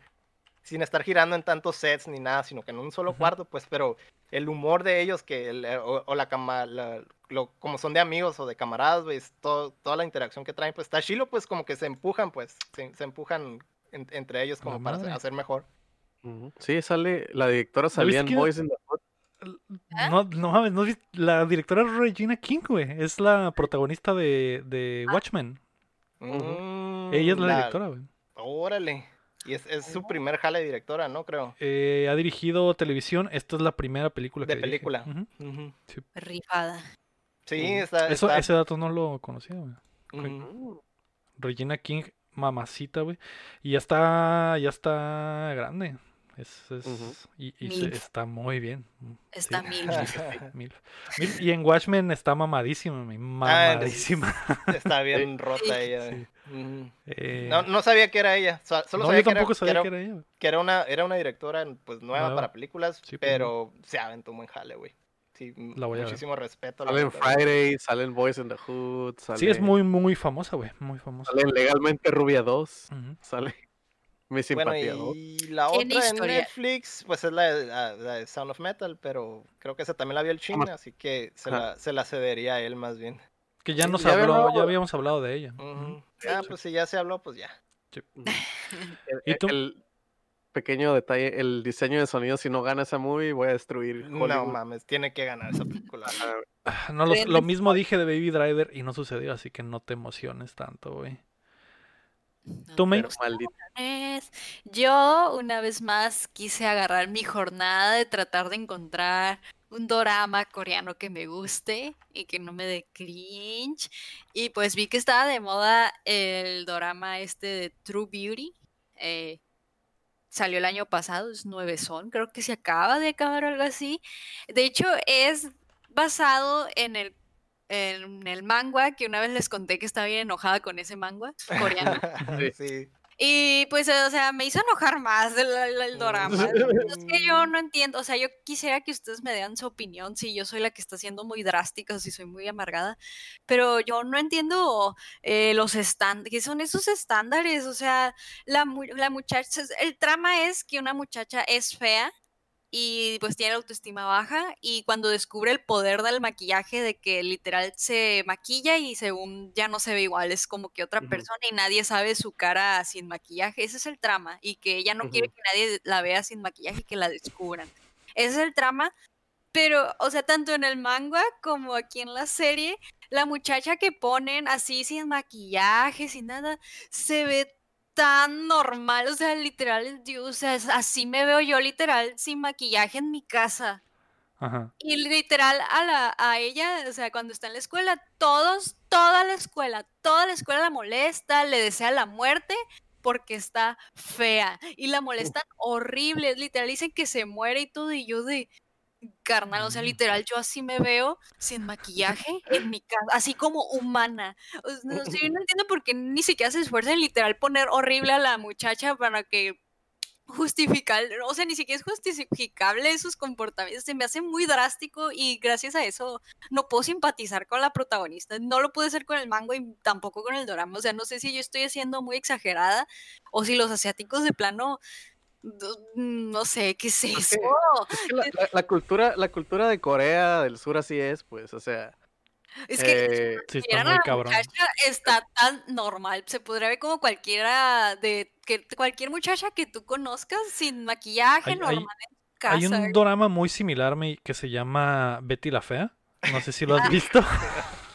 sin estar girando en tantos sets ni nada, sino que en un solo cuarto, pues, pero el humor de ellos, que el- eh, o, o la cama, la- lo, como son de amigos o de camaradas, pues, todo, toda la interacción que traen, pues está chilo, pues como que se empujan, pues, se, se empujan en- entre ellos como para madre. hacer mejor. Sí, sale, la directora salía en Boys in the Hood. ¿Ah? No, no mames, no la directora es Regina King, güey. Es la protagonista de, de Watchmen. Mm, Ella es la la- directora, güey. Órale. Y es, es su primer jale de directora, ¿no? Creo. Eh, ha dirigido televisión. Esta es la primera película De que dirige. película. Ujú. Rifada. Sí, está. Eso, está- ese dato no lo conocía. Regina King, mamacita, güey. Y ya está, ya está grande. Es. Y, y se- Milf. está muy bien. Está Sí. mil. Milf. Y en Watchmen está mamadísima, mi, mamadísima. Está bien rota ella. Sí. Eh, No, no sabía que era ella. so- Solo no, sabía yo que era, sabía que que era, ella. que era una, era una directora pues, nueva Nueva. para películas, Sí, pues, pero se aventó un buen jale, güey. Sí, m- La voy a ver. muchísimo respeto. la Sale en neta. Friday, sale en Boys in the Hood, sale, Sí, es muy, muy famosa, güey. Muy famosa. sale en Legalmente Rubia 2, Ujú. sale Mi Bueno, Simpatía 2. y la otra en. Netflix, pues es la, de- la- la de Sound of Metal, pero creo que esa también la vio el China, así que se la, se la cedería a él más bien. Que ya Sí, nos ya habló, ya habíamos hablado de ella. Ah, Sí. pues si ya se habló, pues ya. El, ¿Y tú? el pequeño detalle, el diseño de sonido, si no gana esa movie, voy a destruir No mames, tiene que ganar esa película. Ah, No, lo, lo mismo dije de Baby Driver y no sucedió, así que no te emociones tanto, güey. No, Tú, May. Pero maldito. Es- Yo una vez más quise agarrar mi jornada de tratar de encontrar un dorama coreano que me guste y que no me dé cringe. Y pues vi que estaba de moda el dorama este de True Beauty. eh, salió el año pasado, es nueve son, creo que se acaba de acabar o algo así. De hecho, es basado en el, en el manga que una vez les conté que estaba bien enojada con ese manga coreano. sí. Y pues, o sea, me hizo enojar más el, el- el dorama. Es que yo no entiendo, o sea, yo quisiera que ustedes me den su opinión, si yo soy la que está siendo muy drástica, o si soy muy amargada, pero yo no entiendo eh, los estándares, ¿qué son esos estándares? O sea, la, la muchacha, el trama es que una muchacha es fea y pues tiene la autoestima baja y cuando descubre el poder del maquillaje de que literal se maquilla y según ya no se ve igual, es como que otra persona y nadie sabe su cara sin maquillaje, ese es el trama y que ella no quiere que nadie la vea sin maquillaje y que la descubran. Ese es el trama, pero o sea, tanto en el manga como aquí en la serie, la muchacha que ponen así sin maquillaje, sin nada, se ve tan normal, o sea, literal, Dios, o sea, así me veo yo literal sin maquillaje en mi casa. Ajá. Y literal a la a ella, o sea, cuando está en la escuela, todos, toda la escuela, toda la escuela la molesta, le desea la muerte porque está fea y la molestan horrible, literal dicen que se muere y todo y yo de carnal, o sea, literal yo así me veo sin maquillaje en mi casa, así como humana. No sé, no entiendo por qué ni siquiera se esfuerza en literal poner horrible a la muchacha para que justificar, o sea, ni siquiera es justificable sus comportamientos, se me hace muy drástico y gracias a eso no puedo simpatizar con la protagonista, no lo pude hacer con el mango y tampoco con el dorama, o sea, no sé si yo estoy siendo muy exagerada o si los asiáticos de plano, no, no sé, ¿qué es Es eso? que- Es que la, la- la cultura, la cultura de Corea del Sur así es, pues, o sea, Es que eh, Sí, está muy la cabrón. muchacha está tan normal, se podría ver como cualquiera de que cualquier muchacha que tú conozcas sin maquillaje Hay- hay- normal en casa. Hay un drama muy similar que se llama Betty la Fea. No sé si lo has visto.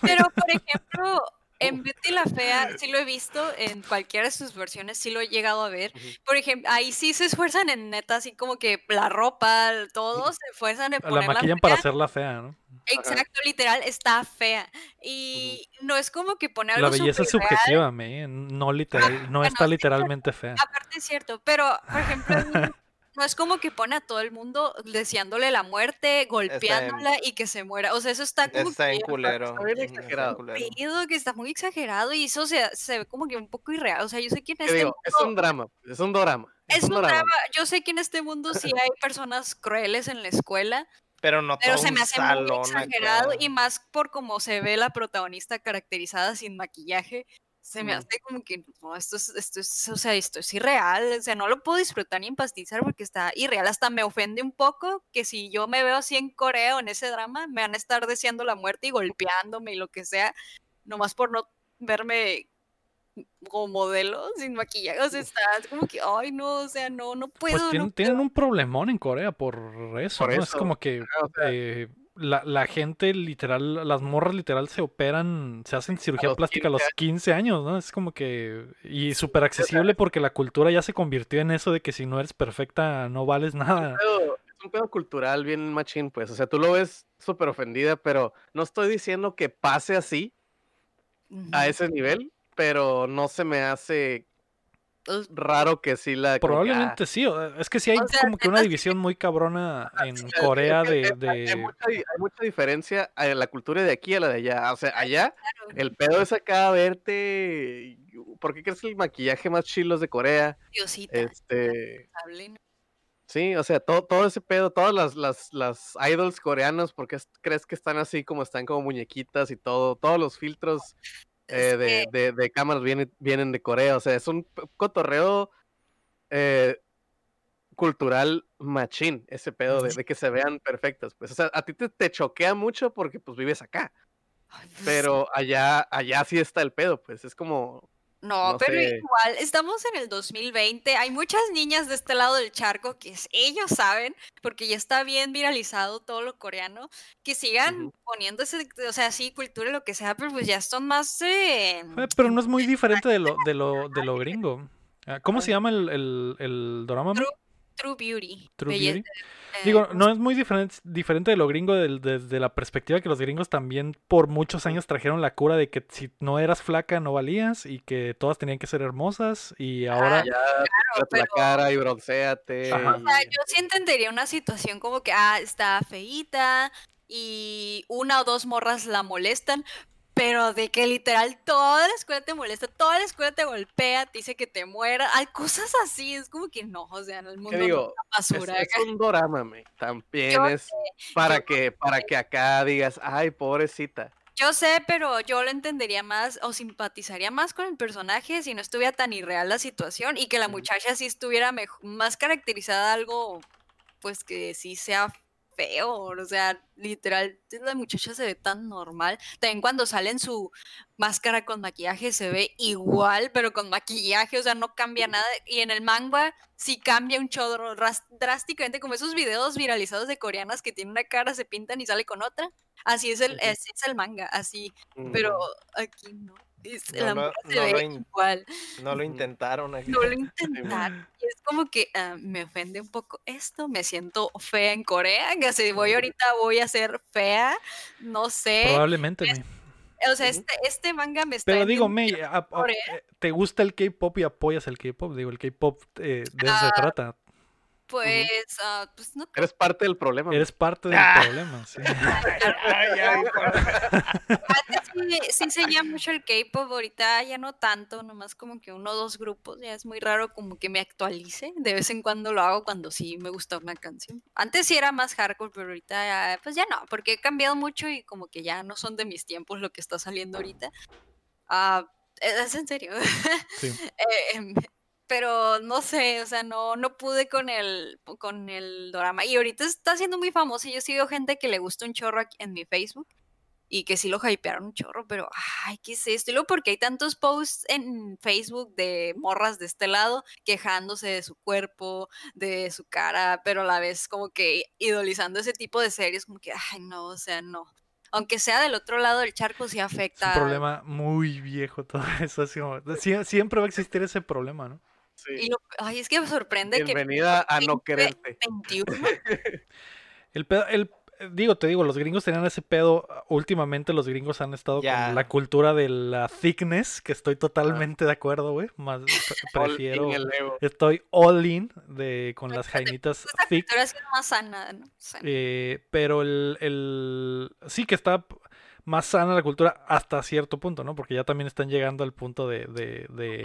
Pero por ejemplo, en Betty la Fea sí lo he visto en cualquiera de sus versiones, sí lo he llegado a ver. Por ejemplo, ahí sí se esfuerzan en neta, así como que la ropa, todo se esfuerzan en La ponerla maquillan fea. para hacerla fea, ¿no? Exacto, literal, está fea. Y no es como que pone algo La belleza es subjetiva, me. No literal, no bueno, está literalmente fea. Aparte es cierto, pero por ejemplo, no- es como que pone a todo el mundo deseándole la muerte, golpeándola y que se muera. O sea, eso está como Está que en culero. está bien exagerado. que está muy exagerado y eso se, se ve como que un poco irreal. O sea, yo sé ¿qué este digo? Es mundo un drama, es un drama. es un drama. Yo sé que en este mundo sí hay personas crueles en la escuela, Pero no pero todo se me hace muy exagerado acá. y más por cómo se ve la protagonista caracterizada sin maquillaje. Se me hace como que, no, esto es, esto es, o sea, esto es irreal, o sea, no lo puedo disfrutar ni empastizar porque está irreal, hasta me ofende un poco que si yo me veo así en Corea o en ese drama, me van a estar deseando la muerte y golpeándome y lo que sea, nomás por no verme como modelo sin maquillaje, o sea, está es como que, ay, no, o sea, no, no puedo, Pues no tienen, tienen un problemón en Corea por eso, Por ¿no? Es como que ajá, o sea- eh, la, la gente literal, las morras literal se operan, se hacen cirugía plástica a 15 los 15 años, ¿no? Es como que... Y súper accesible porque la cultura ya se convirtió en eso de que si no eres perfecta no vales nada. pedo- es un pedo cultural bien machín, pues. O sea, tú lo ves súper ofendida, pero no estoy diciendo que pase así, a ese nivel, pero no se me hace Raro que sí la... ah, Probablemente sí, es que sí hay O sea, como que una división muy cabrona en sí, Corea de... hay- de- mucha, hay mucha diferencia en la cultura de aquí a la de allá. O sea, allá claro, el pedo es acá verte... ¿Por qué crees que el maquillaje más chilo es de Corea? Diosita, Este... Sí, o sea, todo, todo ese pedo, todas las, las, las idols coreanos, ¿por qué es- crees que están así como están como muñequitas y todo? Todos los filtros eh, de, de, de cámaras vienen, vienen de Corea, o sea, es un cotorreo eh, cultural machín, ese pedo de, de que se vean perfectas. Pues, o sea, a ti te, te choquea mucho porque pues vives acá, Ay, pues, pero allá, allá sí está el pedo, pues es como, No, no pero sé. igual, estamos en el 2020, hay muchas niñas de este lado del charco que ellos saben, porque ya está bien viralizado todo lo coreano, que sigan Ujú. poniéndose, o sea, sí, cultura y lo que sea, pero pues ya son más... eh, Eh, pero no es muy diferente de lo, de lo, de lo gringo. Ah, ¿Cómo se llama el, el, el dorama? True True Beauty. True belleza, Beauty. eh, Digo, no es muy diferente, diferente de lo gringo del- desde la perspectiva que los gringos también por muchos años trajeron la cura de que si no eras flaca no valías y que todas tenían que ser hermosas y ahora... ya claro, la cara y bronceate. Ajá. O sea, y- yo sí entendería una situación como que, ah, está feíta y una o dos morras la molestan, pero de que literal toda la escuela te molesta, toda la escuela te golpea, te dice que te muera, hay cosas así, es como que no, o sea, en el mundo ¿Qué no digo? es una Es, basura. es un dorama, me. También Yo es para que, para que acá digas, ay, pobrecita. Yo sé, pero yo lo entendería más o simpatizaría más con el personaje si no estuviera tan irreal la situación y que la muchacha sí estuviera más caracterizada algo, pues que sí sea feo, o sea, literal, la muchacha se ve tan normal. También cuando sale en su máscara con maquillaje se ve igual, pero con maquillaje, o sea, no cambia nada. Y en el manga sí cambia un chorro ras- drásticamente, como esos videos viralizados de coreanas que tienen una cara, se pintan y sale con otra. Así es el, así es el manga, así, pero aquí no. Es- No la lo- morra se no ve lo in- igual. No lo Ujú. intentaron aquí. No lo intentaron. Y es como que ah, me ofende un poco esto, me siento fea en Corea, que si voy ahorita voy a ser fea, no sé. Probablemente, es-. O sea, este, este manga me está Pero digo, May, a- a- Corea. eh, ¿te gusta el K-pop y apoyas el K-pop? Digo, el K-pop eh, de eso se Ah, trata. Pues, ah, pues no Eres parte del problema. Eres parte del Ah. problema, sí. Ay, Antes sí, sí seguía mucho el K-pop, ahorita ya no tanto, nomás como que uno o dos grupos, ya es muy raro como que me actualice, de vez en cuando lo hago cuando sí me gusta una canción. Antes sí era más hardcore, pero ahorita ya, pues ya no, porque he cambiado mucho y como que ya no son de mis tiempos lo que está saliendo ahorita. Ah, es en serio. Sí. Eh, em, pero no sé, o sea, no, no pude con el, con el drama. Y ahorita está siendo muy famoso. Yo sigo gente que le gusta un chorro aquí en mi Facebook y que sí lo hypearon un chorro, pero ay, ¿qué es esto? Y luego porque hay tantos posts en Facebook de morras de este lado quejándose de su cuerpo, de su cara, pero a la vez como que idolizando ese tipo de series, como que, ay, no, o sea, no. Aunque sea del otro lado del charco, sí Es afecta. un problema muy viejo todo eso. así como- sie- siempre va a existir ese problema, ¿no? Sí. Y lo- ay, es que me sorprende que Bienvenida a no 20, quererte. 21. El pedo, el, eh, digo, te digo, los gringos tenían ese pedo. ah, Últimamente los gringos han estado con la cultura de la thickness, que estoy totalmente de acuerdo, güey. Más All prefiero. Estoy all in de, con las Fíjate, jainitas Esta thick. más sana, ¿no? Sana. eh, pero el, el. Sí que está más sana la cultura hasta cierto punto, ¿no? Porque ya también están llegando al punto de. de, de-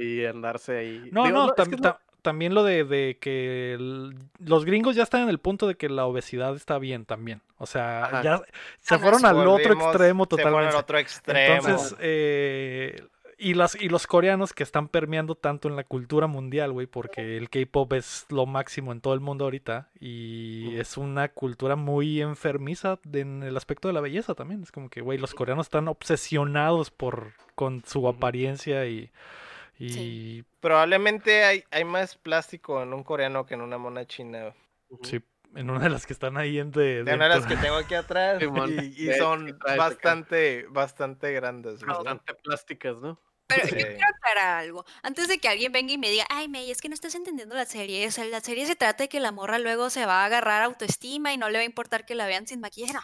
y andarse ahí. No, Digo, no, tam- también lo de, de que el- los gringos ya están en el punto de que la obesidad está bien también. O sea, Ajá. ya se Ajá, fueron al otro extremo se fueron al totalmente. otro extremo. Entonces, eh, y, las, y los coreanos que están permeando tanto en la cultura mundial, güey, porque el K-pop es lo máximo en todo el mundo ahorita y es una cultura muy enfermiza en el aspecto de la belleza también. Es como que, güey, los coreanos están obsesionados por con su apariencia y, y Probablemente hay, hay más plástico en un coreano que en una mona china. Sí, en una de las que están ahí en de, De una de las que tengo aquí atrás. Y son bastante, bastante grandes. Bastante plásticas, ¿no? Pero Sí. yo quiero aclarar algo. Antes de que alguien venga y me diga, ay, May, es que no estás entendiendo la serie. O sea, la serie se trata de que la morra luego se va a agarrar autoestima y no le va a importar que la vean sin maquillaje.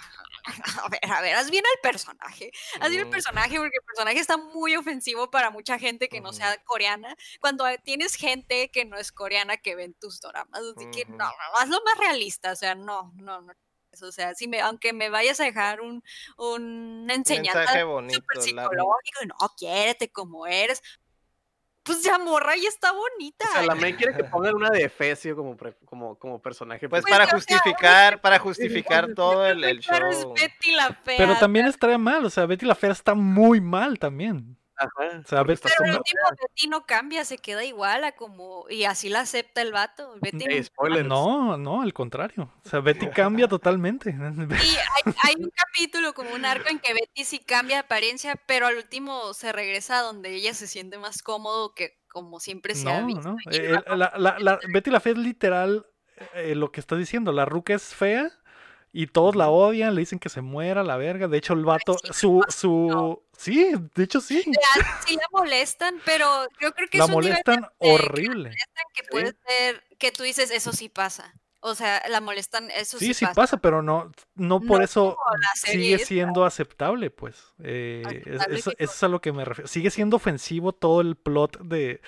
A ver, a ver, haz bien al personaje. Haz bien el Ujú. personaje porque el personaje está muy ofensivo para mucha gente que no sea coreana. Cuando tienes gente que no es coreana que ven tus dramas. Así que no, hazlo más realista. O sea, no, no, no. O sea, si me, aunque me vayas a dejar un, un Un enseñanza súper la- psicológico y no, quiérete como eres. Pues ya morra y está bonita. O sea, la May quiere que pongan una de Efesio como, pre- como, como personaje. Pues Pues, para sea, justificar, para justificar todo el, el Pero es show. Betty la fea. Pero también estaría mal, o sea, Betty la Fea está muy mal también. Ajá. Está Pero el último Betty no cambia, se queda igual a como. Y así la acepta el vato. Betty spoilers. No, no, al contrario. O sea, Betty cambia totalmente. Y hay, hay un capítulo, como un arco en que Betty sí cambia de apariencia, pero al último se regresa a donde ella se siente más cómodo que como siempre se ha No, visto. no. Y el eh, vato, la, la- la- Betty la Fea es literal eh, lo que estás diciendo. La ruca es fea y todos la odian, le dicen que se muera la verga. De hecho, el vato, su, su, sí, de hecho sí. sí la molestan, pero yo creo que La es un nivel molestan de- horrible. que puede ser que tú dices, eso sí pasa. O sea, la molestan, eso sí, Sí, sí pasa, pero no, no por No eso sigue esta. siendo aceptable, pues. Eh, es- eso, que eso es a lo que me refiero. Sigue siendo ofensivo todo el plot de...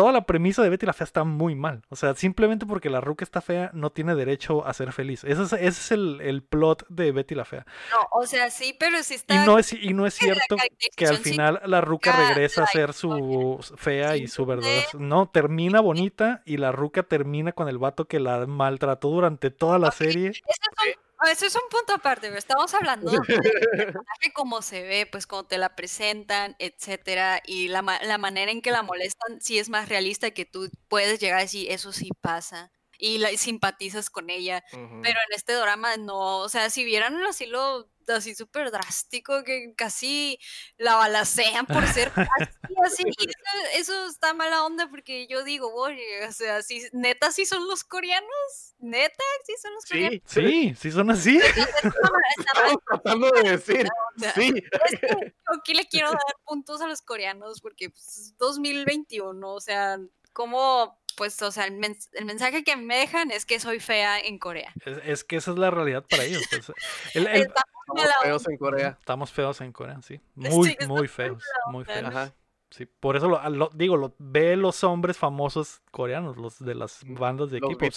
Toda la premisa de Betty la Fea está muy mal. O sea, simplemente porque la ruca está fea no tiene derecho a ser feliz. Ese es, ese es el, el plot de Betty la Fea. No, o sea, sí, pero sí Y está. no es, y no es cierto que al final la ruca regresa a ser su fea y su verdadera... No, termina bonita y la ruca termina con el vato que la maltrató durante toda la serie. Ese es ese es un punto aparte, pero estamos hablando personaje como se ve, pues como te la presentan, etcétera, y la, la manera en que la molestan sí es más realista que tú puedes llegar a decir, eso sí pasa, y, la, y simpatizas con ella, pero en este drama no, o sea, si vieran el asilo así súper drástico, que casi la balacean por ser así, así, y eso, eso está mala onda porque yo digo, oye, o sea, si, neta sí son los coreanos, neta sí son los coreanos. Sí, Sí, sí son así. Estamos tratando de decir. Sí. es que yo aquí le quiero dar puntos a los coreanos porque pues, es 2021, o sea, como, pues, o sea, el, mens- el mensaje que me dejan es que soy fea en Corea. Es, es que esa es la realidad para ellos. pues. El- mala feos en Corea. estamos feos en Corea, sí. Muy, muy feos. Muy feos. ¿no? Ajá. Sí, por eso lo, lo- digo, lo, ve los hombres famosos coreanos, los de las bandas de Los equipo.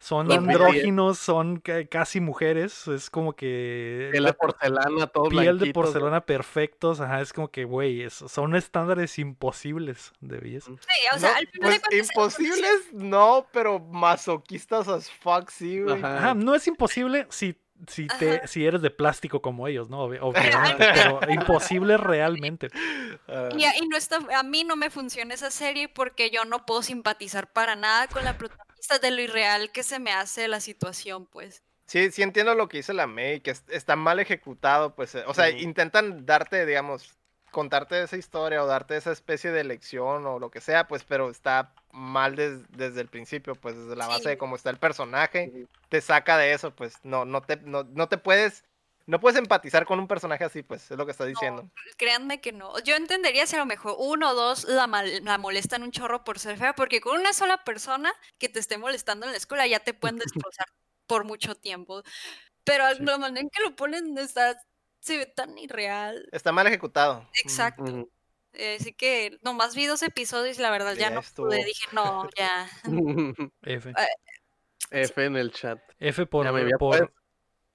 Son, andróginos, son ca- casi mujeres. Es como que piel la de porcelana, todo piel de porcelana perfectos. Ajá, es como que, güey, son estándares imposibles de belleza. Sí, o No, sea, al final de pues imposibles, no, pero masoquistas as fuck, sí, güey. Ajá. Ajá, no es imposible si, si, te, Ajá. si eres de plástico como ellos, ¿no? Obvi- Obviamente, pero imposible realmente. Ah, Y, no está, a mí no me funciona esa serie porque yo no puedo simpatizar para nada con la protagonista de lo irreal que se me hace la situación, pues. Sí, sí entiendo lo que dice la May, que es- está mal ejecutado, pues, eh, o sea, intentan darte, digamos, contarte esa historia o darte esa especie de lección o lo que sea, pues, pero está mal des- desde el principio, pues, desde la base Sí. de cómo está el personaje, te saca de eso, pues, no, no te, no, no te puedes, no puedes empatizar con un personaje así, pues, es lo que está diciendo. Créanme que no. Yo entendería si a lo mejor uno o dos la, mal- la molestan un chorro por ser fea, porque con una sola persona que te esté molestando en la escuela ya te pueden destrozar por mucho tiempo. Pero Sí. la manera en que lo ponen está, se ve tan irreal. Está mal ejecutado. Exacto. Eh, así que nomás vi dos episodios y la verdad ya Ya no estuvo. pude. Dije, no, ya. F. F en el chat. F por... Ya, me- por-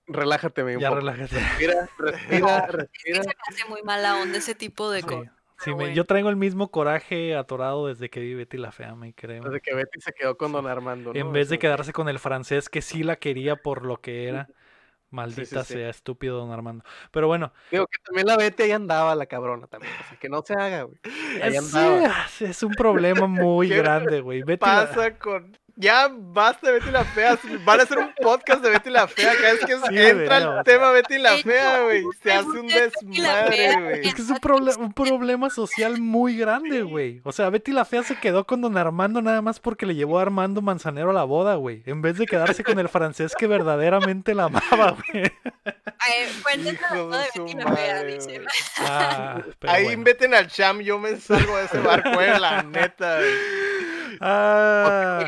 Relájate, me un ya poco. relájate. Respira, respira, Es que se me hace muy mala onda ese tipo de Sí. cosas. Sí, me- bueno. yo traigo el mismo coraje atorado desde que vi Betty la Fea, me creo. Desde que Betty se quedó con Don Armando. En vez de quedarse con el francés que sí la quería por lo que era, Maldita sí. sea, estúpido don Armando. Pero bueno, Digo que también la Betty ahí andaba la cabrona también. O sea, que no se haga, güey. Ahí es, andaba. es un problema muy ¿Qué grande, güey. Betty la- pasa con. Ya basta de Betty la Fea. Van a hacer un podcast de Betty la Fea. Cada vez que entra el tema Betty la Fea, güey. Se hace un desmadre, güey. Es que es un, proble- un problema social muy grande, güey. O sea, Betty la Fea se quedó con don Armando nada más porque le llevó a Armando Manzanero a la boda, güey. En vez de quedarse con el francés que verdaderamente la amaba, güey. Güey. Ah, Ahí bueno. al cham, yo me salgo de ese barco, eh, la neta. güey. Ah,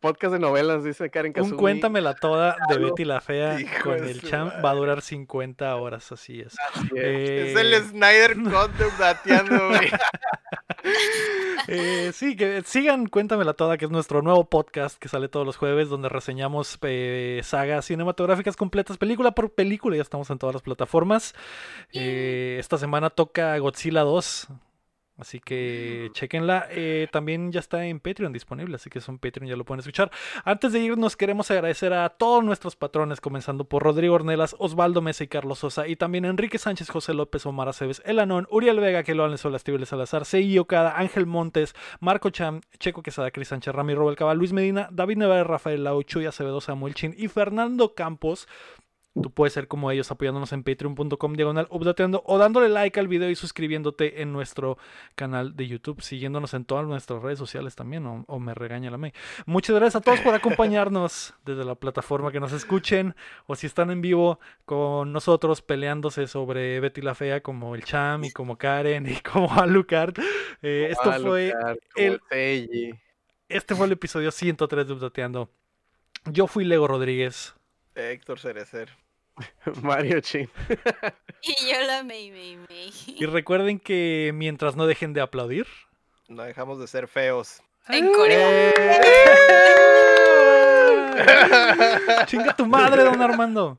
Podcast de novelas, dice Karen un Kazumi. cuéntamela toda de Betty la Fea Hijo con el champ va a durar 50 horas, así es. Así es. Eh, Es el Snyder Cut güey. Eh, sí, que sigan Cuéntamela Toda, que es nuestro nuevo podcast que sale todos los jueves, donde reseñamos eh, sagas cinematográficas completas, película por película, ya estamos en todas las plataformas. Eh, esta semana toca Godzilla 2, así que chequenla. Eh, también ya está en Patreon disponible, así que son Patreon, ya lo pueden escuchar. Antes de irnos, queremos agradecer a todos nuestros patrones, comenzando por Rodrigo Ornelas, Osvaldo Mesa y Carlos Sosa, y también Enrique Sánchez, José López, Omar Aceves, Elanón, Uriel Vega, que lo han Sola, Estíbales Salazar, Seiji Okada, Ángel Montes, Marco Cham, Checo Quesada, Cris Sánchez, Rami Robel Luis Medina, David Nevada, Rafael Lau, Chuy Acevedo, Samuel Chin y Fernando Campos. Tú puedes ser como ellos apoyándonos en patreon.com diagonal updateando o dándole like al video y suscribiéndote en nuestro canal de YouTube, siguiéndonos en todas nuestras redes sociales también, o, o me regaña la May. Muchas gracias a todos por acompañarnos desde la plataforma que nos escuchen o si están en vivo con nosotros peleándose sobre Betty la Fea como el Cham y como Karen y como Alucard. Eh, esto fue el- Seiji. este fue el episodio 103 de Updateando. Yo fui Lego Rodríguez. Héctor Cerecer. Mario Chin. Y yo la May May May. Y recuerden que mientras no dejen de aplaudir. No dejamos de ser feos. En Corea. Chinga tu madre, don Armando.